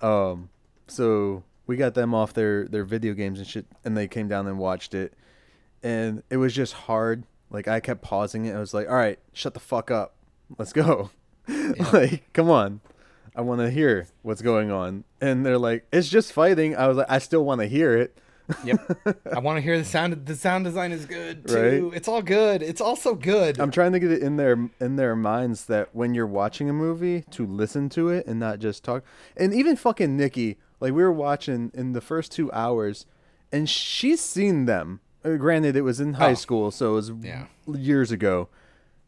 *laughs* Um, so we got them off their their video games and shit, and they came down and watched it, and it was just hard. Like I kept pausing it. I was like, "All right, shut the fuck up, let's go." *laughs* like, come on, I want to hear what's going on. And they're like, "It's just fighting." I was like, "I still want to hear it." yep. *laughs* I want to hear the sound. The sound design is good too. Right? It's all good. It's also good. I'm trying to get it in their in their minds that when you're watching a movie, to listen to it and not just talk. And even fucking Nikki, like we were watching in the first two hours, and she's seen them. Uh, granted, it was in high Oh. school, so it was Yeah. years ago.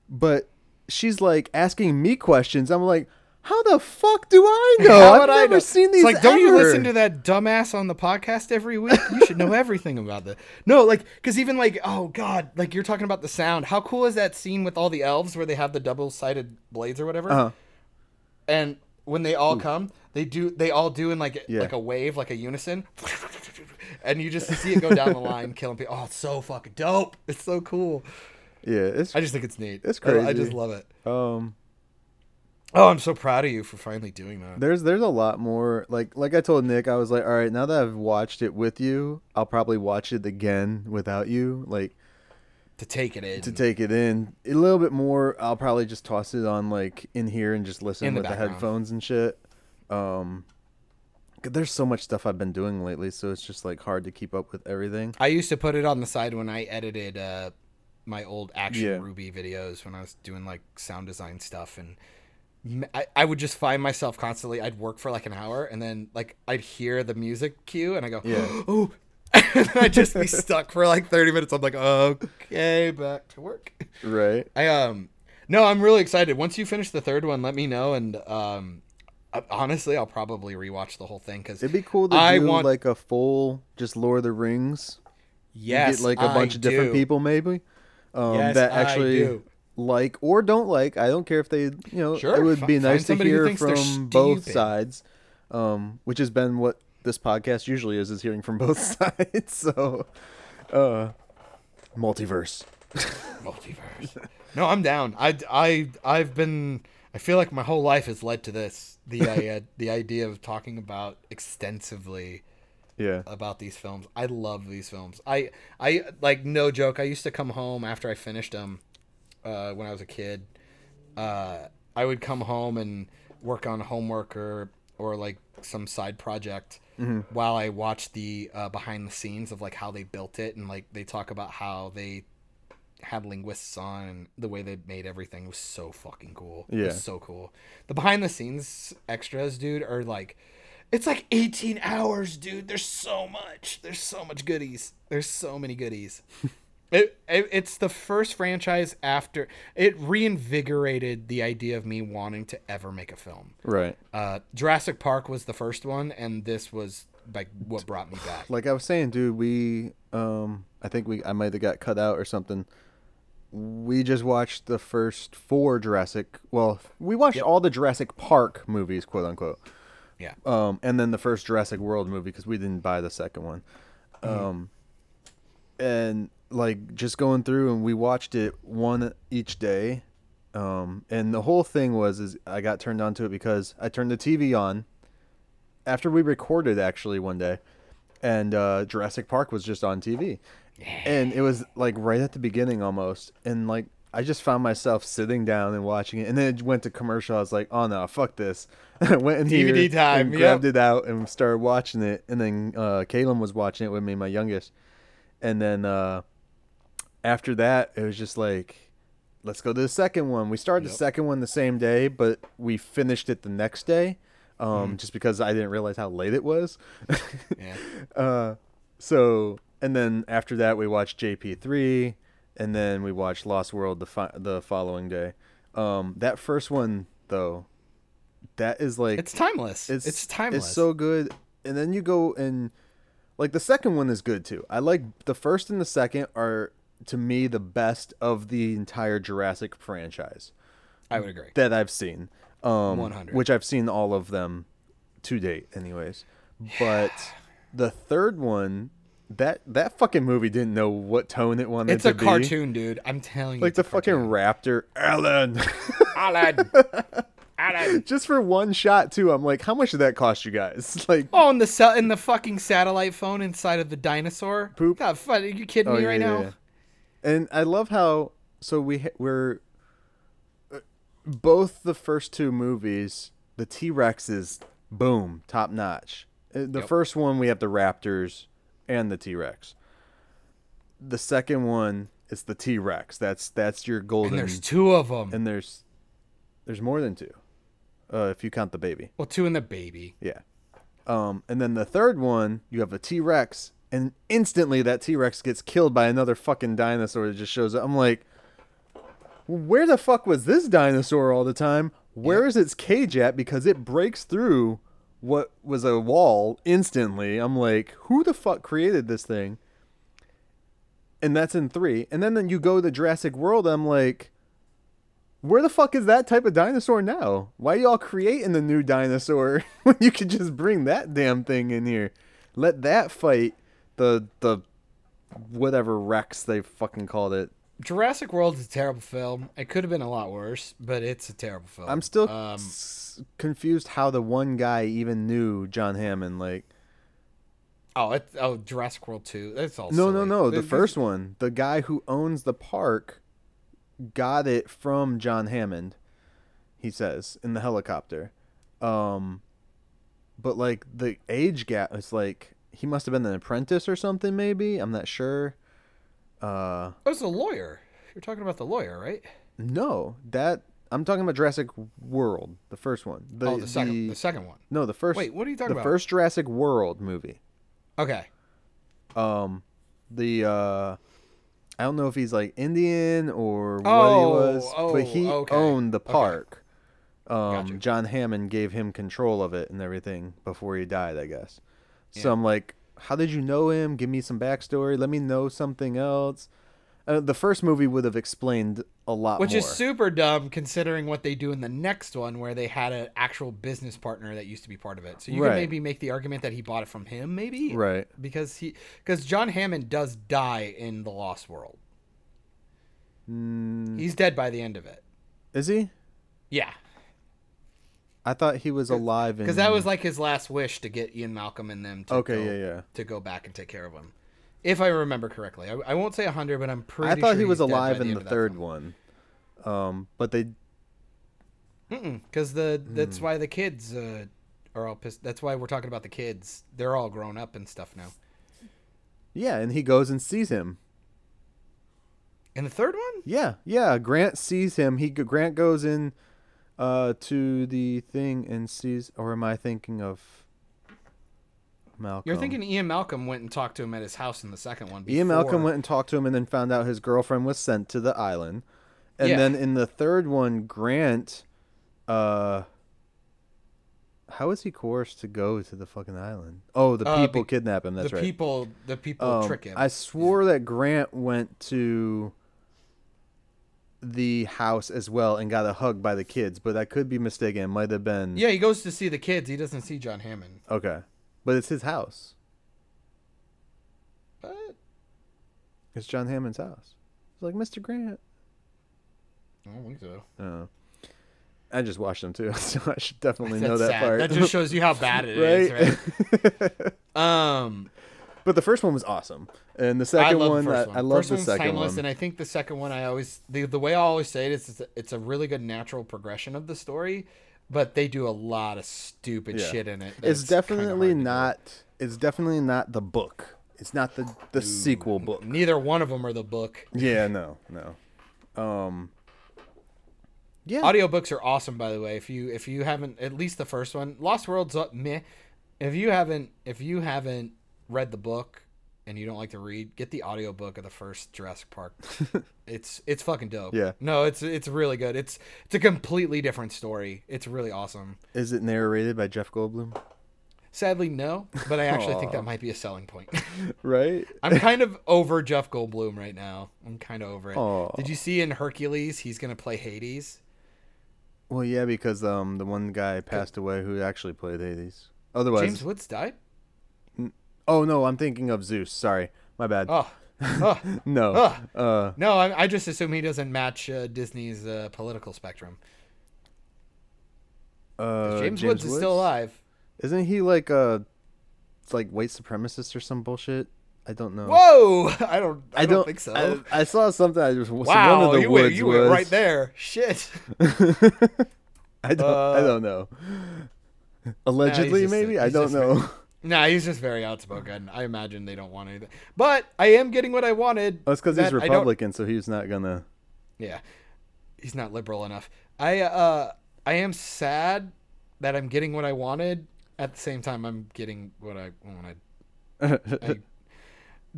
But she's like asking me questions. I'm like, how the fuck do I *laughs* know? How I've would I never know? seen these. It's like, don't you listen to that dumbass on the podcast every week? You should know everything about that. *laughs* No, like, because even like, oh god, like you're talking about the sound. How cool is that scene with all the elves where they have the double-sided blades or whatever? Uh-huh. And when they all come, they do. They all do in like Yeah. like a wave, like a unison. *laughs* And you just see it go down the line, killing people. Oh, it's so fucking dope! It's so cool. Yeah, it's I just think it's neat. It's I- I just love it. um. Oh, I'm so proud of you for finally doing that. There's there's a lot more like like I told Nick I was like all right now that I've watched it with you I'll probably watch it again without you like To take it in. to take it in a little bit more I'll probably just toss it on like in here and just listen In with the background. headphones and shit Um there's so much stuff I've been doing lately so it's just like hard to keep up with everything I used to put it on the side when I edited uh, my old Action Yeah. Ruby videos when I was doing like sound design stuff, and I, I would just find myself constantly. I'd work for like an hour, and then like I'd hear the music cue, and I go, Yeah. *gasps* oh, *laughs* and I'd just be stuck for like thirty minutes. I'm like, okay, back to work. right I um, no, I'm really excited. Once you finish the third one, let me know, and um, honestly, I'll probably rewatch the whole thing because it'd be cool to I do want- like a full just Lord of the Rings You yes, get like a bunch I of different do. people maybe um, Yes, that I actually do. Like or don't like. I don't care if they, you know, Sure, it would be find nice to hear from both sides, um, which has been what this podcast usually is, is hearing from both *laughs* sides. So, uh, multiverse. multiverse. no, I'm down. I I I've been. I feel like my whole life has led to this. The *laughs* uh, the idea of talking about extensively Yeah. about these films. I love these films. I I like no joke. I used to come home after I finished them uh, when I was a kid. Uh, I would come home and work on homework or or like some side project, while I watched the uh, behind the scenes of like how they built it and like they talk about how they had linguists on and the way they made everything was so fucking cool. It Yeah. was so cool. The behind the scenes extras, dude, are like it's like 18 hours, dude. There's so much. There's so much goodies. There's so many goodies. *laughs* It, it it's the first franchise after it reinvigorated the idea of me wanting to ever make a film. Right. Uh, Jurassic Park was the first one, and this was like what brought me back. Like I was saying, dude, we um I think we I might have got cut out or something. We just watched the first four Jurassic. Well, we watched Yep. all the Jurassic Park movies, quote unquote. Yeah, Um, and then the first Jurassic World movie because we didn't buy the second one. Um, and like just going through and we watched it one each day. Um, and the whole thing was is I got turned on to it because I turned the TV on after we recorded actually one day, and uh, Jurassic Park was just on TV, and it was like right at the beginning almost, and like I just found myself sitting down and watching it, and then it went to commercial. I was like, oh no, fuck this. *laughs* I went in DVD time, and yep. grabbed it out and started watching it, and then uh, Caleb was watching it with me, my youngest, and then uh, after that it was just like let's go to the second one. We started the second one the same day, but we finished it the next day, um, Mm-hmm. just because I didn't realize how late it was. yeah. *laughs* uh, so, and then after that, we watched JP three, and then we watched Lost World the fi- the following day. Um, that first one though, that is like It's timeless. It's, timeless. It's so good. And then you go and like the second one is good too. I like the first and the second are to me the best of the entire Jurassic franchise I would agree. that I've seen. Um 100. which I've seen all of them to date anyways. But the third one that that fucking movie didn't know what tone it wanted It's to a be. cartoon, dude. I'm telling you. Like a the fucking raptor Alan. *laughs* Alan. Alan. Just for one shot too. I'm like, how much did that cost you guys? *laughs* Like Oh, and the cell in the fucking satellite phone inside of the dinosaur. Poop. God. Are you kidding Oh, me right yeah, now? yeah. And I love how so we we're uh, both the first two movies. The T Rex is boom top notch. Uh, The Yep. first one we have the Raptors and the T Rex. The second one is the T Rex. That's that's your golden. And there's two of them. and there's there's more than two, uh, if you count the baby. well, two and the baby. Yeah. Um, and then the third one, you have a T Rex, and instantly that T Rex gets killed by another fucking dinosaur that just shows up. I'm like, where the fuck was this dinosaur all the time? Where is its cage at? Because it breaks through what was a wall instantly. I'm like, who the fuck created this thing? And that's in three. And then, then you go to Jurassic World, I'm like, where the fuck is that type of dinosaur now? Why y'all creating the new dinosaur *laughs* when you could just bring that damn thing in here? Let that fight the the whatever Rex they fucking called it. Jurassic World is a terrible film. It could have been a lot worse, but it's a terrible film. I'm still Um, s- confused how the one guy even knew John Hammond. Like, oh, it, oh, Jurassic World two. That's all. no, no, silly. no. The This- first one, the guy who owns the park, got it from John Hammond. He says in the helicopter. Um, but like the age gap is like he must have been an apprentice or something. Maybe I'm not sure. Uh, Oh, it's a lawyer. You're talking about the lawyer, right? no, that I'm talking about Jurassic World, the first one. The, oh, the second, the second one. no, the first. Wait, what are you talking about? the first Jurassic World movie. Okay. um the uh I don't know if he's like Indian or what Oh, he was, oh, but he okay, owned the okay. park. Um Gotcha. John Hammond gave him control of it and everything before he died, I guess. So I'm like, how did you know him? Give me some backstory. Let me know something else. Uh, the first movie would have explained a lot Which more. is super dumb considering what they do in the next one, where they had an actual business partner that used to be part of it. So you Right. can maybe make the argument that he bought it from him, maybe, right. Because he, because John Hammond does die in the Lost World. Mm, He's dead by the end of it. is he? Yeah, I thought he was alive in because that was like his last wish to get Ian Malcolm and them. To Okay, go, yeah, yeah. To go back and take care of him, if I remember correctly. I, I won't say hundred, but I'm pretty. Sure. I thought sure he was he's dead by alive in end the third one. Um but they Because the that's why the kids uh, are all pissed. That's why we're talking about the kids. They're all grown up and stuff now. Yeah, and he goes and sees him. In the third one? Yeah, yeah. Grant sees him. He Grant goes in uh, to the thing and sees. Or am I thinking of Malcolm? You're thinking Ian Malcolm went and talked to him at his house in the second one. Ian Malcolm went and talked to him, and then found out his girlfriend was sent to the island. And Yeah. then in the third one, Grant, uh, how is he coerced to go to the fucking island? Oh, the Uh, people be- kidnap him. That's the right. people. The people Um, trick him. I swore that Grant went to the house as well and got a hug by the kids, but I could be mistaken. It might have been yeah, he goes to see the kids. He doesn't see John Hammond. okay, but it's his house. But It's John Hammond's house. It's like Mr. Grant. I don't think so. Oh. I just watched them too, *laughs* so I should definitely know that sad. part. That just shows you how bad it *laughs* is, right? right? *laughs* Um, but the first one was awesome, and the I second love one, the I, one. I love first the second timeless, one. and I think the second one I always the the way I always say it is it's a, it's a really good natural progression of the story, but they do a lot of stupid Yeah. shit in it. it's definitely hard to do. not. It's definitely not the book. It's not the the sequel book. Neither one of them are the book. Yeah, no, no. Um. Yeah. Audiobooks are awesome, by the way. If you if you haven't at least the first one, Lost World's up meh. If you haven't if you haven't read the book and you don't like to read, get the audiobook of the first Jurassic Park. *laughs* it's it's fucking dope. Yeah. No, it's it's really good. It's it's a completely different story. It's really awesome. Is it narrated by Jeff Goldblum? Sadly, no, but I actually think that might be a selling point. *laughs* Right. *laughs* I'm kind of over Jeff Goldblum right now. I'm kind of over it. Aw. Did you see in Hercules he's gonna play Hades? Well, yeah, because um the one guy passed away who actually played Hades. Otherwise, James Woods died. Oh no, I'm thinking of Zeus. Sorry, my bad. Oh, *laughs* oh. no. Ugh. Uh, No, I, I just assume he doesn't match uh, Disney's uh, political spectrum. uh, James, Woods is still alive. Isn't he like a like white supremacist or some bullshit? I don't know. Whoa! *laughs* I don't. I, I don't, don't think so. I, I saw something. I just wow! one of the you woods went, you was went right there. Shit. *laughs* I don't. Uh, I don't know. Allegedly, a- maybe. I don't know. Nah, he's just very outspoken. I imagine they don't want anything. But I am getting what I wanted. Oh, it's because he's that I don't- Republican, so he's not gonna. Yeah, he's not liberal enough. I uh, I am sad that I'm getting what I wanted. At the same time, I'm getting what I wanted. *laughs* I,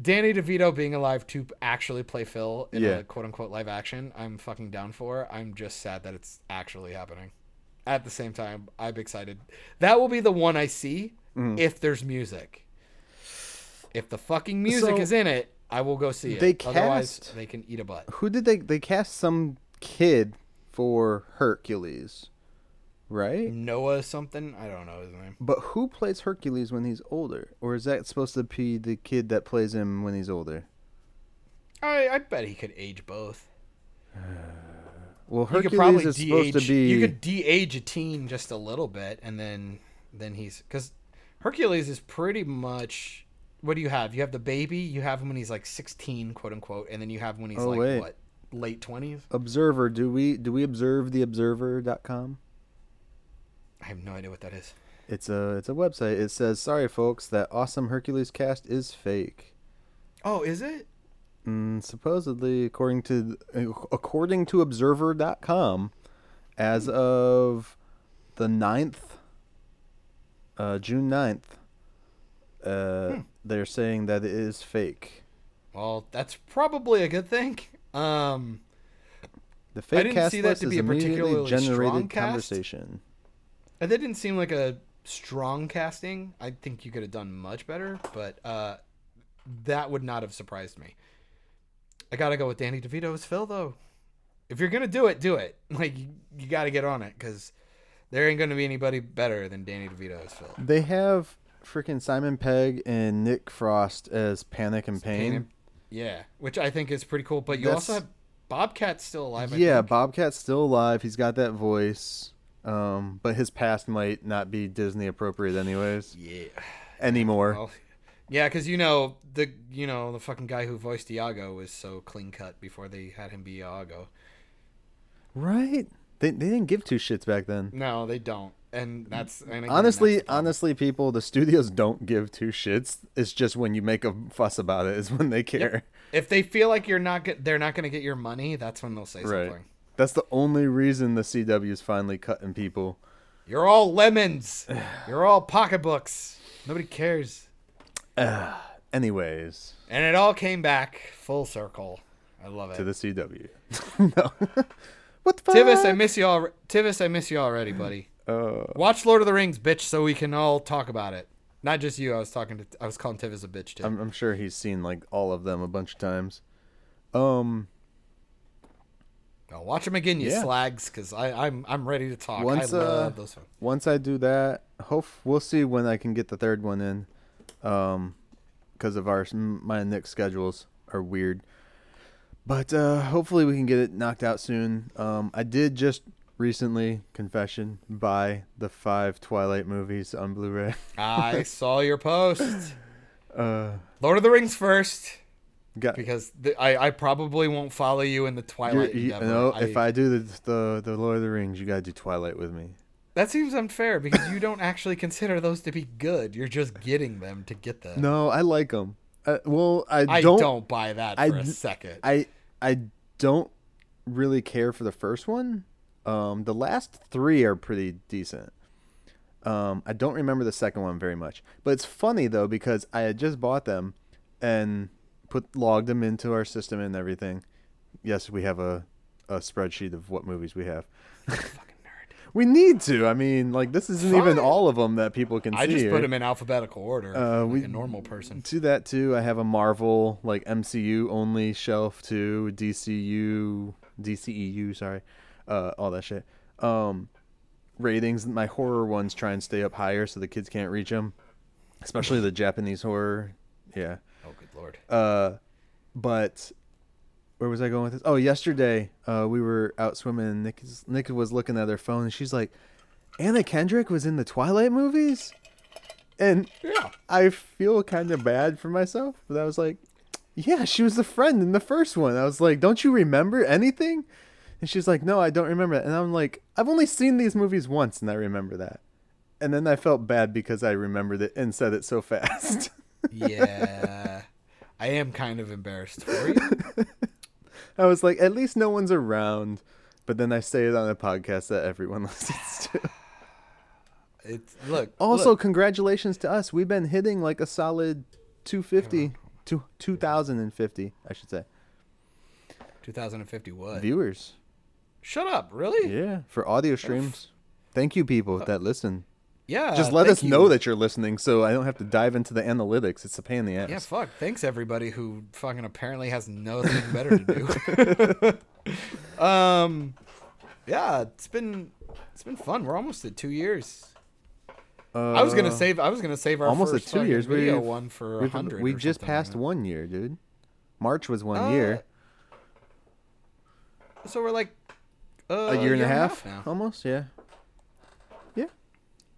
Danny DeVito being alive to actually play Phil in Yeah. a quote unquote live action, I'm fucking down for. I'm just sad that it's actually happening. At the same time, I'm excited. That will be the one I see Mm. if there's music. If the fucking music So, is in it, I will go see it. they Otherwise, they can eat a butt. Who did they? They cast some kid for Hercules, right? Noah something? I don't know his name. But who plays Hercules when he's older, or is that supposed to be the kid that plays him when he's older? I I bet he could age both. *sighs* Well, Hercules probably is de-age. supposed to be. You could de-age a teen just a little bit, and then then he's because Hercules is pretty much. What do you have? You have the baby. You have him when he's like sixteen, quote unquote, and then you have when he's Oh, like wait. what, late twenties. Observer. Do we do we observe the observer.com? I have no idea what that is. It's a it's a website. It says, "Sorry, folks, that awesome Hercules cast is fake." Oh, is it? Mm, supposedly, according to according to Observer.com, as of the 9th, uh, June 9th, uh, they're saying that it is fake. Well, that's probably a good thing. Um, The fake didn't cast see that to is be a particularly strong generated cast. conversation. that didn't seem like a strong casting. I think you could have done much better, but uh, that would not have surprised me. I gotta go with Danny DeVito as Phil, though. If you're gonna do it, do it. *laughs* Like you, you got to get on it because there ain't gonna be anybody better than Danny DeVito as Phil. They have freaking Simon Pegg and Nick Frost as Panic and Pain. Pain- Yeah, which I think is pretty cool. But you That's- also have Bobcat still alive. I yeah, think. Bobcat's still alive. He's got that voice. Um, but his past might not be Disney appropriate anyways *sighs* Yeah. anymore. Well, yeah, because you know the you know the fucking guy who voiced Iago was so clean cut before they had him be Iago. Right? They they didn't give two shits back then. No, they don't. and that's and again, honestly, that's honestly, people, the studios don't give two shits. It's just when you make a fuss about it is when they care. if they feel like you're not get, they're not going to get your money, that's when they'll say Right. something. That's the only reason the CW is finally cutting people. You're all lemons. *sighs* You're all pocketbooks. Nobody cares. *sighs* Anyways, And it all came back full circle. I love it. to the CW. *laughs* no. *laughs* what the fuck? Tivis, I miss you all. Tivis, I miss you already, buddy. Uh, Watch Lord of the Rings, bitch, so we can all talk about it. Not just you. I was talking to. I was calling Tivis a bitch too. I'm, I'm sure he's seen like all of them a bunch of times. Um, Oh, watch them again, you Yeah. slags, because I'm I'm ready to talk. Once, I love uh, those. ones. once I do that, hope we'll see when I can get the third one in. Um, because of our my and Nick's schedules are weird. But uh, hopefully we can get it knocked out soon. Um, I did just recently confession buy the five Twilight movies on Blu-ray. I *laughs* saw your post. Uh, Lord of the Rings first, got because the, I I probably won't follow you in the Twilight. you I- if I do the, the the Lord of the Rings, you gotta do Twilight with me. that seems unfair because you don't actually consider those to be good. You're just getting them to get them. No, I like them. Uh, well, I, I don't. don't, buy that for I a second. I I don't really care for the first one. Um, the last three are pretty decent. Um, I don't remember the second one very much, but it's funny though because I had just bought them and put logged them into our system and everything. Yes, we have a a spreadsheet of what movies we have. We need to. I mean, like this isn't even all of them that people can I see. I just put them in alphabetical order, Uh, like we- a normal person. To that too, I have a Marvel like MCU only shelf too, DCU, DCEU, sorry, uh, all that shit. Um, ratings. My horror ones try and stay up higher so the kids can't reach them, especially the Japanese horror. Yeah. Oh, good lord. Uh, but where was I going with this? Oh, yesterday uh, we were out swimming. And Nick, Nick was looking at her phone, and she's like, "Anna Kendrick was in the Twilight movies," and Yeah. I feel kind of bad for myself, but I was like, "Yeah, she was the friend in the first one." I was like, "Don't you remember anything?" And she's like, "No, I don't remember." That. And I'm like, "I've only seen these movies once, and I remember that." And then I felt bad because I remembered it and said it so *laughs* fast. Yeah. I am kind of embarrassed for you. *laughs* I was like, at least no one's around. But then I say it on a podcast that everyone *laughs* listens to. It's look. Also, look, congratulations to us. We've been hitting like a solid 250, two, 2050, I should say, 2050 what? viewers. Shut up, really? Yeah, for audio streams. Thank you, people that listen. Yeah. Just let Uh, us know that you're listening so I don't have to dive into the analytics. It's a pain in the ass. Yeah, fuck. Thanks everybody who fucking apparently has nothing better to do. *laughs* *laughs* um, yeah, it's been it's been fun. We're almost at two years. I was gonna Uh, save. I was gonna save our almost at first two years. video We've- one for hundred. We just something like passed one year, dude. March was one Uh, year. So we're like uh, A year and a half, now. almost, yeah.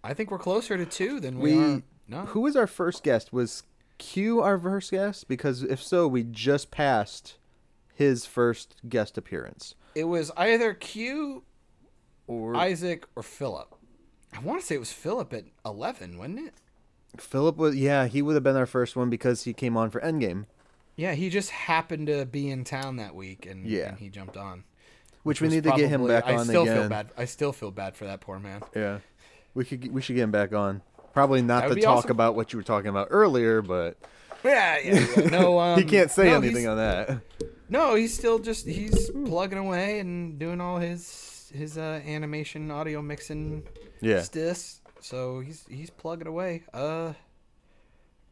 I think we're closer to two than we, We are. No. Who was our first guest? Was Q our first guest? Because if so, we just passed his first guest appearance. It was either Q, Or Isaac, or Philip. I want to say it was Philip at eleven, wasn't it? Philip was yeah, he would have been our first one because he came on for Endgame, Yeah, he just happened to be in town that week, and, Yeah. and he jumped on. which we was need to get him probably- back I on still again. feel bad. I still feel bad for that poor man. Yeah, we could we should get him back on. Probably not to talk awesome. about what you were talking about earlier, but Yeah, yeah. yeah. *laughs* No, um, he can't say no, anything on that. No, he's still just he's plugging away and doing all his his uh, animation audio mixing Yeah, stis. So he's he's plugging away. Uh,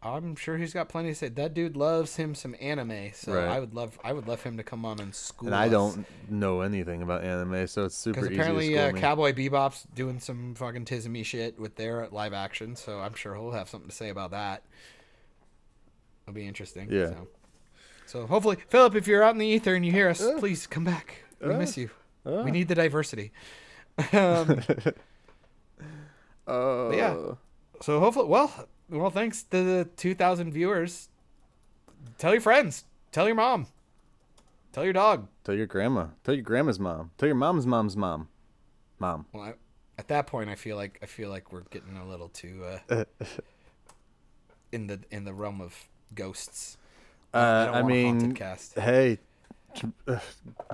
I'm sure he's got plenty to say. That dude loves him some anime, so Right. I would love I would love him to come on and school. and I us. don't know anything about anime, so it's super Because easy to apparently, uh. Cowboy Bebop's doing some fucking Tizzy shit with their live action, so I'm sure he'll have something to say about that. It'll be interesting. Yeah. So, so hopefully, Philip, if you're out in the ether and you hear us, Uh. please come back. We Uh. miss you. Uh. We need the diversity. *laughs* um, Uh, yeah. so hopefully, well, well, thanks to the 2,000 viewers. Tell your friends. Tell your mom. Tell your dog. Tell your grandma. Tell your grandma's mom. Tell your mom's mom's mom. Mom. Well, I, I At that point, I feel like I feel like we're getting a little too uh, *laughs* in the in the realm of ghosts. Uh, I haunted mean, hey, uh,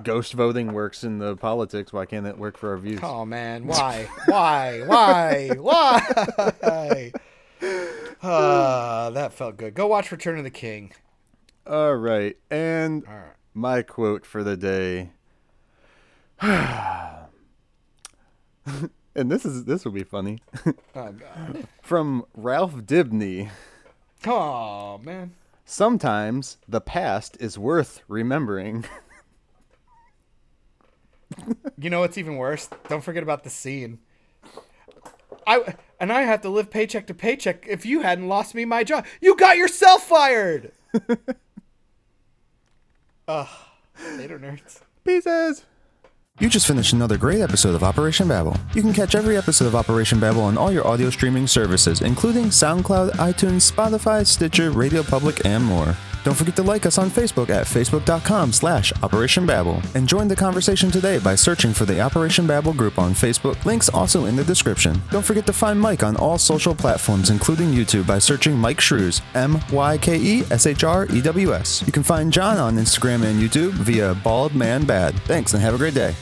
ghost voting works in the politics. Why can't it work for our views? Oh man, why, why, why, why? *laughs* *laughs* Ah, that felt good. Go watch Return of the King. All right, and All right. my quote for the day. *sighs* and this is this will be funny Oh god. *laughs* from Ralph Dibny. Oh man. Sometimes the past is worth remembering. You know what's even worse? Don't forget about the scene. I and I have to live paycheck to paycheck. If you hadn't lost me my job, you got yourself fired. *laughs* Ugh. Later, nerds. Pieces. You just finished another great episode of Operation Babel. You can catch every episode of Operation Babel on all your audio streaming services, including SoundCloud, iTunes, Spotify, Stitcher, Radio Public, and more. Don't forget to like us on Facebook at facebook.com slash Operation Babel. And join the conversation today by searching for the Operation Babel group on Facebook. Links also in the description. Don't forget to find Myke on all social platforms, including YouTube, by searching Myke Shrews, M-Y-K-E-S-H-R-E-W-S. You can find John on Instagram and YouTube via Bald Man Bad. Thanks and have a great day.